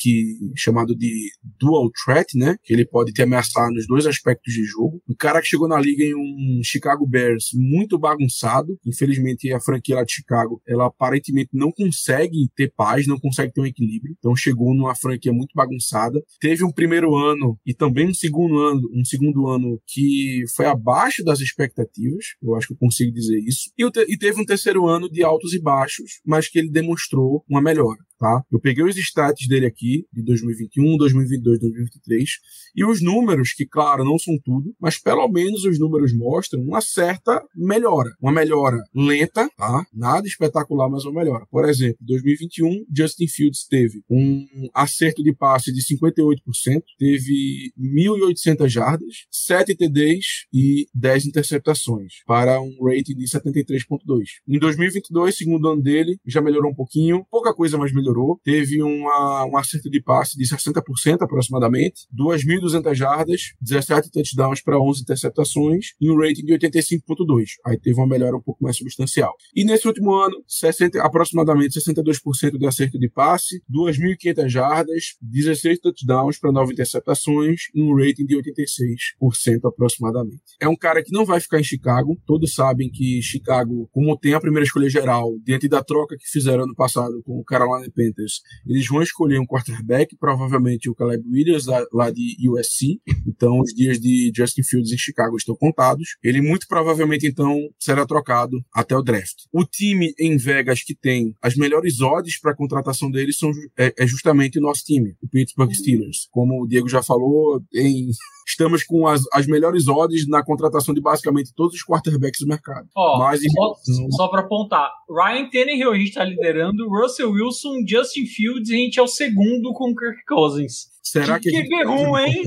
chamado de dual threat, né, que ele pode te ameaçar nos dois aspectos de jogo. Um cara que chegou na liga em um Chicago Bears muito bagunçado, infelizmente a franquia lá de Chicago, ela aparentemente não consegue ter paz, não consegue ter um equilíbrio, então chegou numa franquia muito bagunçada. Teve um primeiro ano e também um segundo ano, um segundo ano que foi abaixo das expectativas, eu acho que eu consigo dizer isso. E, e teve um terceiro ano de altos e baixos, mas que ele demonstrou uma melhora tá? Eu peguei os stats dele aqui, de 2021, 2022, 2023, e os números, que claro, não são tudo, mas pelo menos os números mostram uma certa melhora. Uma melhora lenta, tá? Nada espetacular, mas uma melhora. Por exemplo, 2021, Justin Fields teve um acerto de passe de 58%, teve 1.800 jardas, 7 TDs e 10 interceptações, para um rating de 73.2. Em 2022, segundo ano dele, já melhorou um pouquinho, pouca coisa, mas melhorou melhorou. Teve uma, um acerto de passe de 60% aproximadamente, 2.200 jardas, 17 touchdowns para 11 interceptações e um rating de 85.2. Aí teve uma melhora um pouco mais substancial. E nesse último ano, 60, aproximadamente 62% de acerto de passe, 2.500 jardas, 16 touchdowns para 9 interceptações e um rating de 86% aproximadamente. É um cara que não vai ficar em Chicago. Todos sabem que Chicago, como tem a primeira escolha geral, diante da troca que fizeram ano passado com o Carolina Panthers, eles vão escolher um quarterback, provavelmente o Caleb Williams, lá, lá de USC. Então, os dias de Justin Fields em Chicago estão contados. Ele muito provavelmente, então, será trocado até o draft. O time em Vegas que tem as melhores odds para a contratação dele são, é, é justamente o nosso time, o Pittsburgh Steelers. Como o Diego já falou, em estamos com as, as melhores odds na contratação de basicamente todos os quarterbacks do mercado. Ó, Mas, só, só para apontar, Ryan Tannehill a gente está liderando, Russell Wilson, Justin Fields, e a gente é o segundo com Kirk Cousins. Será que, que, que ruim, hein?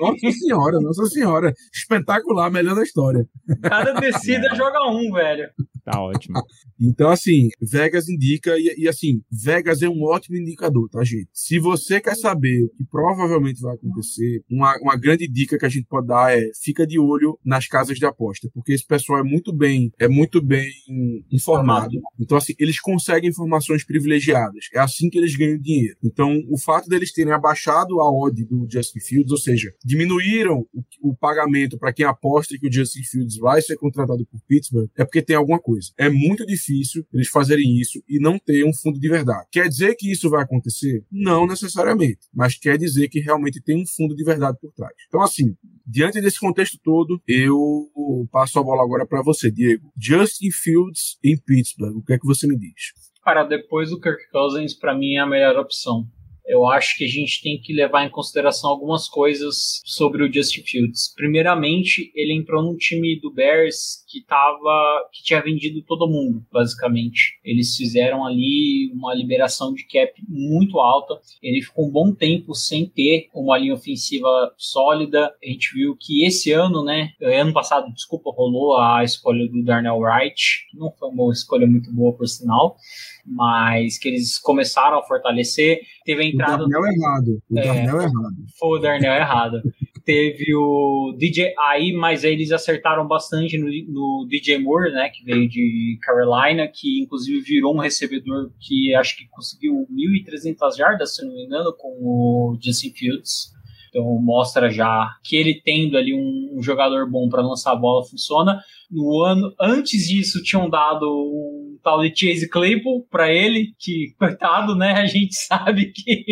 Nossa senhora, nossa senhora. Espetacular, melhor da história. Cada descida é. joga um, velho. Tá ótimo. Então, assim, Vegas indica, e, e, assim, Vegas é um ótimo indicador, tá, gente? Se você quer saber o que provavelmente vai acontecer, uma, uma grande dica que a gente pode dar é fica de olho nas casas de aposta, porque esse pessoal é muito bem, é muito bem informado. Então, assim, eles conseguem informações privilegiadas. É assim que eles ganham dinheiro. Então, o fato deles terem abaixado a odd do Justin Fields, ou seja, diminuíram o, o pagamento para quem aposta que o Justin Fields vai ser contratado por Pittsburgh, é porque tem alguma coisa coisa. É muito difícil eles fazerem isso e não ter um fundo de verdade. Quer dizer que isso vai acontecer? Não necessariamente, mas quer dizer que realmente tem um fundo de verdade por trás. Então, assim, diante desse contexto todo, eu passo a bola agora para você, Diego. Justin Fields em Pittsburgh, o que é que você me diz? Cara, depois do Kirk Cousins, para mim é a melhor opção eu acho que a gente tem que levar em consideração algumas coisas sobre o Justin Fields. Primeiramente, ele entrou num time do Bears que tava que tinha vendido todo mundo, basicamente. Eles fizeram ali uma liberação de cap muito alta. Ele ficou um bom tempo sem ter uma linha ofensiva sólida. A gente viu que esse ano, né, ano passado, desculpa, rolou a escolha do Darnell Wright, que não foi uma escolha muito boa por sinal mas que eles começaram a fortalecer. Teve a entrada. O Darnell do... errado. O é, Darnell errado. Foi o Darnell errado. Teve o DJ aí, mas aí eles acertaram bastante no, no, DJ Moore, né, que veio de Carolina, que inclusive virou um recebedor que acho que conseguiu 1.300 jardas, se não me engano, com o Justin Fields. Então mostra já que ele tendo ali um, um jogador bom para lançar a bola funciona. No ano antes disso tinham dado um tal de Chase Claypool para ele, que, coitado, né? A gente sabe que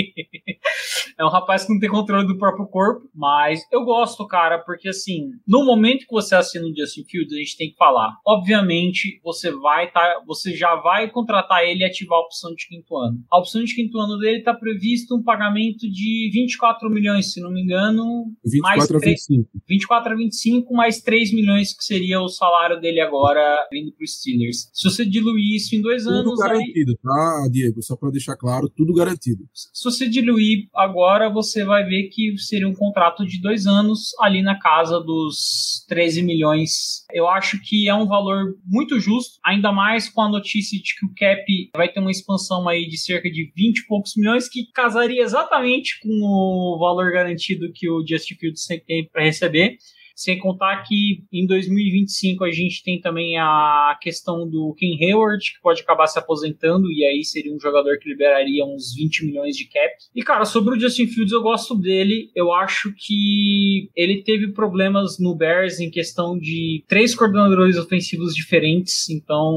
é um rapaz que não tem controle do próprio corpo, mas eu gosto, cara, porque assim, no momento que você assina o Justin Fields, a gente tem que falar. Obviamente, você vai tá, você já vai contratar ele e ativar a opção de quinto ano. A opção de quinto ano dele tá previsto um pagamento de 24 milhões, se não me engano, 24 mais 3, a 25. 24 a 25 mais 3 milhões que seria o salário dele agora vindo pro Steelers. Se você diluir isso em dois anos. Tudo garantido, aí... tá, Diego? Só para deixar claro, tudo garantido. Se você diluir agora, você vai ver que seria um contrato de dois anos ali na casa dos 13 milhões. Eu acho que é um valor muito justo, ainda mais com a notícia de que o cap vai ter uma expansão aí de cerca de 20 e poucos milhões, que casaria exatamente com o valor garantido que o Justin Fields tem para receber. Sem contar que em 2025 a gente tem também a questão do Ken Hayward, que pode acabar se aposentando, e aí seria um jogador que liberaria uns 20 milhões de cap. E, cara, sobre o Justin Fields, eu gosto dele. Eu acho que ele teve problemas no Bears em questão de três coordenadores ofensivos diferentes, então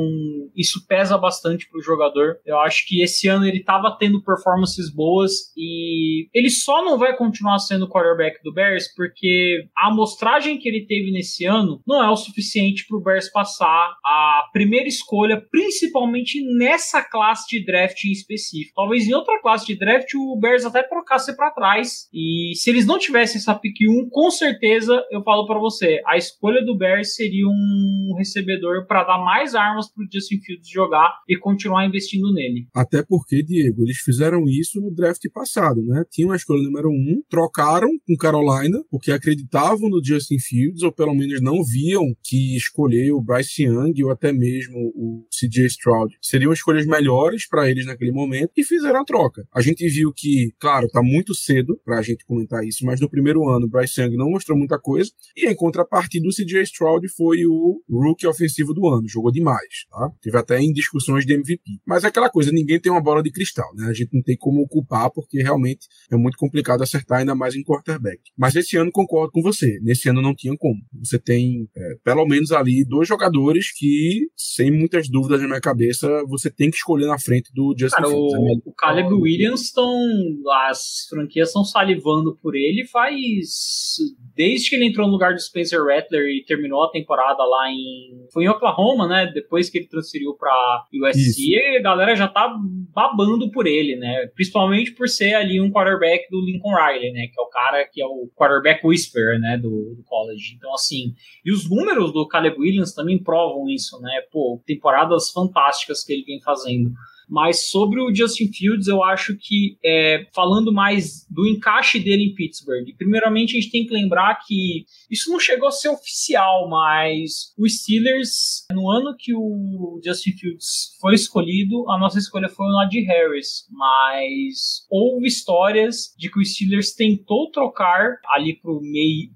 isso pesa bastante pro jogador. Eu acho que esse ano ele tava tendo performances boas e ele só não vai continuar sendo quarterback do Bears porque a amostragem que ele teve nesse ano não é o suficiente para o Bears passar a primeira escolha, principalmente nessa classe de draft em específico. Talvez em outra classe de draft o Bears até trocasse para trás. E se eles não tivessem essa pick 1, com certeza eu falo para você, a escolha do Bears seria um recebedor para dar mais armas para o Justin Fields jogar e continuar investindo nele. Até porque, Diego, eles fizeram isso no draft passado, né? Tinham a escolha número 1, trocaram com Carolina, porque acreditavam no Justin Fields, ou pelo menos não viam que escolher o Bryce Young ou até mesmo o CJ Stroud seriam escolhas melhores para eles naquele momento e fizeram a troca. A gente viu que, claro, tá muito cedo para a gente comentar isso, mas no primeiro ano o Bryce Young não mostrou muita coisa e em contrapartida o CJ Stroud foi o rookie ofensivo do ano, jogou demais, tá? Teve até em discussões de MVP. Mas é aquela coisa, ninguém tem uma bola de cristal, né? A gente não tem como culpar porque realmente é muito complicado acertar ainda mais em quarterback. Mas esse ano concordo com você. Nesse ano não não tinham como. Você tem, é, pelo menos ali, dois jogadores que, sem muitas dúvidas na minha cabeça, você tem que escolher na frente do Justin Cara, Fields. O, né? o Caleb Williams estão. As franquias estão salivando por ele faz. Desde que ele entrou no lugar do Spencer Rattler e terminou a temporada lá em. Foi em Oklahoma, né? Depois que ele transferiu pra USC, a galera já tá babando por ele, né? Principalmente por ser ali um quarterback do Lincoln Riley, né? Que é o cara que é o quarterback whisperer, né? Do, do college. Então, assim, e os números do Caleb Williams também provam isso, né? Pô, temporadas fantásticas que ele vem fazendo. Mas sobre o Justin Fields, eu acho que, é, falando mais do encaixe dele em Pittsburgh, primeiramente a gente tem que lembrar que isso não chegou a ser oficial, mas o Steelers, no ano que o Justin Fields foi escolhido, a nossa escolha foi o Najee Harris, mas houve histórias de que o Steelers tentou trocar ali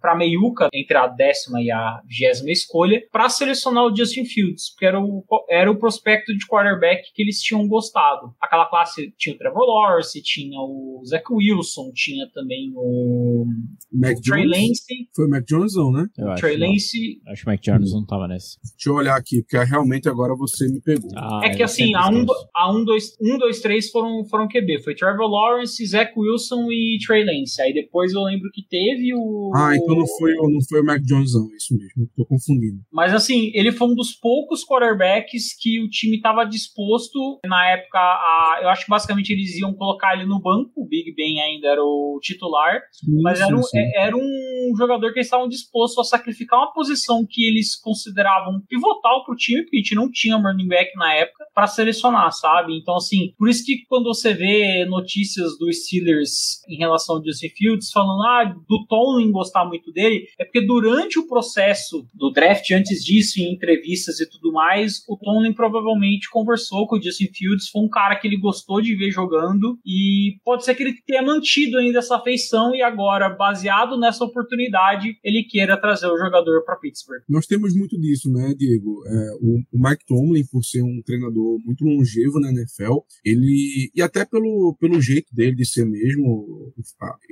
para meiuca, entre a décima e a vigésima escolha, para selecionar o Justin Fields, porque era o, era o prospecto de quarterback que eles tinham gostado gostado. Aquela classe tinha o Trevor Lawrence, tinha o Zach Wilson, tinha também o, Mac o Trey Lance. Foi o Mac Jones, não, né? Eu Trey Lance. Acho que o Mac Jones não tava nesse. Deixa eu olhar aqui, porque realmente agora você me pegou. Ah, é que assim, a 1, a 1, 2, 1, 2, 3 foram, foram QB. Foi Trevor Lawrence, Zach Wilson e Trey Lance. Aí depois eu lembro que teve o. Ah, então não foi, não foi o Mac Jones, não. É isso mesmo. Tô confundindo. Mas assim, ele foi um dos poucos quarterbacks que o time tava disposto, na época, a, eu acho que basicamente eles iam colocar ele no banco, o Big Ben ainda era o titular, sim, mas era, sim, um, sim. É, era um jogador que eles estavam dispostos a sacrificar uma posição que eles consideravam pivotal pro time, porque a gente não tinha running back na época, para selecionar, sabe? Então, assim, por isso que quando você vê notícias dos Steelers em relação ao Justin Fields falando, ah, do Tomlin gostar muito dele, é porque durante o processo do draft, antes disso, em entrevistas e tudo mais, o Tomlin provavelmente conversou com o Justin Fields, foi um cara que ele gostou de ver jogando e pode ser que ele tenha mantido ainda essa afeição e agora, baseado nessa oportunidade, ele queira trazer o jogador para Pittsburgh. Nós temos muito disso, né, Diego? É, o, o Mike Tomlin, por ser um treinador muito longevo na NFL, ele e até pelo, pelo jeito dele de ser mesmo,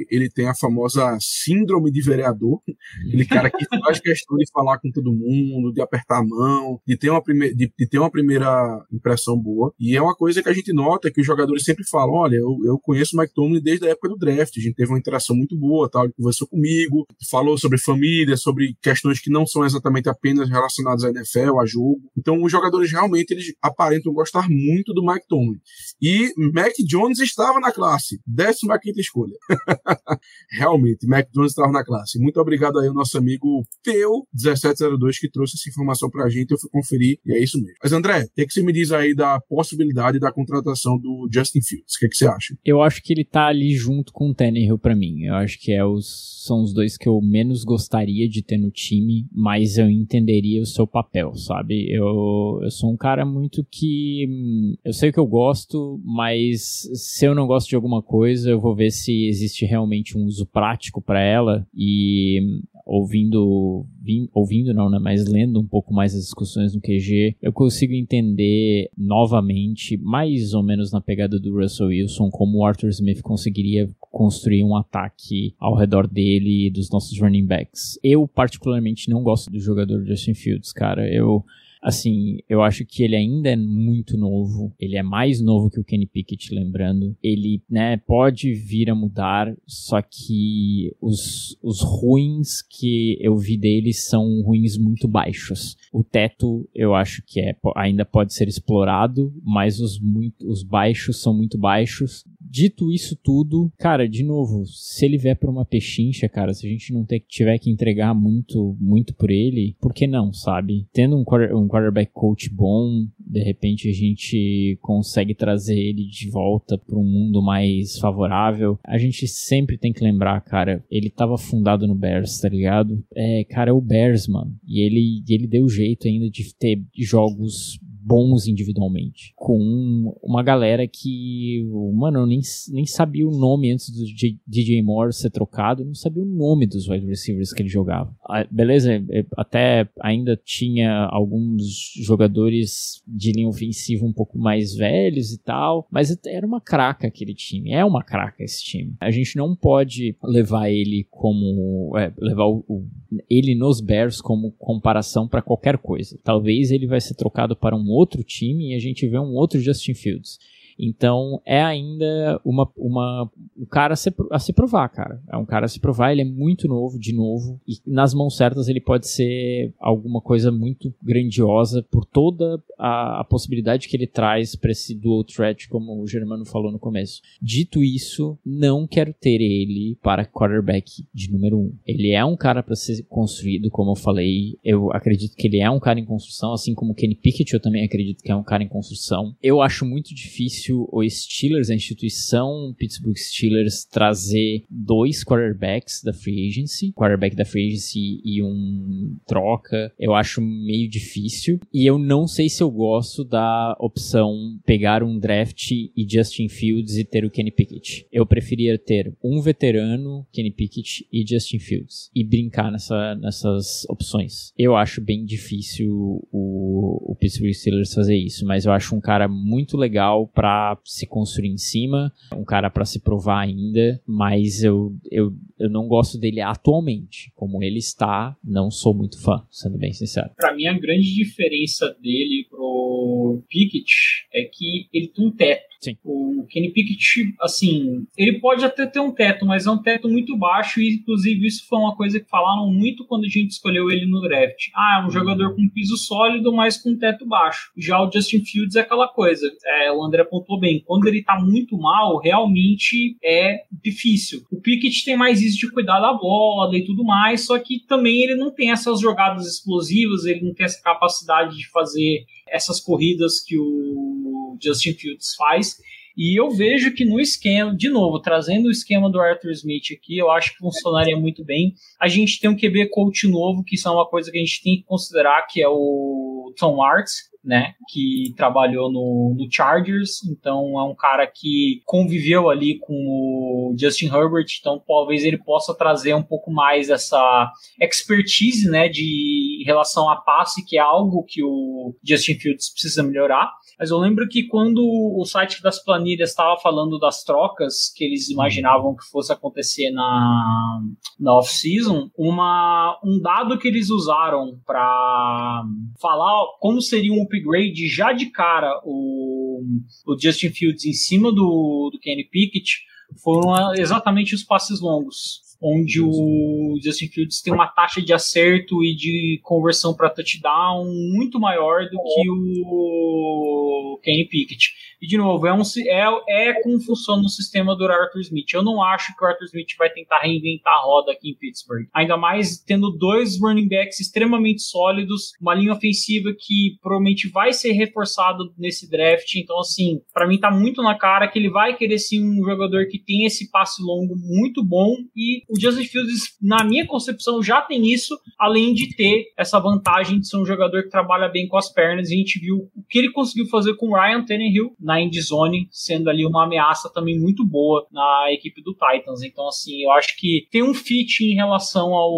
ele tem a famosa síndrome de vereador, aquele cara que faz questão de falar com todo mundo, de apertar a mão, de ter uma primeira, de, de ter uma primeira impressão boa. E é uma coisa que a gente nota que os jogadores sempre falam: olha, eu, eu conheço o Mike Tomlin desde a época do draft, a gente teve uma interação muito boa, tal, ele conversou comigo, falou sobre família, sobre questões que não são exatamente apenas relacionadas à NFL, a jogo. Então os jogadores realmente eles aparentam gostar muito do Mike Tomlin. E Mac Jones estava na classe, 15 quinta escolha. realmente, Mac Jones estava na classe. Muito obrigado aí ao nosso amigo Teu1702 que trouxe essa informação pra gente, eu fui conferir e é isso mesmo. Mas André, o que, é que você me diz aí da possibilidade da contratação do Justin Fields? O que, é que você acha? Eu acho que ele tá ali junto com o Tannehill para mim. Eu acho que é os, são os dois que eu menos gostaria de ter no time, mas eu entenderia o seu papel, sabe? Eu, eu sou um cara muito que. Hum, eu sei o que eu gosto, mas se eu não gosto de alguma coisa, eu vou ver se existe realmente um uso prático para ela e hum, ouvindo, vim, ouvindo não, né, mas lendo um pouco mais as discussões no QG, eu consigo entender novamente, mais ou menos na pegada do Russell Wilson, como o Arthur Smith conseguiria construir um ataque ao redor dele e dos nossos running backs. Eu particularmente não gosto do jogador Justin Fields, cara. Eu Assim, eu acho que ele ainda é muito novo. Ele é mais novo que o Kenny Pickett, lembrando. Ele, né, pode vir a mudar, só que os, os ruins que eu vi dele são ruins muito baixos. O teto, eu acho que é, ainda pode ser explorado, mas os, muito, os baixos são muito baixos. Dito isso tudo, cara, de novo, se ele vier pra uma pechincha, cara, se a gente não ter, tiver que entregar muito, muito por ele, por que não, sabe? Tendo um, um quarterback coach bom, de repente a gente consegue trazer ele de volta para um mundo mais favorável. A gente sempre tem que lembrar, cara, ele tava fundado no Bears, tá ligado? É, cara, é o Bears, mano. E ele, ele deu jeito ainda de ter jogos bons individualmente. Com uma galera que, mano, eu nem, nem sabia o nome antes do DJ Moore ser trocado, não sabia o nome dos wide receivers que ele jogava. Ah, beleza, é, até ainda tinha alguns jogadores de linha ofensiva um pouco mais velhos e tal, mas era uma craca aquele time, é uma craca esse time. A gente não pode levar ele como, é, levar o, o, ele nos Bears como comparação para qualquer coisa. Talvez ele vai ser trocado para um outro time e a gente vê um outro Justin Fields. Então é ainda uma, uma, um cara a se, a se provar, cara. É um cara a se provar, ele é muito novo, de novo, e nas mãos certas ele pode ser alguma coisa muito grandiosa por toda a, a possibilidade que ele traz para esse dual threat, como o Germano falou no começo. Dito isso, não quero ter ele para quarterback de número um. Ele é um cara para ser construído, como eu falei. Eu acredito que ele é um cara em construção, assim como Kenny Pickett, eu também acredito que é um cara em construção. Eu acho muito difícil o Steelers, a instituição Pittsburgh Steelers, trazer dois quarterbacks da free agency, quarterback da free agency e um troca. Eu acho meio difícil. E eu não sei se eu gosto da opção pegar um draft e Justin Fields e ter o Kenny Pickett. Eu preferia ter um veterano, Kenny Pickett e Justin Fields e brincar nessa, nessas opções. Eu acho bem difícil o, o Pittsburgh Steelers fazer isso, mas eu acho um cara muito legal para se construir em cima, um cara para se provar ainda, mas eu, eu eu não gosto dele atualmente. Como ele está, não sou muito fã, sendo bem sincero. Para mim, a grande diferença dele pro Pickett é que ele tem um teto. Sim. O Kenny Pickett, assim, ele pode até ter um teto, mas é um teto muito baixo e, inclusive, isso foi uma coisa que falaram muito quando a gente escolheu ele no draft. Ah, é um jogador com piso sólido, mas com teto baixo. Já o Justin Fields é aquela coisa, é, o André pontuou bem, quando ele tá muito mal, realmente é difícil. O Pickett tem mais isso de cuidar da bola e tudo mais, só que também ele não tem essas jogadas explosivas, ele não tem essa capacidade de fazer essas corridas que o Justin Fields faz. E eu vejo que no esquema, de novo, trazendo o esquema do Arthur Smith aqui, eu acho que funcionaria muito bem. A gente tem um QB coach novo, que isso é uma coisa que a gente tem que considerar, que é o Tom Arts, né, que trabalhou no, no, Chargers, então é um cara que conviveu ali com o Justin Herbert, então talvez ele possa trazer um pouco mais essa expertise, né, de em relação a passe, que é algo que o Justin Fields precisa melhorar. Mas eu lembro que quando o site das planilhas estava falando das trocas que eles imaginavam que fosse acontecer na, na off-season, um dado que eles usaram para falar como seria um upgrade já de cara o, o Justin Fields em cima do, do Kenny Pickett foram exatamente os passes longos onde o Justin Fields tem uma taxa de acerto e de conversão para touchdown muito maior do que o Kenny Pickett. E, de novo, é, um, é, é como funciona o sistema do Arthur Smith. Eu não acho que o Arthur Smith vai tentar reinventar a roda aqui em Pittsburgh. Ainda mais tendo dois running backs extremamente sólidos, uma linha ofensiva que provavelmente vai ser reforçado nesse draft. Então, assim, para mim tá muito na cara que ele vai querer sim um jogador que tem esse passe longo muito bom. E o Justin Fields, na minha concepção, já tem isso, além de ter essa vantagem de ser um jogador que trabalha bem com as pernas. E a gente viu o que ele conseguiu fazer com o Ryan Tannehill na endzone, sendo ali uma ameaça também muito boa na equipe do Titans. Então, assim, eu acho que tem um fit em relação ao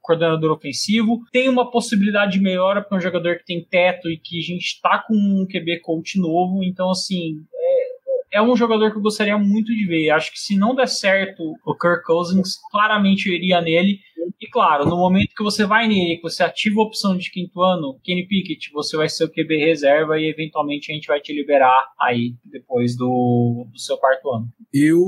coordenador ofensivo, tem uma possibilidade de melhora para um jogador que tem teto e que a gente está com um QB coach novo. Então, assim, é, é um jogador que eu gostaria muito de ver. Acho que se não der certo o Kirk Cousins, claramente eu iria nele. E claro, no momento que você vai nele, que você ativa a opção de quinto ano, Kenny Pickett, você vai ser o QB reserva e eventualmente a gente vai te liberar aí depois do, do seu quarto ano. Eu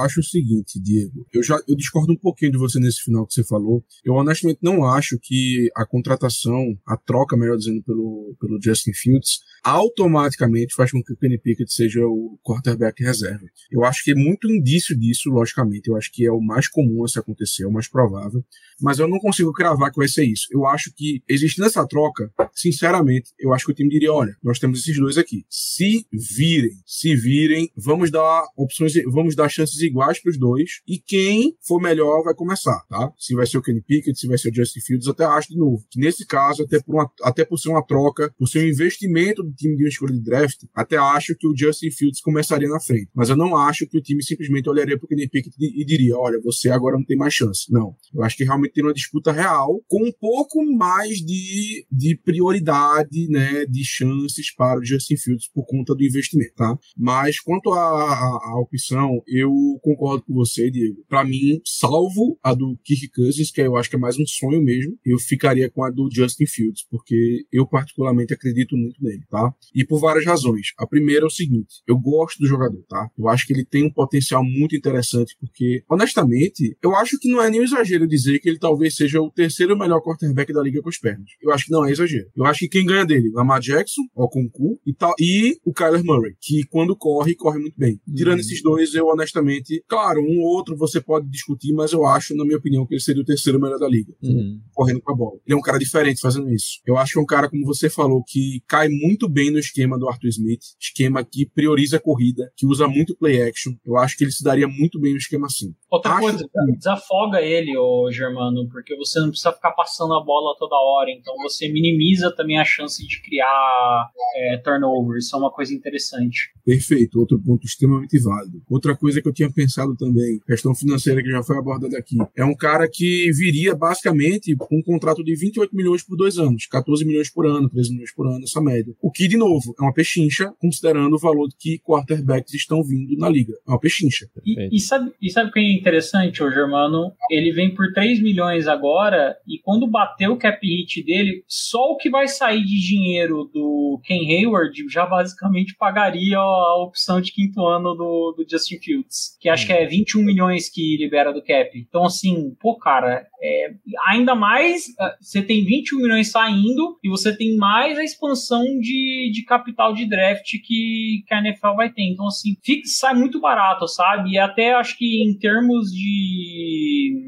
acho o seguinte, Diego, eu já eu discordo um pouquinho de você nesse final que você falou. Eu honestamente não acho que a contratação, a troca, melhor dizendo, pelo, pelo Justin Fields, automaticamente faz com que o Kenny Pickett seja o quarterback reserva. Eu acho que é muito indício disso, logicamente. Eu acho que é o mais comum a se acontecer, é o mais provável mas eu não consigo cravar que vai ser isso. Eu acho que, existindo essa troca, sinceramente, eu acho que o time diria: olha, nós temos esses dois aqui. Se virem, se virem, vamos dar opções, vamos dar chances iguais para os dois, e quem for melhor vai começar, tá? Se vai ser o Kenny Pickett, se vai ser o Justin Fields, até acho de novo. Que nesse caso, até por, uma, até por ser uma troca, por ser um investimento do time de uma escolha de draft, até acho que o Justin Fields começaria na frente. Mas eu não acho que o time simplesmente olharia para o Kenny Pickett e diria: olha, você agora não tem mais chance. Não. Eu acho que realmente tem uma disputa real, com um pouco mais de, de prioridade, né, de chances para o Justin Fields por conta do investimento, tá? Mas quanto à opção, eu concordo com você, Diego. Para mim, salvo a do Kirk Cousins, que eu acho que é mais um sonho mesmo, eu ficaria com a do Justin Fields, porque eu particularmente acredito muito nele, tá? E por várias razões. A primeira é o seguinte, eu gosto do jogador, tá? Eu acho que ele tem um potencial muito interessante, porque, honestamente, eu acho que não é nenhum exagero dizer que ele talvez seja o terceiro melhor quarterback da liga com as pernas. Eu acho que não é exagero. Eu acho que quem ganha dele, Lamar Jackson, o Concu e tal, e o Kyler Murray, que quando corre, corre muito bem. Tirando uhum. esses dois, eu honestamente, claro, um ou outro você pode discutir, mas eu acho, na minha opinião, que ele seria o terceiro melhor da liga, uhum. correndo com a bola. Ele é um cara diferente fazendo isso. Eu acho que é um cara, como você falou, que cai muito bem no esquema do Arthur Smith, esquema que prioriza a corrida, que usa muito play action. Eu acho que ele se daria muito bem no esquema assim. Outra acho coisa, que... desafoga ele, o Germano Germano, porque você não precisa ficar passando a bola toda hora, então você minimiza também a chance de criar é, turnover. Isso é uma coisa interessante. Perfeito, outro ponto extremamente válido. Outra coisa que eu tinha pensado também, questão financeira que já foi abordada aqui, é um cara que viria basicamente com um contrato de 28 milhões por dois anos, 14 milhões por ano, 13 milhões por ano, essa média. O que, de novo, é uma pechincha, considerando o valor que quarterbacks estão vindo na liga. É uma pechincha. E, e, sabe, e sabe o que é interessante, o Germano? Ele vem por 3 milhões agora, e quando bater o cap hit dele, só o que vai sair de dinheiro do Ken Hayward já basicamente pagaria a opção de quinto ano do, do Justin Fields, que acho que é 21 milhões que libera do cap. Então, assim, pô, cara, é, ainda mais ah, você tem 21 milhões saindo e você tem mais a expansão de, de capital de draft que, que a NFL vai ter. Então, assim, fica, sai muito barato, sabe? E até acho que em termos de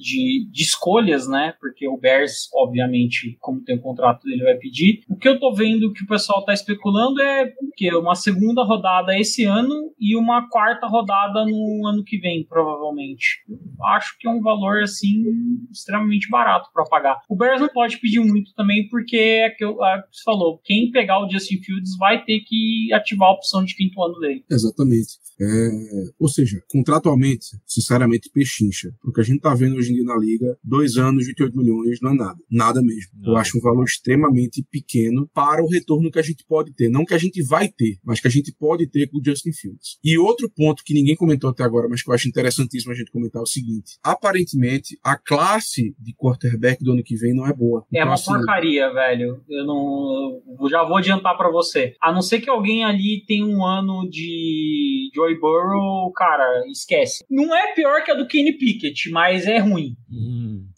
de, de, escolhas, né? Porque o Bears, obviamente, como tem o contrato dele, vai pedir. O que eu tô vendo que o pessoal tá especulando é que uma segunda rodada esse ano e uma quarta rodada no ano que vem, provavelmente. Eu acho que é um valor assim extremamente barato para pagar. O Bears não pode pedir muito também, porque é que, eu, é você falou, quem pegar o Justin Fields vai ter que ativar a opção de quinto ano dele. Exatamente. É, ou seja, contratualmente, sinceramente, pechincha. Porque a gente tá vendo hoje em dia na liga, dois anos, 28 milhões, não é nada. Nada mesmo. Não. Eu acho um valor extremamente pequeno para o retorno que a gente pode ter. Não que a gente vai ter, mas que a gente pode ter com o Justin Fields. E outro ponto que ninguém comentou até agora, mas que eu acho interessantíssimo a gente comentar é o seguinte: aparentemente, a classe de quarterback do ano que vem não é boa. É então, uma assim, porcaria, velho. Eu não. Eu já vou adiantar para você. A não ser que alguém ali tenha um ano de Joy Burrow, cara, esquece. Não é pior que a do Kenny Pickett, mas é ruim.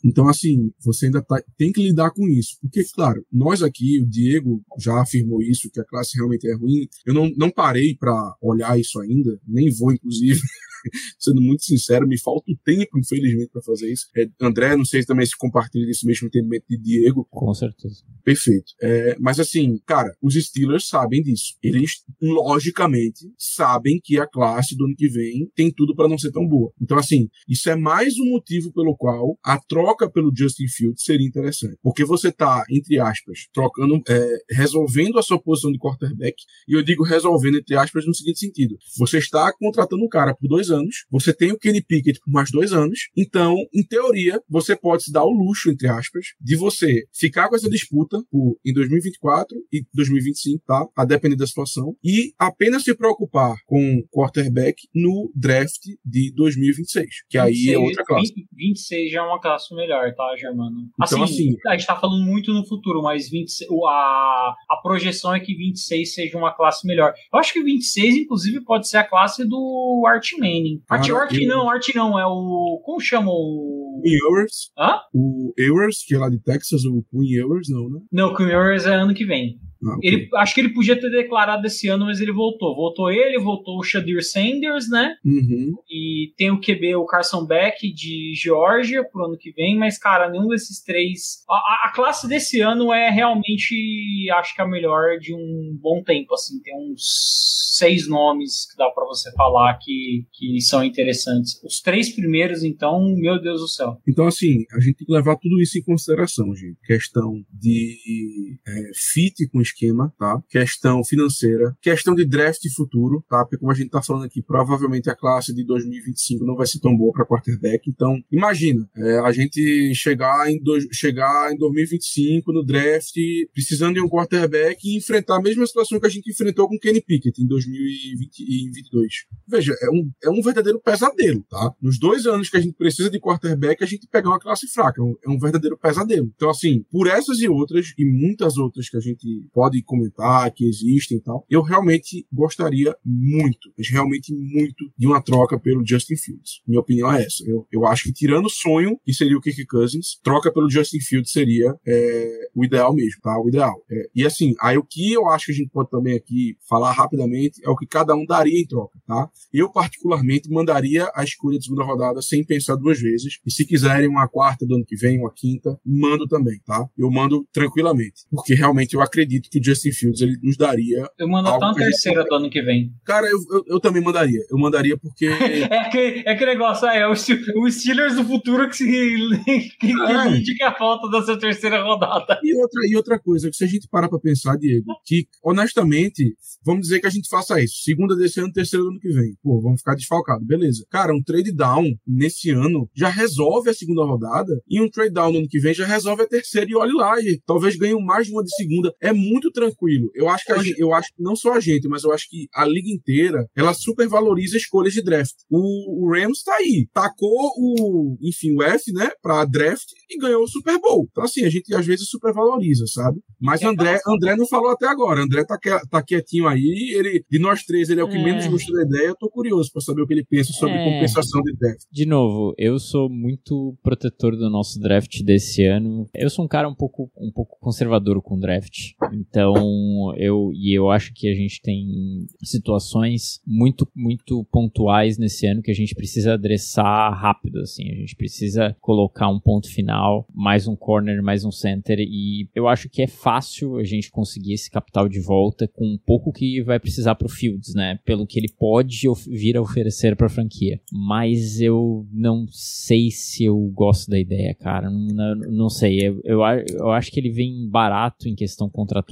Então, assim, você ainda tá, tem que lidar com isso. Porque, claro, nós aqui, o Diego já afirmou isso, que a classe realmente é ruim. Eu não, não parei para olhar isso ainda, nem vou, inclusive. sendo muito sincero, me falta o tempo, infelizmente, para fazer isso. É, André, não sei se também se compartilha desse mesmo entendimento de Diego. Com certeza. Perfeito. É, mas assim, cara, os Steelers sabem disso. Eles, logicamente, sabem que a classe do ano que vem tem tudo para não ser tão boa. Então, assim, isso é mais um motivo pelo qual a troca pelo Justin Fields seria interessante. Porque você tá, entre aspas, trocando, é, resolvendo a sua posição de quarterback, e eu digo resolvendo, entre aspas, no seguinte sentido. Você está contratando um cara por dois anos, você tem o Kenny Pickett por mais dois anos, então, em teoria, você pode se dar o luxo, entre aspas, de você ficar com essa disputa por, em 2024 e 2025, tá? A depender da situação, e apenas se preocupar com quarterback no draft de 2026, que 26, aí é outra classe. 20, 26 já é uma classe melhor, tá, Germano? Então, assim, assim, a gente tá falando muito no futuro, mas 26, a, a projeção é que 26 seja uma classe melhor. Eu acho que 26, inclusive, pode ser a classe do Artman Manning. Art, ah, Art não, Art não, é o. Como chama o. Ewers. Hã? O Ewers, que é lá de Texas, o Queen Ewers, não, né? Não, Queen Ewers é ano que vem. Ah, okay. ele, acho que ele podia ter declarado esse ano, mas ele voltou. Voltou ele, voltou o Shadir Sanders, né? Uhum. E tem o QB, o Carson Beck de Geórgia pro ano que vem, mas, cara, nenhum desses três. A, a, classe desse ano é realmente, acho que a melhor de um bom tempo, assim. Tem uns seis nomes que dá para você falar que, que são interessantes. Os três primeiros, então, meu Deus do céu. Então, assim, a gente tem que levar tudo isso em consideração, gente. Questão de é, fit com esquema, tá? Questão financeira, questão de draft futuro, tá? Porque como a gente tá falando aqui, provavelmente a classe de 2025 não vai ser tão boa para quarterback. Então, imagina, é, a gente chegar em, do, chegar em 2025 no draft, precisando de um quarterback e enfrentar a mesma situação que a gente enfrentou com Kenny Pickett em 2022. Veja, é um, é um verdadeiro pesadelo, tá? Nos dois anos que a gente precisa de quarterback, a gente pegar uma classe fraca. É um, é um verdadeiro pesadelo. Então, assim, por essas e outras, e muitas outras que a gente pode comentar, que existem e tal, eu realmente gostaria muito, mas realmente muito, de uma troca pelo Justin Fields. Minha opinião é essa. Eu, eu acho que tirando o sonho, que seria o Kirk Cousins, troca pelo Justin Fields seria é, o ideal mesmo, tá? O ideal. É, e assim, aí o que eu acho que a gente pode também aqui falar rapidamente é o que cada um daria em troca, tá? Eu, particularmente, mandaria a escolha de segunda rodada sem pensar duas vezes. E se quiserem uma quarta do ano que vem, uma quinta, mando também, tá? Eu mando tranquilamente. Porque realmente eu acredito que o Justin Fields ele nos daria. Eu mando até uma terceira do ano que vem. Cara, eu, eu, eu, também mandaria. Eu mandaria porque. é, que, é que negócio, é, o, o Steelers do futuro que, se, que, é. indica a falta da sua terceira rodada. E outra, e outra coisa, que se a gente parar pra pensar, Diego, que honestamente, vamos dizer que a gente faça isso. Segunda desse ano, terceira do ano que vem. Pô, vamos ficar desfalcado. Beleza. Cara, um trade down nesse ano já resolve a segunda rodada e um trade down no ano que vem já resolve a terceira e olhe lá. E talvez ganhe mais de uma de segunda. É muito tranquilo. Eu acho que a gente, eu acho que não só a gente, mas eu acho que a liga inteira ela supervaloriza escolhas de draft. O, o Rams tá aí. Tacou o, enfim, o F, né, pra draft e ganhou o Super Bowl. Então, assim, a gente às vezes supervaloriza, sabe? Mas é, André, André não falou até agora. André tá, tá quietinho aí. Ele, de nós três, ele é o que é. menos gosta da ideia. Eu tô curioso para saber o que ele pensa sobre é. compensação de draft. De novo, eu sou muito protetor do nosso draft desse ano. Eu sou um cara um pouco, um pouco conservador com draft. Então, eu e eu acho que a gente tem situações muito, muito pontuais nesse ano que a gente precisa adressar rápido, assim. A gente precisa colocar um ponto final, mais um corner, mais um center e eu acho que é fácil a gente conseguir esse capital de volta com um pouco que vai precisar pro Fields, né? Pelo que ele pode vir a oferecer pra franquia. Mas eu não sei se eu gosto da ideia, cara. Não, não sei. Eu, eu, eu acho que ele vem barato em questão contratual,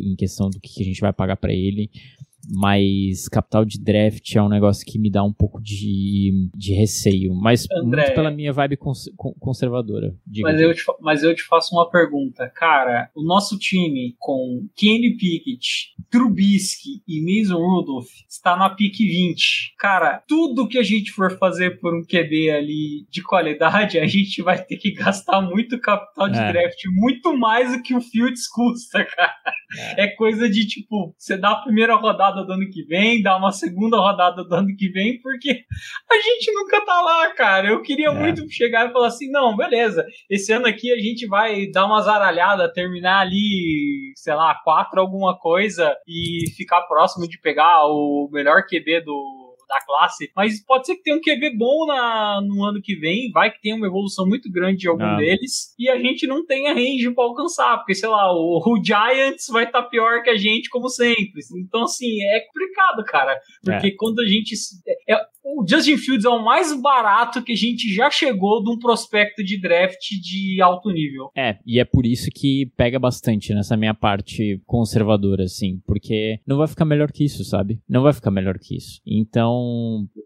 em questão do que a gente vai pagar para ele mas capital de draft é um negócio que me dá um pouco de, de receio, mas André, muito pela minha vibe cons conservadora. Mas eu, te, mas eu te faço uma pergunta, cara, o nosso time com Kenny Pickett, Trubisky e Mason Rudolph está na pick 20. Cara, tudo que a gente for fazer por um QB ali de qualidade, a gente vai ter que gastar muito capital de é. draft, muito mais do que o Fields custa, cara. É. é coisa de tipo, você dá a primeira rodada rodada do ano que vem, dar uma segunda rodada do ano que vem, porque a gente nunca tá lá, cara. Eu queria é. muito chegar e falar assim: não, beleza, esse ano aqui a gente vai dar uma zaralhada, terminar ali, sei lá, quatro alguma coisa e ficar próximo de pegar o melhor QB do da classe, mas pode ser que tenha um QB bom na, no ano que vem, vai que tenha uma evolução muito grande de algum ah. deles, e a gente não tenha range para alcançar, porque sei lá, o, o Giants vai estar tá pior que a gente, como sempre. Então, assim, é complicado, cara, porque é. quando a gente. É, o Justin Fields é o mais barato que a gente já chegou de um prospecto de draft de alto nível. É, e é por isso que pega bastante nessa minha parte conservadora, assim, porque não vai ficar melhor que isso, sabe? Não vai ficar melhor que isso. Então,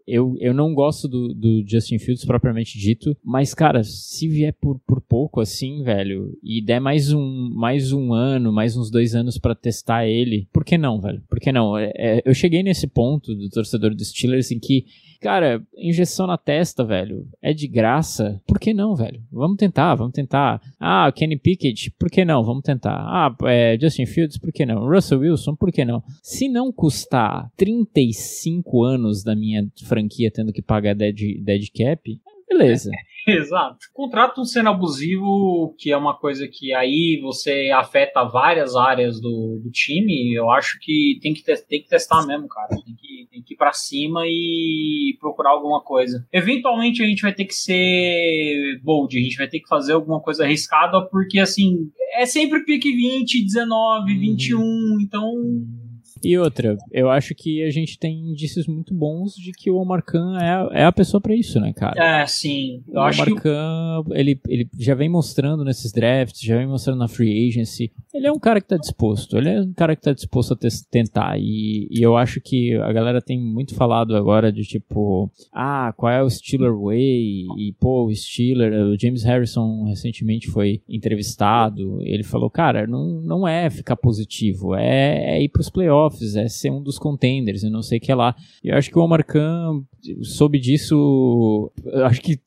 eu, eu não gosto do, do Justin Fields propriamente dito, mas, cara, se vier por, por pouco, assim, velho, e der mais um, mais um ano, mais uns dois anos para testar ele, por que não, velho? Por que não? É, é, eu cheguei nesse ponto do torcedor dos Steelers em que Cara, injeção na testa, velho, é de graça. Por que não, velho? Vamos tentar, vamos tentar. Ah, Kenny Pickett, por que não? Vamos tentar. Ah, é, Justin Fields, por que não? Russell Wilson, por que não? Se não custar 35 anos da minha franquia tendo que pagar dead, dead cap, beleza. Exato. Contrato sendo abusivo, que é uma coisa que aí você afeta várias áreas do, do time, eu acho que tem que, te, tem que testar mesmo, cara. Tem que, tem que ir pra cima e procurar alguma coisa. Eventualmente a gente vai ter que ser bold, a gente vai ter que fazer alguma coisa arriscada, porque assim, é sempre pique 20, 19, 21, então e outra, eu acho que a gente tem indícios muito bons de que o Omar Khan é, é a pessoa para isso, né, cara? É, sim. Eu o Omar que... Khan, ele, ele já vem mostrando nesses drafts, já vem mostrando na free agency. Ele é um cara que tá disposto, ele é um cara que tá disposto a tentar. E, e eu acho que a galera tem muito falado agora de tipo, ah, qual é o Steeler Way? E, pô, o Steeler, o James Harrison recentemente foi entrevistado. Ele falou, cara, não, não é ficar positivo, é, é ir pros playoffs playoffs, é ser um dos contenders e não sei o que lá. E eu acho que o Omar Khan soube disso, acho que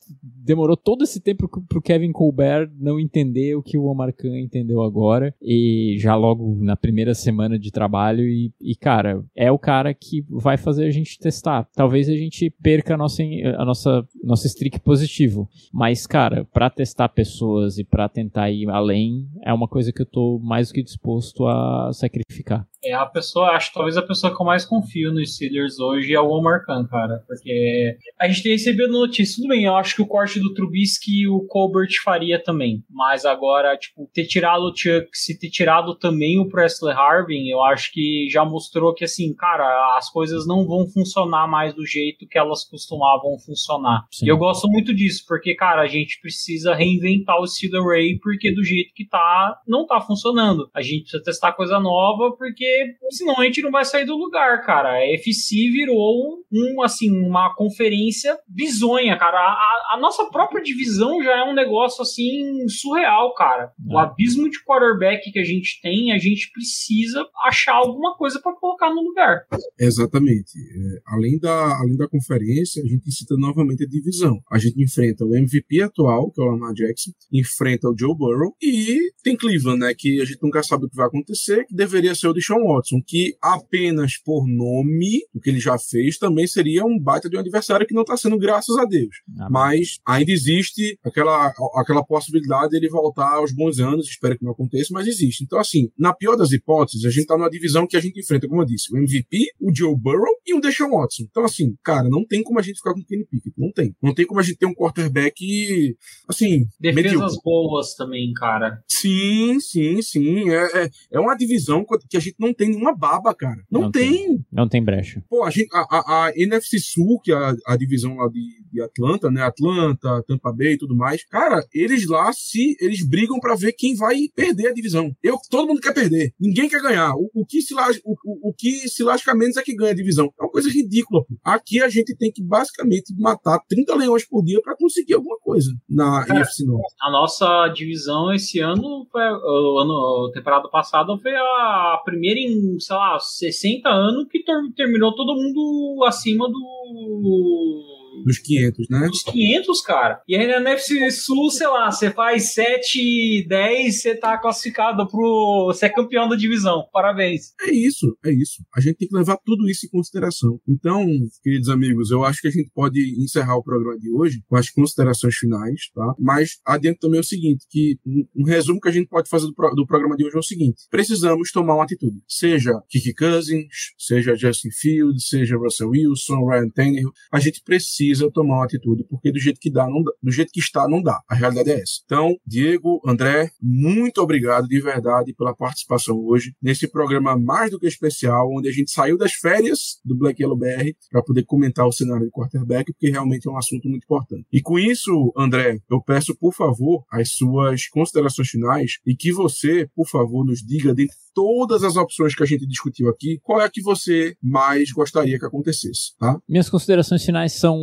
demorou todo esse tempo pro Kevin Colbert não entender o que o Omar Khan entendeu agora e já logo na primeira semana de trabalho e, e cara, é o cara que vai fazer a gente testar. Talvez a gente perca a nossa, a nossa, nosso streak positivo, mas cara, para testar pessoas e para tentar ir além é uma coisa que eu tô mais do que disposto a sacrificar. É a pessoa, acho que talvez a pessoa que eu mais confio nos Steelers hoje é o Omar Khan, cara. Porque a gente tem recebido notícias, tudo bem, eu acho que o corte do Trubisky o Colbert faria também. Mas agora, tipo, ter tirado o Chuck, se ter tirado também o Presley Harvin, eu acho que já mostrou que, assim, cara, as coisas não vão funcionar mais do jeito que elas costumavam funcionar. Sim. E eu gosto muito disso, porque, cara, a gente precisa reinventar o Steeler Ray, porque do jeito que tá, não tá funcionando. A gente precisa testar coisa nova, porque senão a gente não vai sair do lugar, cara. A FC virou um, assim, uma conferência bizonha, cara. A, a nossa própria divisão já é um negócio, assim, surreal, cara. O é. abismo de quarterback que a gente tem, a gente precisa achar alguma coisa para colocar no lugar. Exatamente. É, além, da, além da conferência, a gente cita novamente a divisão. A gente enfrenta o MVP atual, que é o Lamar Jackson, enfrenta o Joe Burrow e tem Cleveland, né, que a gente nunca sabe o que vai acontecer, que deveria ser o Deshaun Watson, que apenas por nome, o que ele já fez, também seria um baita de um adversário que não está sendo graças a Deus. Ah, mas ainda existe aquela, aquela possibilidade dele voltar aos bons anos, espero que não aconteça, mas existe. Então, assim, na pior das hipóteses, a gente está numa divisão que a gente enfrenta, como eu disse, o MVP, o Joe Burrow e um Deshaun Watson. Então, assim, cara, não tem como a gente ficar com o Kenny Pickett. Não tem. Não tem como a gente ter um quarterback, assim... Defesas medíocre. boas também, cara. Sim, sim, sim. É, é, é, uma divisão que a gente não tem nenhuma baba, cara. Não, não tem. tem. Não tem brecha. Pô, a, gente, a, a, a NFC Sul, que é a, a divisão lá de, de Atlanta, né? Atlanta, Tampa Bay e tudo mais. Cara, eles lá se eles brigam para ver quem vai perder a divisão. Eu, todo mundo quer perder. Ninguém quer ganhar. O, o que se o, o, o, que se lasca menos é que ganha a divisão. É uma coisa ridícula. Pô. Aqui a gente tem que basicamente matar 30 leões por dia para conseguir alguma coisa na é, NFC Norte. A nossa divisão esse ano foi o ano temporada passada foi a primeira em, sei lá, 60 anos que terminou todo mundo acima do dos 500, né? Dos 500, cara. E aí na NFC Sul, sei lá, você faz 7, 10, você tá classificado pro. Você é campeão da divisão. Parabéns. É isso, é isso. A gente tem que levar tudo isso em consideração. Então, queridos amigos, eu acho que a gente pode encerrar o programa de hoje com as considerações finais, tá? Mas adiante também é o seguinte, que um, resumo que a gente pode fazer do, pro, do programa de hoje é o seguinte. Precisamos tomar uma atitude. Seja Kiki Cousins, seja Justin Fields, seja Russell Wilson, Ryan Tannehill. A gente precisa precisa tomar uma atitude, porque do jeito que dá, não dá, do jeito que está, não dá. A realidade é essa. Então, Diego, André, muito obrigado de verdade pela participação hoje nesse programa mais do que especial, onde a gente saiu das férias do Black Yellow BR para poder comentar o cenário de quarterback, porque realmente é um assunto muito importante. E com isso, André, eu peço, por favor, as suas considerações finais e que você, por favor, nos diga dentre todas as opções que a gente discutiu aqui, qual é a que você mais gostaria que acontecesse, tá? Minhas considerações finais são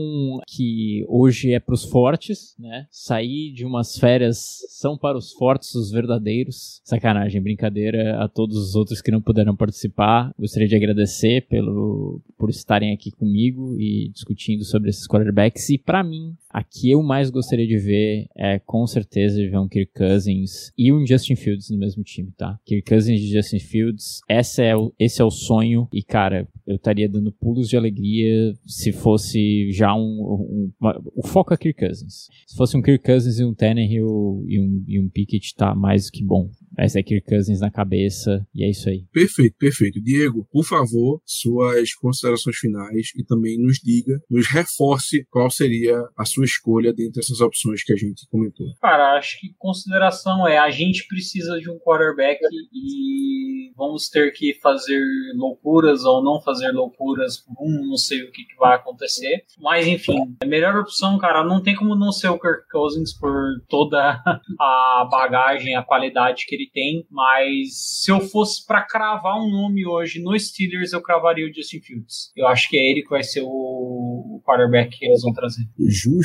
que hoje é para os fortes, né? Sair de umas férias são para os fortes, os verdadeiros. Sacanagem, brincadeira a todos os outros que não puderam participar. Gostaria de agradecer pelo por estarem aqui comigo e discutindo sobre esses quarterbacks. E para mim, a que eu mais gostaria de ver é com certeza ver um Kirk Cousins e um Justin Fields no mesmo time, tá? Kirk Cousins e Justin Fields, esse é o, esse é o sonho. E cara, eu estaria dando pulos de alegria se fosse já um. um uma, o foco é Kirk Cousins. Se fosse um Kirk Cousins e um Tannehill e um, e um Pickett, tá mais do que bom. Essa é Kirk Cousins na cabeça e é isso aí. Perfeito, perfeito. Diego, por favor, suas considerações finais e também nos diga, nos reforce qual seria a sua escolha dentre essas opções que a gente comentou. Cara, acho que consideração é a gente precisa de um quarterback e vamos ter que fazer loucuras ou não fazer loucuras por um, não sei o que, que vai acontecer. Mas enfim, a melhor opção, cara, não tem como não ser o Kirk Cousins por toda a bagagem, a qualidade que ele tem, mas se eu fosse para cravar um nome hoje no Steelers, eu cravaria o Justin Fields. Eu acho que é ele que vai ser o, quarterback que eles vão trazer.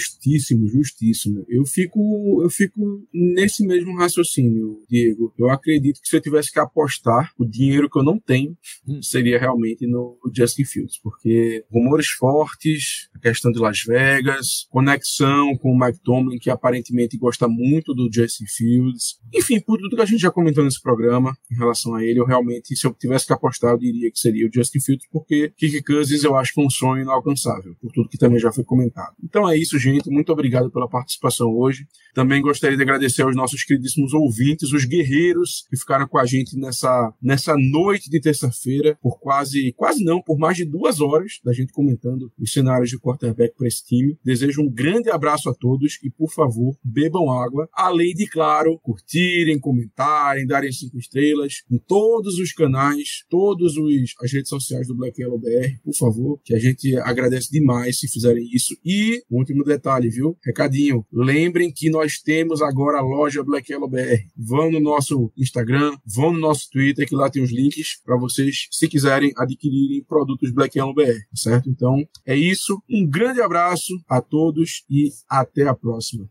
Justíssimo, justíssimo. Eu fico, eu fico nesse mesmo raciocínio, Diego. Eu acredito que se eu tivesse que apostar o dinheiro que eu não tenho, hum. seria realmente no Justin Fields, porque rumores fortes, a questão de Las Vegas, conexão com o Mike Tomlin, que aparentemente gosta muito do Justin Fields. Enfim, por tudo que a gente já comentou nesse programa em relação a ele. Eu realmente, se eu tivesse que apostar, eu diria que seria o Justin Fields, porque Kirk Cousins eu acho que é um sonho inalcançável, por tudo que também já foi comentado. Então é isso, gente. Muito obrigado pela participação hoje. Também gostaria de agradecer aos nossos queridíssimos ouvintes, os guerreiros que ficaram com a gente nessa, nessa noite de terça-feira, por quase, quase não, por mais de duas horas da gente comentando os cenários de quarterback para esse time. Desejo um grande abraço a todos e, por favor, bebam água, além de, claro, curtirem, comentarem, darem cinco estrelas em todos os canais, todas as redes sociais do Black Yellow BR, por favor, que a gente agradece demais se fizerem isso. E, um último detalhe, viu? Recadinho, lembrem que nós temos agora a loja Black Yellow BR. Vão no nosso Instagram, vão no nosso Twitter, que lá tem os links para vocês, se quiserem adquirirem produtos Black Yellow BR, certo? Então, é isso. Um grande abraço a todos e até a próxima.